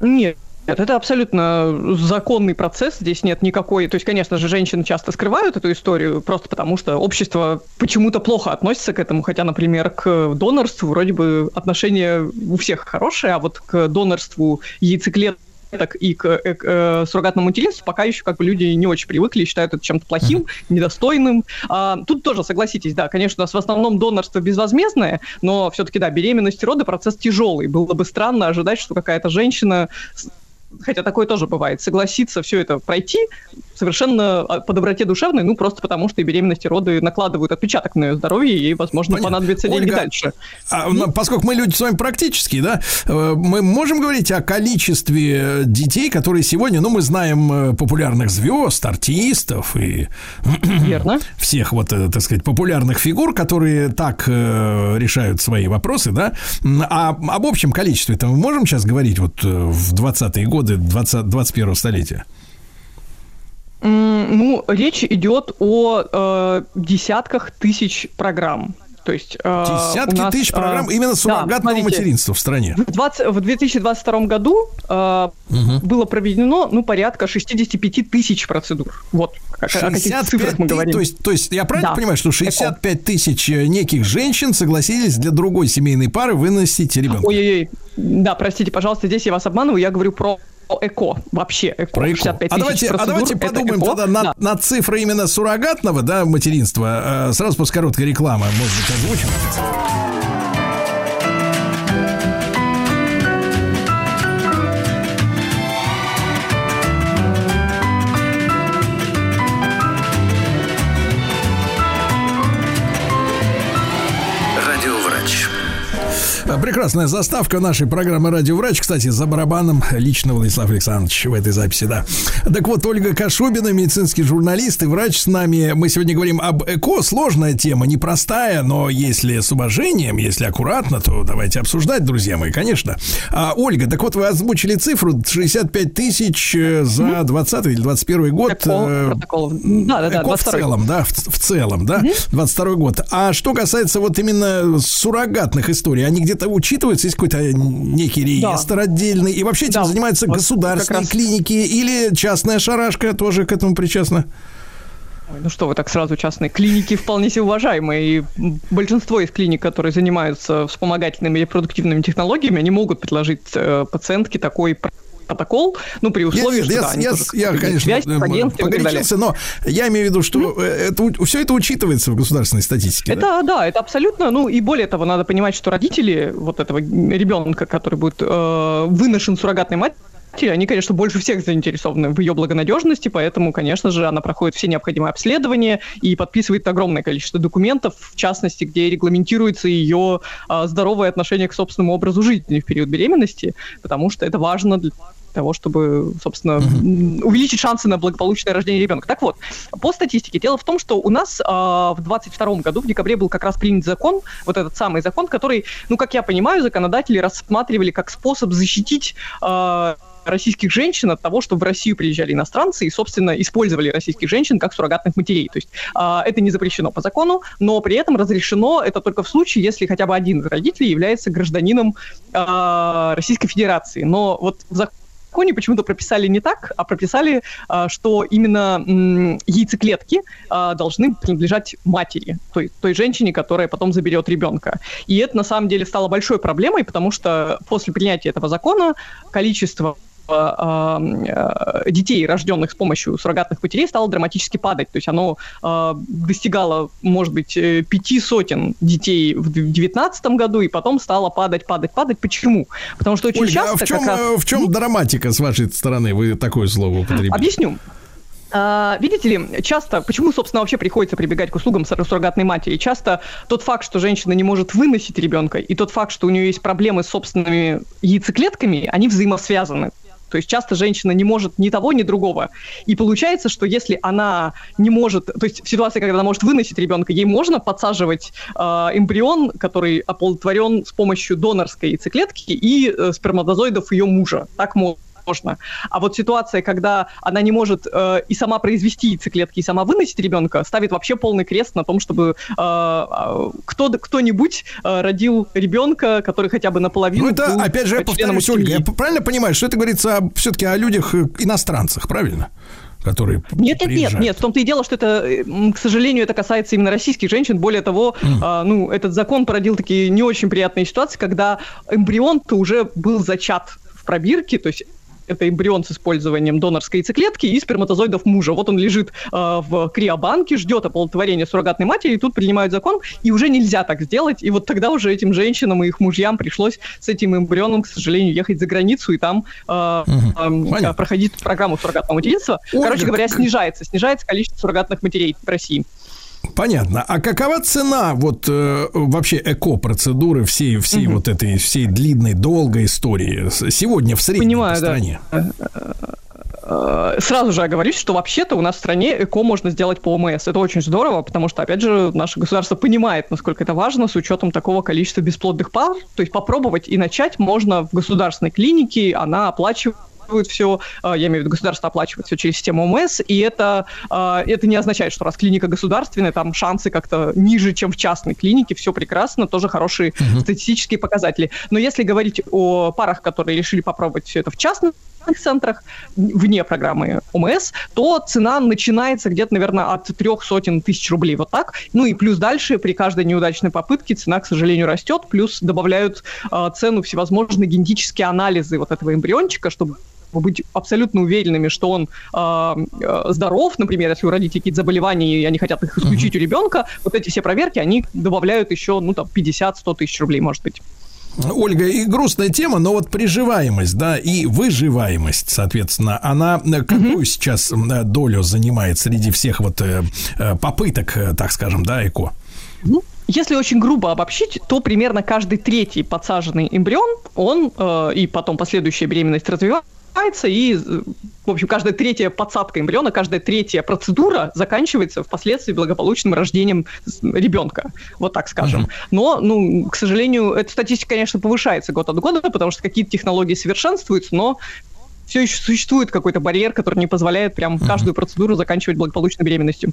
Нет, нет, это абсолютно законный процесс, здесь нет никакой... То есть, конечно же, женщины часто скрывают эту историю, просто потому что общество почему-то плохо относится к этому, хотя, например, к донорству вроде бы отношение у всех хорошее, а вот к донорству яйцеклеток клеток и к, э, к э, суррогатному материнству пока еще как бы люди не очень привыкли, считают это чем-то плохим, недостойным. А, тут тоже, согласитесь, да, конечно, у нас в основном донорство безвозмездное, но все-таки, да, беременность и роды процесс тяжелый. Было бы странно ожидать, что какая-то женщина хотя такое тоже бывает, согласиться все это пройти совершенно а, по доброте душевной, ну, просто потому что и беременности, роды накладывают отпечаток на ее здоровье, и, возможно, Понятно. понадобится деньги Ольга, дальше. А, ну, поскольку мы люди с вами практические, да, э, мы можем говорить о количестве детей, которые сегодня, ну, мы знаем э, популярных звезд, артистов и *clears throat* Верно. всех вот, э, так сказать, популярных фигур, которые так э, решают свои вопросы, да, а об общем количестве-то мы можем сейчас говорить вот в 20-е годы годы 20, 21 столетия? Ну, речь идет о э, десятках тысяч программ. То есть, э, Десятки нас, тысяч программ э, именно суррогатного да, материнства в стране. В, 20, в 2022 году э, угу. было проведено ну, порядка 65 тысяч процедур. Вот 65 о каких цифрах мы говорим. То есть, то есть я правильно да. понимаю, что 65 тысяч э, неких женщин согласились для другой семейной пары выносить ребенка? Ой-ой-ой. Да, простите, пожалуйста, здесь я вас обманываю, я говорю про эко, вообще эко. Про эко. а давайте, а давайте подумаем эко. тогда на, да. на цифры именно суррогатного да, материнства. Э, сразу после короткой рекламы, может быть, озвучим. Прекрасная заставка нашей программы «Радио Врач». Кстати, за барабаном лично Владислав Александрович в этой записи, да. Так вот, Ольга Кашубина, медицинский журналист и врач с нами. Мы сегодня говорим об ЭКО. Сложная тема, непростая, но если с уважением, если аккуратно, то давайте обсуждать, друзья мои, конечно. А, Ольга, так вот, вы озвучили цифру 65 тысяч э, за 20 или 21 год. э, Протокол. Да, да, да, ЭКО в 22 целом, да, в, в целом, да, 22 год. А что касается вот именно суррогатных историй, они где-то учитываются, есть какой-то некий реестр отдельный, и вообще этим Да, занимаются вот государственные клиники или частная шарашка тоже к этому причастна? Ой, ну что вы так сразу частные клиники вполне себе уважаемые. И большинство из клиник, которые занимаются вспомогательными репродуктивными технологиями, они могут предложить э, пациентке такой протокол, ну, при условии, я, что я- да, они я- тоже я, конечно, связь с э, агентством погорячился, но я имею в виду, что э, это, все это учитывается в государственной статистике. да? Это, да, это абсолютно, ну и более того, надо понимать, что родители вот этого ребенка, который будет э, выношен суррогатной матерью, они, конечно, больше всех заинтересованы в ее благонадежности, поэтому, конечно же, она проходит все необходимые обследования и подписывает огромное количество документов, в частности, где регламентируется ее а, здоровое отношение к собственному образу жизни в период беременности, потому что это важно для того, чтобы, собственно, увеличить шансы на благополучное рождение ребенка. Так вот, по статистике, дело в том, что у нас а, в 22 году, в декабре, был как раз принят закон, вот этот самый закон, который, ну, как я понимаю, законодатели рассматривали как способ защитить а, российских женщин от того, что в Россию приезжали иностранцы и, собственно, использовали российских женщин как суррогатных матерей. То есть а, это не запрещено по закону, но при этом разрешено это только в случае, если хотя бы один из родителей является гражданином а, Российской Федерации. Но вот в законе законе почему-то прописали не так, а прописали, а, что именно яйцеклетки а, должны принадлежать матери, той, той женщине, которая потом заберет ребенка. И это на самом деле стало большой проблемой, потому что после принятия этого закона количество детей, рожденных с помощью суррогатных матерей, стало драматически падать. То есть оно а, достигало, может быть, э, пяти сотен детей в 2019 году, и потом стало падать, падать, падать. Почему? Потому что очень Ольга, часто а в чем, раз... э, в чем драматика с вашей стороны? Вы такое слово употребили. Объясню. А, Видите ли, часто, почему, собственно, вообще приходится прибегать к услугам сур- суррогатной матери? Часто тот факт, что женщина не может выносить ребенка, и тот факт, что у нее есть проблемы с собственными яйцеклетками, они взаимосвязаны. То есть часто женщина не может ни того, ни другого. И получается, что если она не может, то есть в ситуации, когда она может выносить ребенка, ей можно подсаживать э, эмбрион, который оплодотворен с помощью донорской яйцеклетки и э, сперматозоидов ее мужа. Так можно можно. А вот ситуация, когда она не может э, и сама произвести яйцеклетки, и сама выносить ребенка, ставит вообще полный крест на том, чтобы э, э, кто, кто-нибудь э, родил ребенка, который хотя бы наполовину Ну, это, опять же, я повторюсь, Ольга, я правильно понимаю, что это говорится все-таки о людях э, иностранцах, правильно? Которые Нет, нет, нет, нет. В том-то и дело, что это, э, к сожалению, это касается именно российских женщин. Более того, а, ну, этот закон породил такие не очень приятные ситуации, когда эмбрион-то уже был зачат в пробирке, то есть это эмбрион с использованием донорской яйцеклетки и сперматозоидов мужа. Вот он лежит э, в криобанке, ждет оплодотворения суррогатной матери, и тут принимают закон, и уже нельзя так сделать. И вот тогда уже этим женщинам и их мужьям пришлось с этим эмбрионом, к сожалению, ехать за границу и там э, э, проходить программу суррогатного материнства. Короче говоря, снижается, снижается количество суррогатных матерей в России. Понятно. А какова цена вот э, вообще эко-процедуры всей, всей вот этой, всей длинной, долгой истории сегодня в среднем Понимаю, по да. стране? Э, Сразу же оговорюсь, что вообще-то у нас в стране ЭКО можно сделать по ОМС. Это очень здорово, потому что, опять же, наше государство понимает, насколько это важно с учетом такого количества бесплодных пар. То есть попробовать и начать можно в государственной клинике, она оплачивает все, я имею в виду, государство оплачивает все через систему ОМС, и это, э, это не означает, что раз клиника государственная, там шансы как-то ниже, чем в частной клинике, все прекрасно, тоже хорошие статистические показатели. Но если говорить о парах, которые решили попробовать все это в частных центрах вне программы ОМС, то цена начинается где-то, наверное, от трех сотен тысяч рублей, вот так. Ну и плюс дальше при каждой неудачной попытке цена, к сожалению, растет, плюс добавляют э, цену всевозможные генетические анализы вот этого эмбриончика, чтобы быть абсолютно уверенными, что он э, здоров, например, если у родителей какие-то заболевания, и они хотят их исключить у ребенка, вот эти все проверки, они добавляют еще, ну, там, 50-100 тысяч рублей, может быть. Ольга, и грустная тема, но вот приживаемость, да, и выживаемость, соответственно, она э, какую сейчас э, долю занимает среди всех вот э, попыток, так скажем, да, ЭКО? если очень грубо обобщить, то примерно каждый третий подсаженный эмбрион, он э, и потом последующая беременность развивается, и, э, в общем, каждая третья подсадка эмбриона, каждая третья процедура заканчивается впоследствии благополучным рождением ребенка, вот так скажем. Но, ну, к сожалению, эта статистика, конечно, повышается год от года, потому что какие-то технологии совершенствуются, но все еще существует какой-то барьер, который не позволяет прям каждую процедуру заканчивать благополучной беременностью.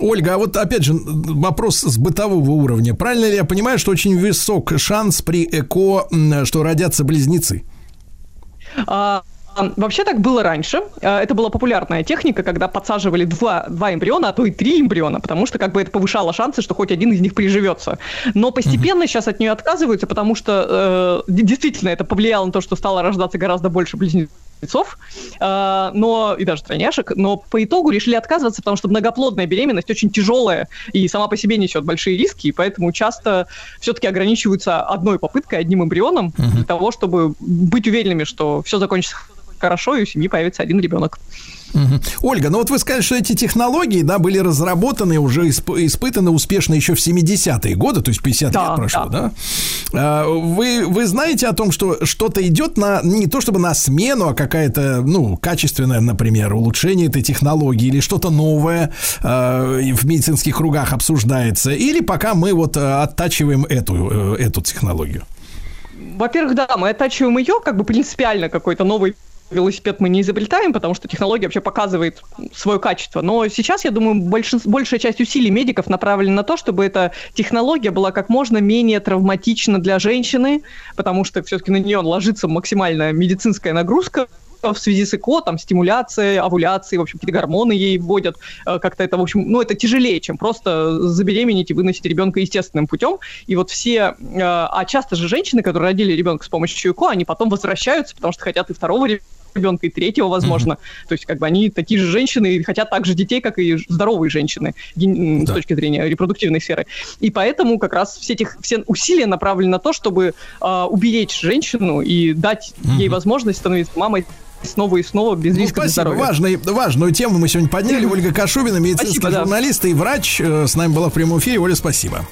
Ольга, а вот опять же вопрос с бытового уровня. Правильно ли я понимаю, что очень высок шанс при ЭКО, что родятся близнецы? А, Вообще так было раньше. А, Это была популярная техника, когда подсаживали два, два эмбриона, а то и три эмбриона, потому что как бы это повышало шансы, что хоть один из них приживется. Но постепенно сейчас от нее отказываются, потому что э, действительно это повлияло на то, что стало рождаться гораздо больше близнецов, э, но и даже тройняшек, но по итогу решили отказываться, потому что многоплодная беременность очень тяжелая и сама по себе несет большие риски, и поэтому часто все-таки ограничиваются одной попыткой, одним эмбрионом для того, чтобы быть уверенными, что все закончится хорошо, и у семьи появится один ребенок. Ольга, ну вот вы сказали, что эти технологии, да, были разработаны, уже исп- испытаны успешно еще в 70-е годы, то есть 50 Да, лет прошло, да? да. А, Вы, вы знаете о том, что что-то идет на, не то чтобы на смену, а какая-то, ну, качественное, например, улучшение этой технологии или что-то новое и в медицинских кругах обсуждается, или пока мы вот а, оттачиваем эту, э, эту технологию? Во-первых, да, мы оттачиваем ее, как бы принципиально какой-то новый велосипед мы не изобретаем, потому что технология вообще показывает свое качество. Но сейчас, я думаю, большин- большая часть усилий медиков направлена на то, чтобы эта технология была как можно менее травматична для женщины, потому что все-таки на нее ложится максимальная медицинская нагрузка в связи с ЭКО, там, стимуляция, овуляции, в общем, какие-то гормоны ей вводят, э, как-то это, в общем, ну, это тяжелее, чем просто забеременеть и выносить ребенка естественным путем. И вот все, э, а часто же женщины, которые родили ребенка с помощью ЭКО, они потом возвращаются, потому что хотят и второго ребенка, ребенка и третьего, возможно. То есть, как бы они такие же женщины и хотят так же детей, как и здоровые женщины ген- с точки зрения репродуктивной сферы. И поэтому как раз все, этих, все усилия направлены на то, чтобы а, уберечь женщину и дать ей возможность становиться мамой снова и снова без Ну, риска спасибо. здоровья. Важный, важную тему мы сегодня подняли. *laughs* Ольга Кашубина, медицинский Спасибо, да. журналист и врач, э, с нами была в прямом эфире. Оля, спасибо.